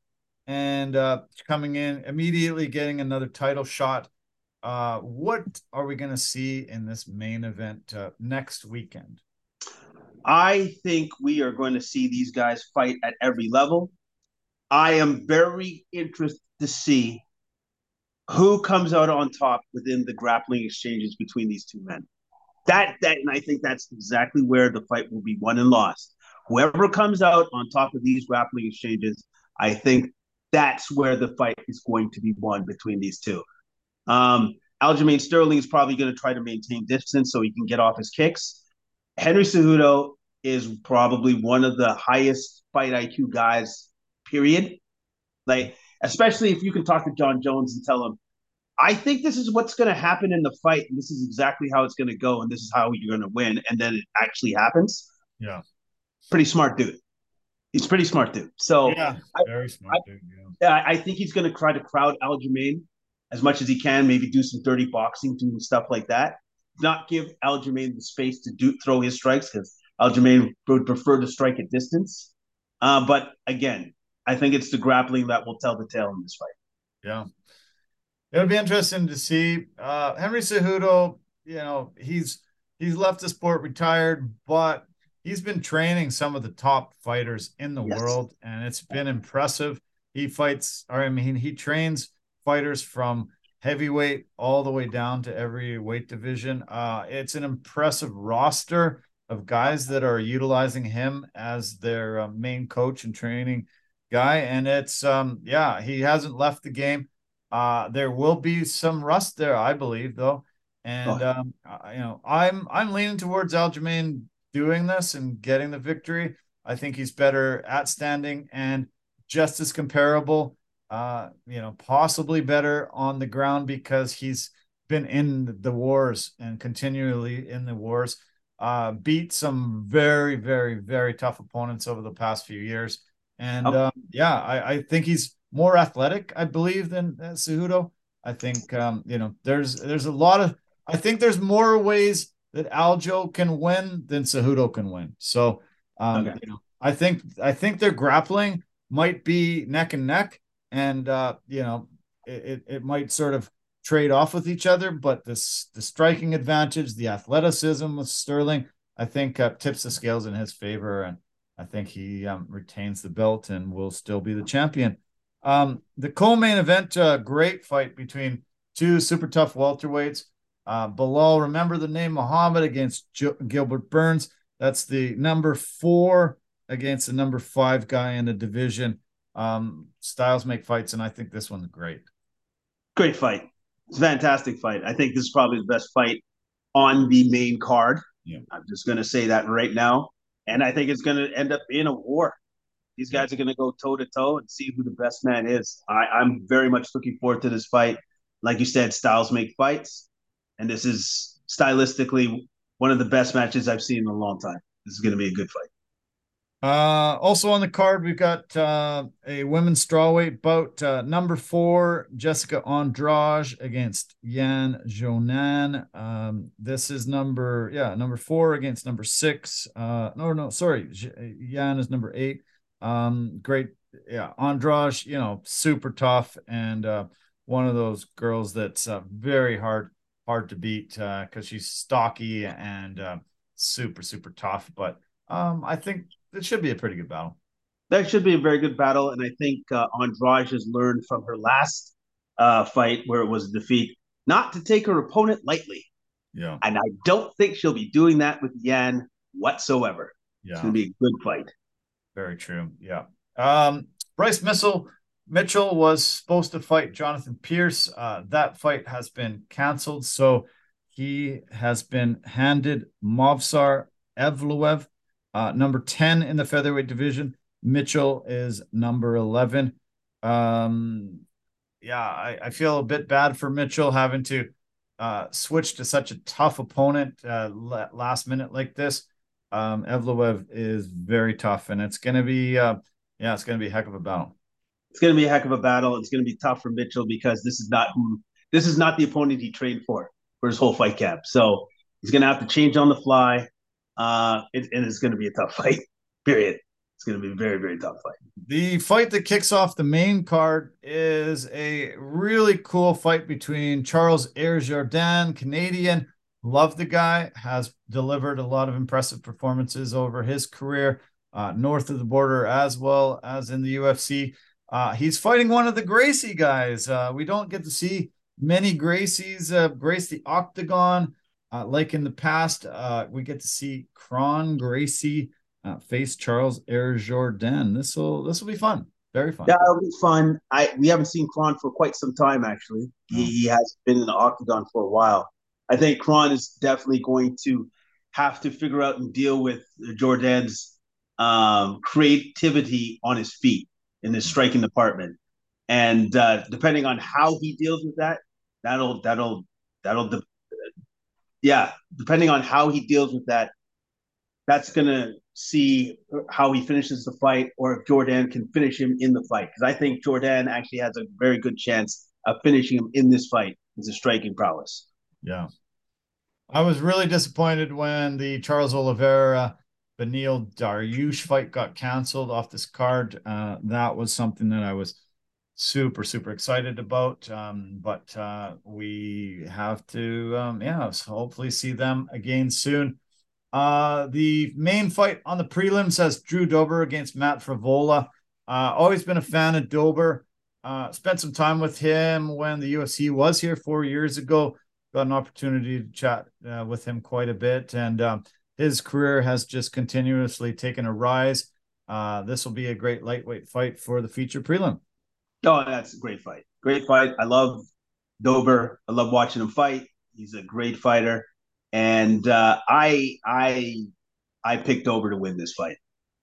and uh, coming in immediately getting another title shot. Uh, what are we going to see in this main event uh, next weekend? I think we are going to see these guys fight at every level. I am very interested to see who comes out on top within the grappling exchanges between these two men. That that and I think that's exactly where the fight will be won and lost. Whoever comes out on top of these grappling exchanges, I think that's where the fight is going to be won between these two. Um, Aljamain Sterling is probably going to try to maintain distance so he can get off his kicks. Henry Cejudo is probably one of the highest fight IQ guys, period. Like, especially if you can talk to Jon Jones and tell him, I think this is what's going to happen in the fight, and this is exactly how it's going to go, and this is how you're going to win, and then it actually happens. Yeah, pretty smart dude. He's pretty smart dude. So yeah, very smart I, dude. Yeah, I think he's going to try to crowd Aljamain as much as he can. Maybe do some dirty boxing, do stuff like that. Not give Aljamain the space to do throw his strikes because Aljamain would prefer to strike at distance. Uh, but again, I think it's the grappling that will tell the tale in this fight. Yeah, it'll be interesting to see. Uh, Henry Cejudo, you know, he's he's left the sport retired, but he's been training some of the top fighters in the yes. world, and it's been impressive. He fights, or I mean, he trains fighters from heavyweight all the way down to every weight division. Uh, it's an impressive roster of guys that are utilizing him as their uh, main coach and training guy. And it's, um, yeah, he hasn't left the game. Uh, there will be some rust there, I believe, though. And oh. um, you know, I'm I'm leaning towards Aljamain doing this and getting the victory. I think he's better at standing and just as comparable. Uh, you know, possibly better on the ground because he's been in the wars and continually in the wars. Uh, beat some very, very, very tough opponents over the past few years. And oh. um, yeah, I, I think he's more athletic, I believe, than uh, Cejudo. I think um, you know there's there's a lot of I think there's more ways that Aljo can win then Cejudo can win. So um, okay. you know, I think I think their grappling might be neck and neck, and uh, you know it, it, might sort of trade off with each other. But this the striking advantage, the athleticism with Sterling, I think uh, tips the scales in his favor, and I think he um, retains the belt and will still be the champion. Um, the co-main event, uh, great fight between two super tough welterweights. Uh, Belal, remember the name Muhammad against Gilbert Burns. That's the number four against the number five guy in the division. Um, styles make fights, and I think this one's great. Great fight. It's a fantastic fight. I think this is probably the best fight on the main card. Yeah. I'm just going to say that right now. And I think it's going to end up being a war. These guys are going to go toe to toe and see who the best man is. I, I'm very much looking forward to this fight. Like you said, styles make fights. And this is stylistically one of the best matches I've seen in a long time. This is going to be a good fight. Uh, also on the card, we've got uh, a women's strawweight bout. Uh, number four, Jessica Andrade against Yan Xiaonan. Um, this is number, yeah, number four against number six. Uh, no, no, sorry, Yan is number eight. Um, great, yeah, Andrade, you know, super tough and uh, one of those girls that's uh, very hard, hard to beat because uh, she's stocky and uh, super, super tough. But um, I think it should be a pretty good battle. That should be a very good battle, and I think uh, Andrade has learned from her last uh, fight where it was a defeat not to take her opponent lightly. Yeah, and I don't think she'll be doing that with Yan whatsoever. Yeah, it's gonna be a good fight. Very true. Yeah. Um, Bryce Missile Mitchell was supposed to fight Jonathan Pearce. Uh, that fight has been canceled. So he has been handed Movsar Evloev, uh, number 10 in the featherweight division. Mitchell is number 11. Um, yeah, I, I, feel a bit bad for Mitchell having to uh, switch to such a tough opponent uh, last minute like this. Um, Evloev is very tough, and it's going to be, uh, yeah, it's going to be a heck of a battle. It's going to be a heck of a battle. It's going to be tough for Mitchell because this is not who, this is not the opponent he trained for for his whole fight camp. So he's going to have to change on the fly, uh, it, and it's going to be a tough [laughs] fight. Period. It's going to be a very, very tough fight. The fight that kicks off the main card is a really cool fight between Charles Ayers Jourdain, Canadian. Love the guy, has delivered a lot of impressive performances over his career, uh, north of the border as well as in the UFC. Uh, he's fighting one of the Gracie guys. Uh, we don't get to see many Gracies uh, grace the octagon. Uh, like in the past, uh, we get to see Kron Gracie uh, face Charles Air Jordan. This will this will be fun. Very fun. Yeah, it'll be fun. I we haven't seen Kron for quite some time. Actually, he, he has been in the octagon for a while. I think Kron is definitely going to have to figure out and deal with Jourdain's um, creativity on his feet in his striking department. And uh, depending on how he deals with that, that'll that'll that'll de- yeah, depending on how he deals with that, that's gonna see how he finishes the fight or if Jourdain can finish him in the fight. Because I think Jourdain actually has a very good chance of finishing him in this fight. Is a striking prowess. Yeah. I was really disappointed when the Charles Oliveira Beneil Dariush fight got canceled off this card. Uh, that was something that I was super super excited about. Um, but uh, we have to um, yeah hopefully see them again soon. Uh, the main fight on the prelims has drew dober against matt frevola uh, always been a fan of dober. Uh, spent some time with him when the ufc was here four years ago. Got an opportunity to chat uh, with him quite a bit. And um, his career has just continuously taken a rise uh, this will be a great lightweight fight for the feature prelim Oh, that's a great fight. Great fight. I love Dober. I love watching him fight. He's a great fighter, and uh, I I I picked Dober to win this fight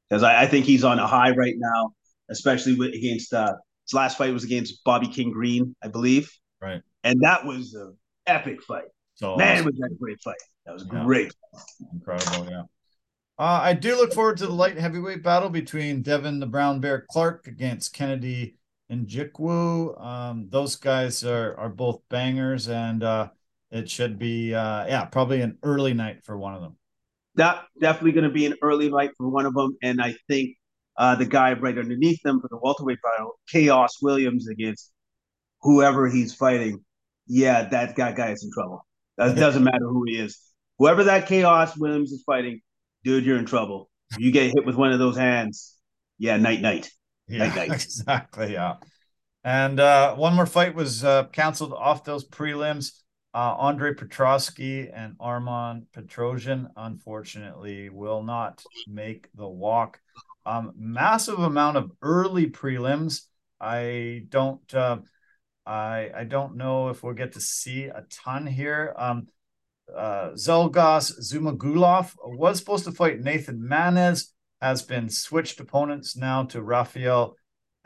because I, I, think he's on a high right now, especially with, against uh, his last fight was against Bobby King Green, I believe. Right. And that was an epic fight. So man, awesome. was that a great fight. That was yeah. great. Incredible, yeah. Uh, I do look forward to the light heavyweight battle between Devin the Brown Bear Clark against Kennedy Nzechukwu. Um, those guys are are both bangers, and uh, it should be uh, yeah probably an early night for one of them. That definitely going to be an early night for one of them, and I think uh, the guy right underneath them for the welterweight battle, Khaos Williams against whoever he's fighting. Yeah, that guy guy is in trouble. That doesn't matter who he is. Whoever that Khaos Williams is fighting, dude, you're in trouble. You get hit with one of those hands, yeah, night night. Yeah, [laughs] exactly. Yeah. And uh, one more fight was uh, canceled off those prelims. Uh, Andre Petroski and Arman Petrosyan, unfortunately, will not make the walk. Um, massive amount of early prelims. I don't. Uh, I I don't know if we'll get to see a ton here. Um, uh, Zhalgas Zhumagulov was supposed to fight Nathan Maness, has been switched opponents now to Rafael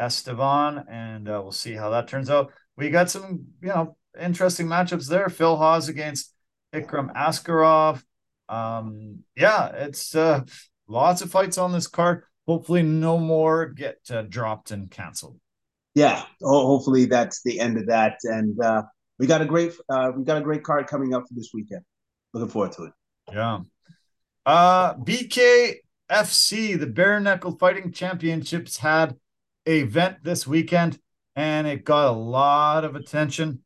Estevam, and uh, we'll see how that turns out. We got some, you know, interesting matchups there. Phil Hawes against Ikram Askarov. Um, yeah, it's uh, lots of fights on this card. Hopefully, no more get uh, dropped and canceled. Yeah, oh, hopefully that's the end of that. And uh, we got a great, uh, we got a great card coming up for this weekend. Looking forward to it. Yeah. Uh, BK FC, the Bare Knuckle Fighting Championships, had a event this weekend and it got a lot of attention.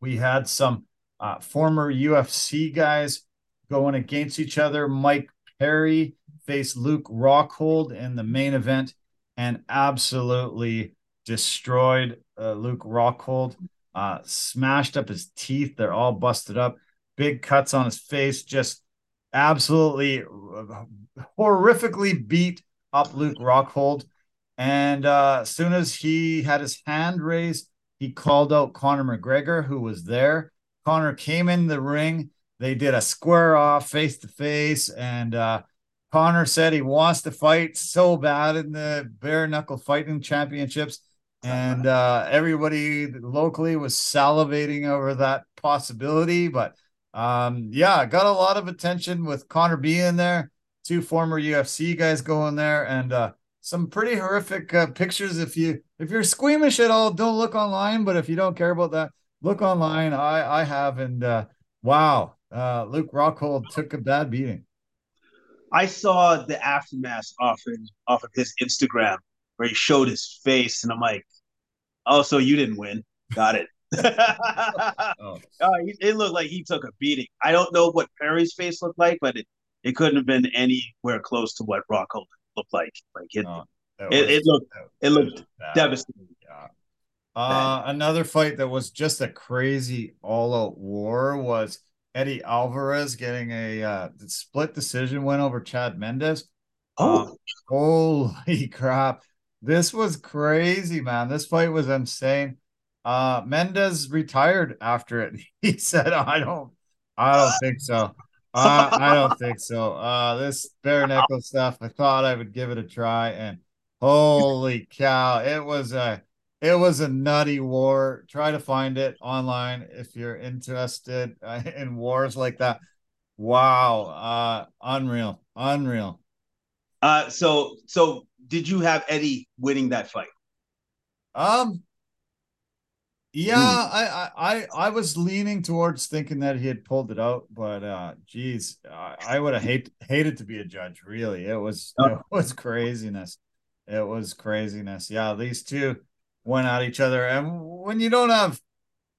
We had some uh, former UFC guys going against each other. Mike Perry faced Luke Rockhold in the main event and absolutely destroyed uh, Luke Rockhold, uh, smashed up his teeth. They're all busted up, big cuts on his face, just absolutely horrifically beat up Luke Rockhold. And uh, as soon as he had his hand raised, he called out Conor McGregor, who was there. Conor came in the ring. They did a square off face to face, and uh, Conor said he wants to fight so bad in the bare knuckle fighting championships. And uh, everybody locally was salivating over that possibility. But um, yeah, got a lot of attention with Conor B in there, two former UFC guys going there, and uh, some pretty horrific uh, pictures. If you if you're squeamish at all, don't look online. But if you don't care about that, look online. I I have, and uh, wow, uh, Luke Rockhold took a bad beating. I saw the aftermath off of, off of his Instagram where he showed his face, and I'm like, oh, so you didn't win. Got it. Oh. [laughs] uh, it looked like he took a beating. I don't know what Perry's face looked like, but it, it couldn't have been anywhere close to what Rockhold looked like. Like it, oh, it, was, it, looked, it looked devastating. Yeah. Uh, another fight that was just a crazy all-out war was Eddie Alvarez getting a uh, split decision win over Chad Mendes. Oh, uh, holy [laughs] crap! This was crazy, man. This fight was insane. Uh, Mendes retired after it. [laughs] He said, "I don't, I don't think so. Uh, I don't [laughs] think so. Uh, this bare knuckle stuff. I thought I would give it a try, and holy cow, it was a it was a nutty war. Try to find it online if you're interested [laughs] in wars like that. Wow, uh, unreal, unreal. Uh, so so did you have Eddie winning that fight? Um, yeah, I, I I was leaning towards thinking that he had pulled it out, but uh, geez, I, I would have hate hated to be a judge. Really, it was it was craziness. It was craziness. Yeah, these two went at each other. And when you don't have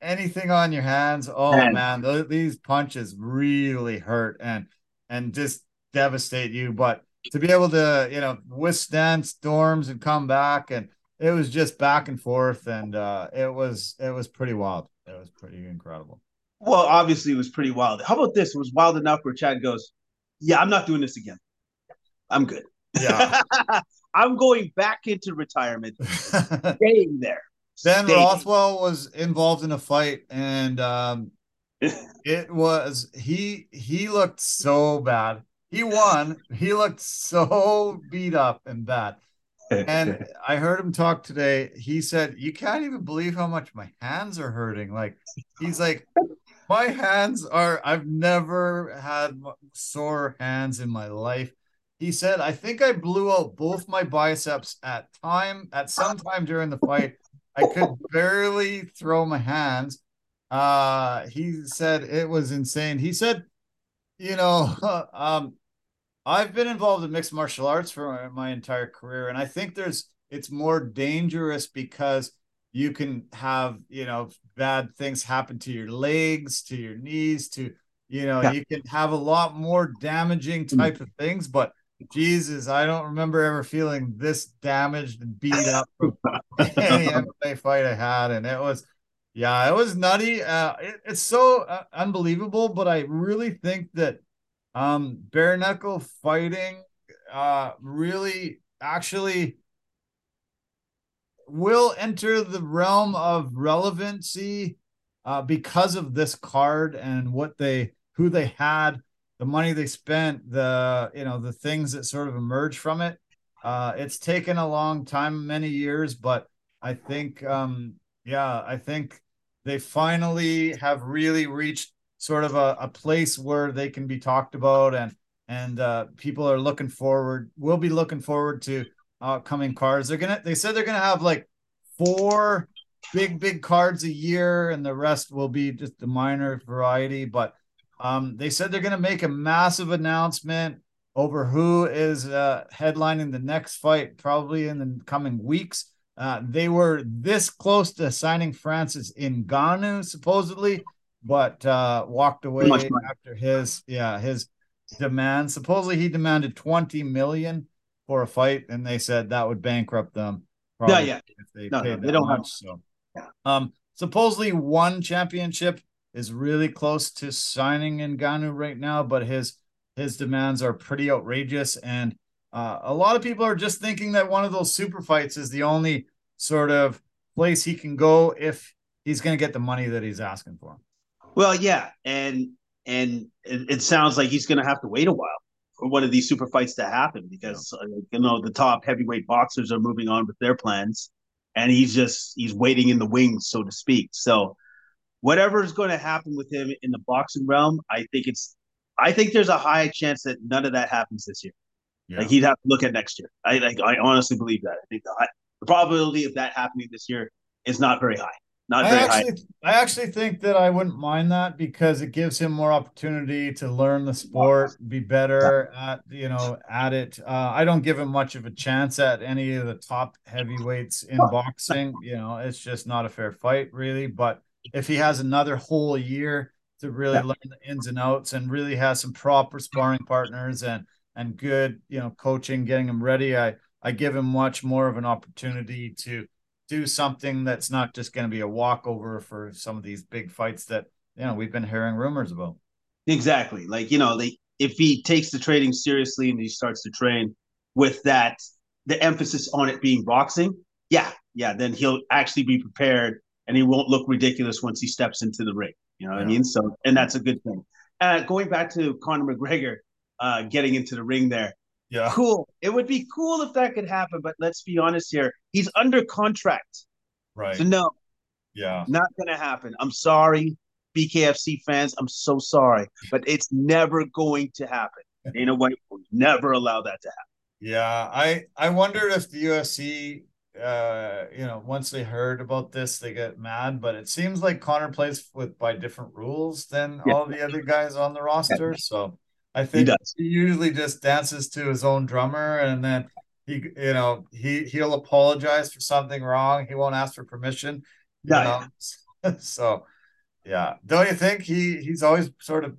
anything on your hands, oh man, man th- these punches really hurt and and just devastate you. But to be able to, you know, withstand storms and come back and it was just back and forth and uh it was it was pretty wild. It was pretty incredible. Well, obviously it was pretty wild. How about this? It was wild enough where Chad goes, Yeah, I'm not doing this again. I'm good. Yeah. [laughs] I'm going back into retirement, [laughs] staying there. Ben staying. Rothwell was involved in a fight, and um, [laughs] it was he. He looked so bad. He won. He looked so beat up and bad. And [laughs] I heard him talk today. He said, "You can't even believe how much my hands are hurting." Like he's like, "My hands are. I've never had sore hands in my life." He said, I think I blew out both my biceps at time at some time during the fight. I could barely throw my hands. Uh he said it was insane. He said, you know, [laughs] um I've been involved in mixed martial arts for my, entire career and I think there's it's more dangerous because you can have, you know, bad things happen to your legs, to your knees, to you know, yeah. you can have a lot more damaging mm. type of things, but Jesus, I don't remember ever feeling this damaged and beat up from [laughs] any MMA fight I had, and it was, yeah, it was nutty. Uh, it, it's so uh, unbelievable, but I really think that um, bare knuckle fighting uh, really actually will enter the realm of relevancy uh, because of this card and what they who they had the money they spent, the you know the things that sort of emerge from it. Uh, it's taken a long time, many years, but I think, um, yeah, I think they finally have really reached sort of a, a place where they can be talked about, and and uh, people are looking forward. We'll be looking forward to uh, coming cards. They're gonna. They said they're gonna have like four big big cards a year, and the rest will be just the minor variety, but um, they said they're to make a massive announcement over who is uh, headlining the next fight, probably in the coming weeks. Uh, they were this close to signing Francis in supposedly, but uh, walked away after his yeah his demand. Supposedly, he demanded twenty million for a fight, and they said that would bankrupt them. Yeah, yeah. If they no, paid no, they don't much, have. So, yeah. um, supposedly one championship is really close to signing Ngannou right now, but his his demands are pretty outrageous. And uh, a lot of people are just thinking that one of those super fights is the only sort of place he can go if he's going to get the money that he's asking for. Well, yeah, and and it, it sounds like he's going to have to wait a while for one of these super fights to happen because yeah. uh, you know the top heavyweight boxers are moving on with their plans, and he's just he's waiting in the wings, so to speak. So whatever is going to happen with him in the boxing realm, I think it's I think there's a high chance that none of that happens this year. Yeah. Like he'd have to look at next year. I like I honestly believe that. I think the, the probability of that happening this year is not very high. Not I very actually, high. I actually think that I wouldn't mind that because it gives him more opportunity to learn the sport, be better at you know at it. Uh, I don't give him much of a chance at any of the top heavyweights in boxing. You know, it's just not a fair fight, really. But if he has another whole year to really yeah. learn the ins and outs and really has some proper sparring partners and and good you know coaching, getting him ready, I I give him much more of an opportunity to do something that's not just going to be a walkover for some of these big fights that you know we've been hearing rumors about. Exactly. Like, you know, they if he takes the training seriously and he starts to train with that the emphasis on it being boxing, yeah, yeah, then he'll actually be prepared and he won't look ridiculous once he steps into the ring. You know what yeah. I mean? So and that's a good thing. Uh, going back to Conor McGregor uh, getting into the ring there, yeah. Cool. It would be cool if that could happen, but let's be honest here. He's under contract. Right. So no. Yeah. Not gonna happen. I'm sorry, BKFC fans. I'm so sorry. But it's never going to happen. [laughs] Dana White will never allow that to happen. Yeah. I I wondered if the UFC uh you know once they heard about this they get mad but it seems like Conor plays with by different rules than yeah. all the other guys on the roster yeah. so I think he, he, usually just dances to his own drummer and then he you know he he'll apologize for something wrong. He won't ask for permission. Yeah. [laughs] so yeah. Don't you think he he's always sort of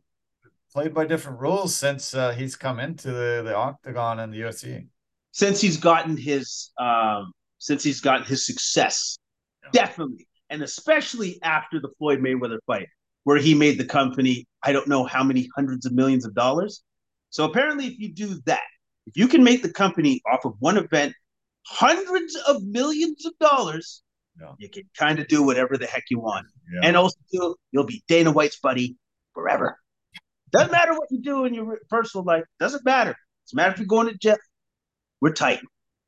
played by different rules since uh, he's come into the, the octagon and the UFC? Since he's gotten his um since he's gotten his success. Yeah. Definitely. And especially after the Floyd Mayweather fight where he made the company, I don't know how many hundreds of millions of dollars. So apparently, if you do that, if you can make the company off of one event hundreds of millions of dollars, yeah. you can kind of do whatever the heck you want. Yeah. And also, you'll be Dana White's buddy forever. Doesn't matter what you do in your personal life. Doesn't matter. Doesn't matter if you're going to jail. We're tight.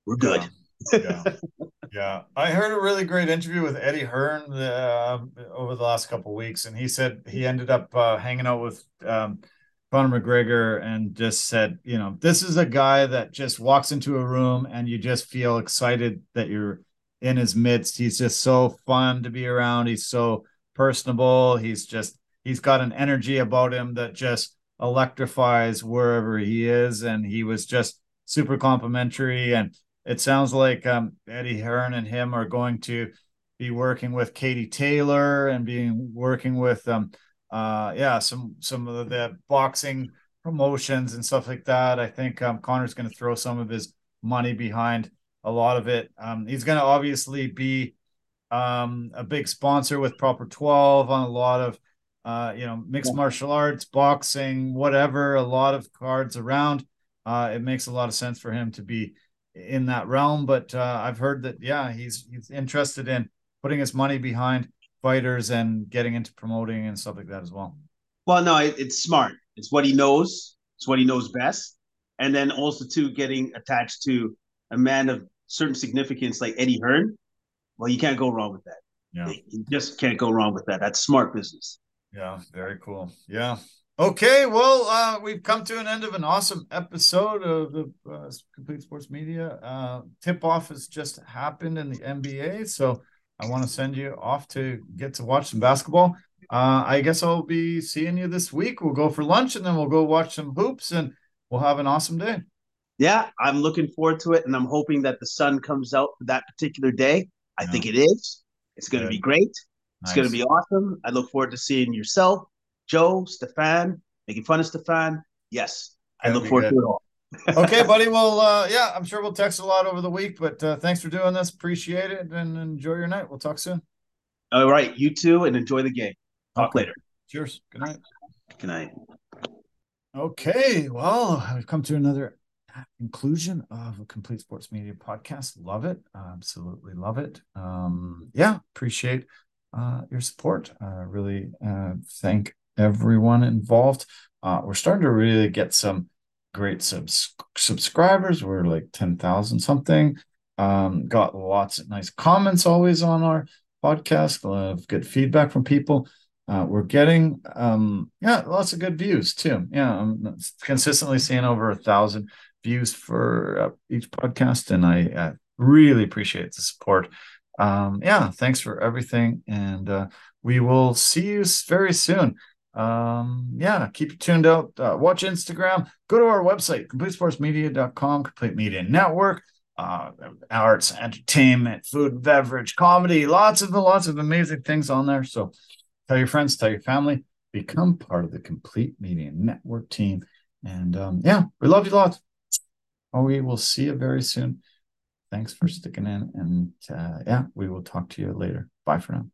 We're good. Yeah. Yeah. Yeah, I heard a really great interview with Eddie Hearn uh, over the last couple weeks, and he said he ended up uh, hanging out with um, Conor McGregor and just said, you know, this is a guy that just walks into a room and you just feel excited that you're in his midst. He's just so fun to be around. He's so personable. He's just he's got an energy about him that just electrifies wherever he is, and he was just super complimentary and it sounds like um, Eddie Hearn and him are going to be working with Katie Taylor and being working with um uh yeah some some of the boxing promotions and stuff like that. I think um, Conor's going to throw some of his money behind a lot of it. Um, he's going to obviously be um, a big sponsor with Proper 12 on a lot of uh, you know mixed martial arts, boxing, whatever. A lot of cards around. Uh, it makes a lot of sense for him to be in that realm. But uh, I've heard that yeah, he's he's interested in putting his money behind fighters and getting into promoting and stuff like that as well. Well, no, it, it's smart. It's what he knows. It's what he knows best. And then also too getting attached to a man of certain significance like Eddie Hearn. Well, you can't go wrong with that. Yeah, you just can't go wrong with that. That's smart business. Yeah, very cool. Yeah, Okay, well, uh, we've come to an end of an awesome episode of the uh, Complete Sports Media. Uh, tip off has just happened in the NBA, so I want to send you off to get to watch some basketball. Uh, I guess I'll be seeing you this week. We'll go for lunch and then we'll go watch some hoops and we'll have an awesome day. Yeah, I'm looking forward to it, and I'm hoping that the sun comes out for that particular day. I yeah. think it is. It's going to be great. It's nice. going to be awesome. I look forward to seeing yourself Joe, Stefan, making fun of Stefan. Yes, I look forward good. to it all. [laughs] okay, buddy. Well, uh, yeah, I'm sure we'll text a lot over the week, but uh, thanks for doing this. Appreciate it and enjoy your night. We'll talk soon. All right, you too, and enjoy the game. Talk okay. later. Cheers. Good night. Good night. Okay, well, we've come to another conclusion of a complete sports media podcast. Love it. Absolutely love it. Um, yeah, appreciate uh, your support. Uh, really uh, thank everyone involved. Uh, we're starting to really get some great subs- subscribers. We're like 10,000 something. Um, got lots of nice comments always on our podcast, a lot of good feedback from people. Uh, we're getting, um, yeah, lots of good views too. Yeah, I'm consistently seeing over a thousand views for uh, each podcast, and I really appreciate the support. Um, yeah, thanks for everything, and uh, we will see you very soon. Um, yeah, keep you tuned out. Uh, watch Instagram. Go to our website, completesportsmedia.com, Complete Media Network. Uh, arts, entertainment, food, beverage, comedy, lots of lots of amazing things on there. So tell your friends, tell your family, become part of the Complete Media Network team. And um, yeah, we love you lots. We will see you very soon. Thanks for sticking in. And uh, yeah, we will talk to you later. Bye for now.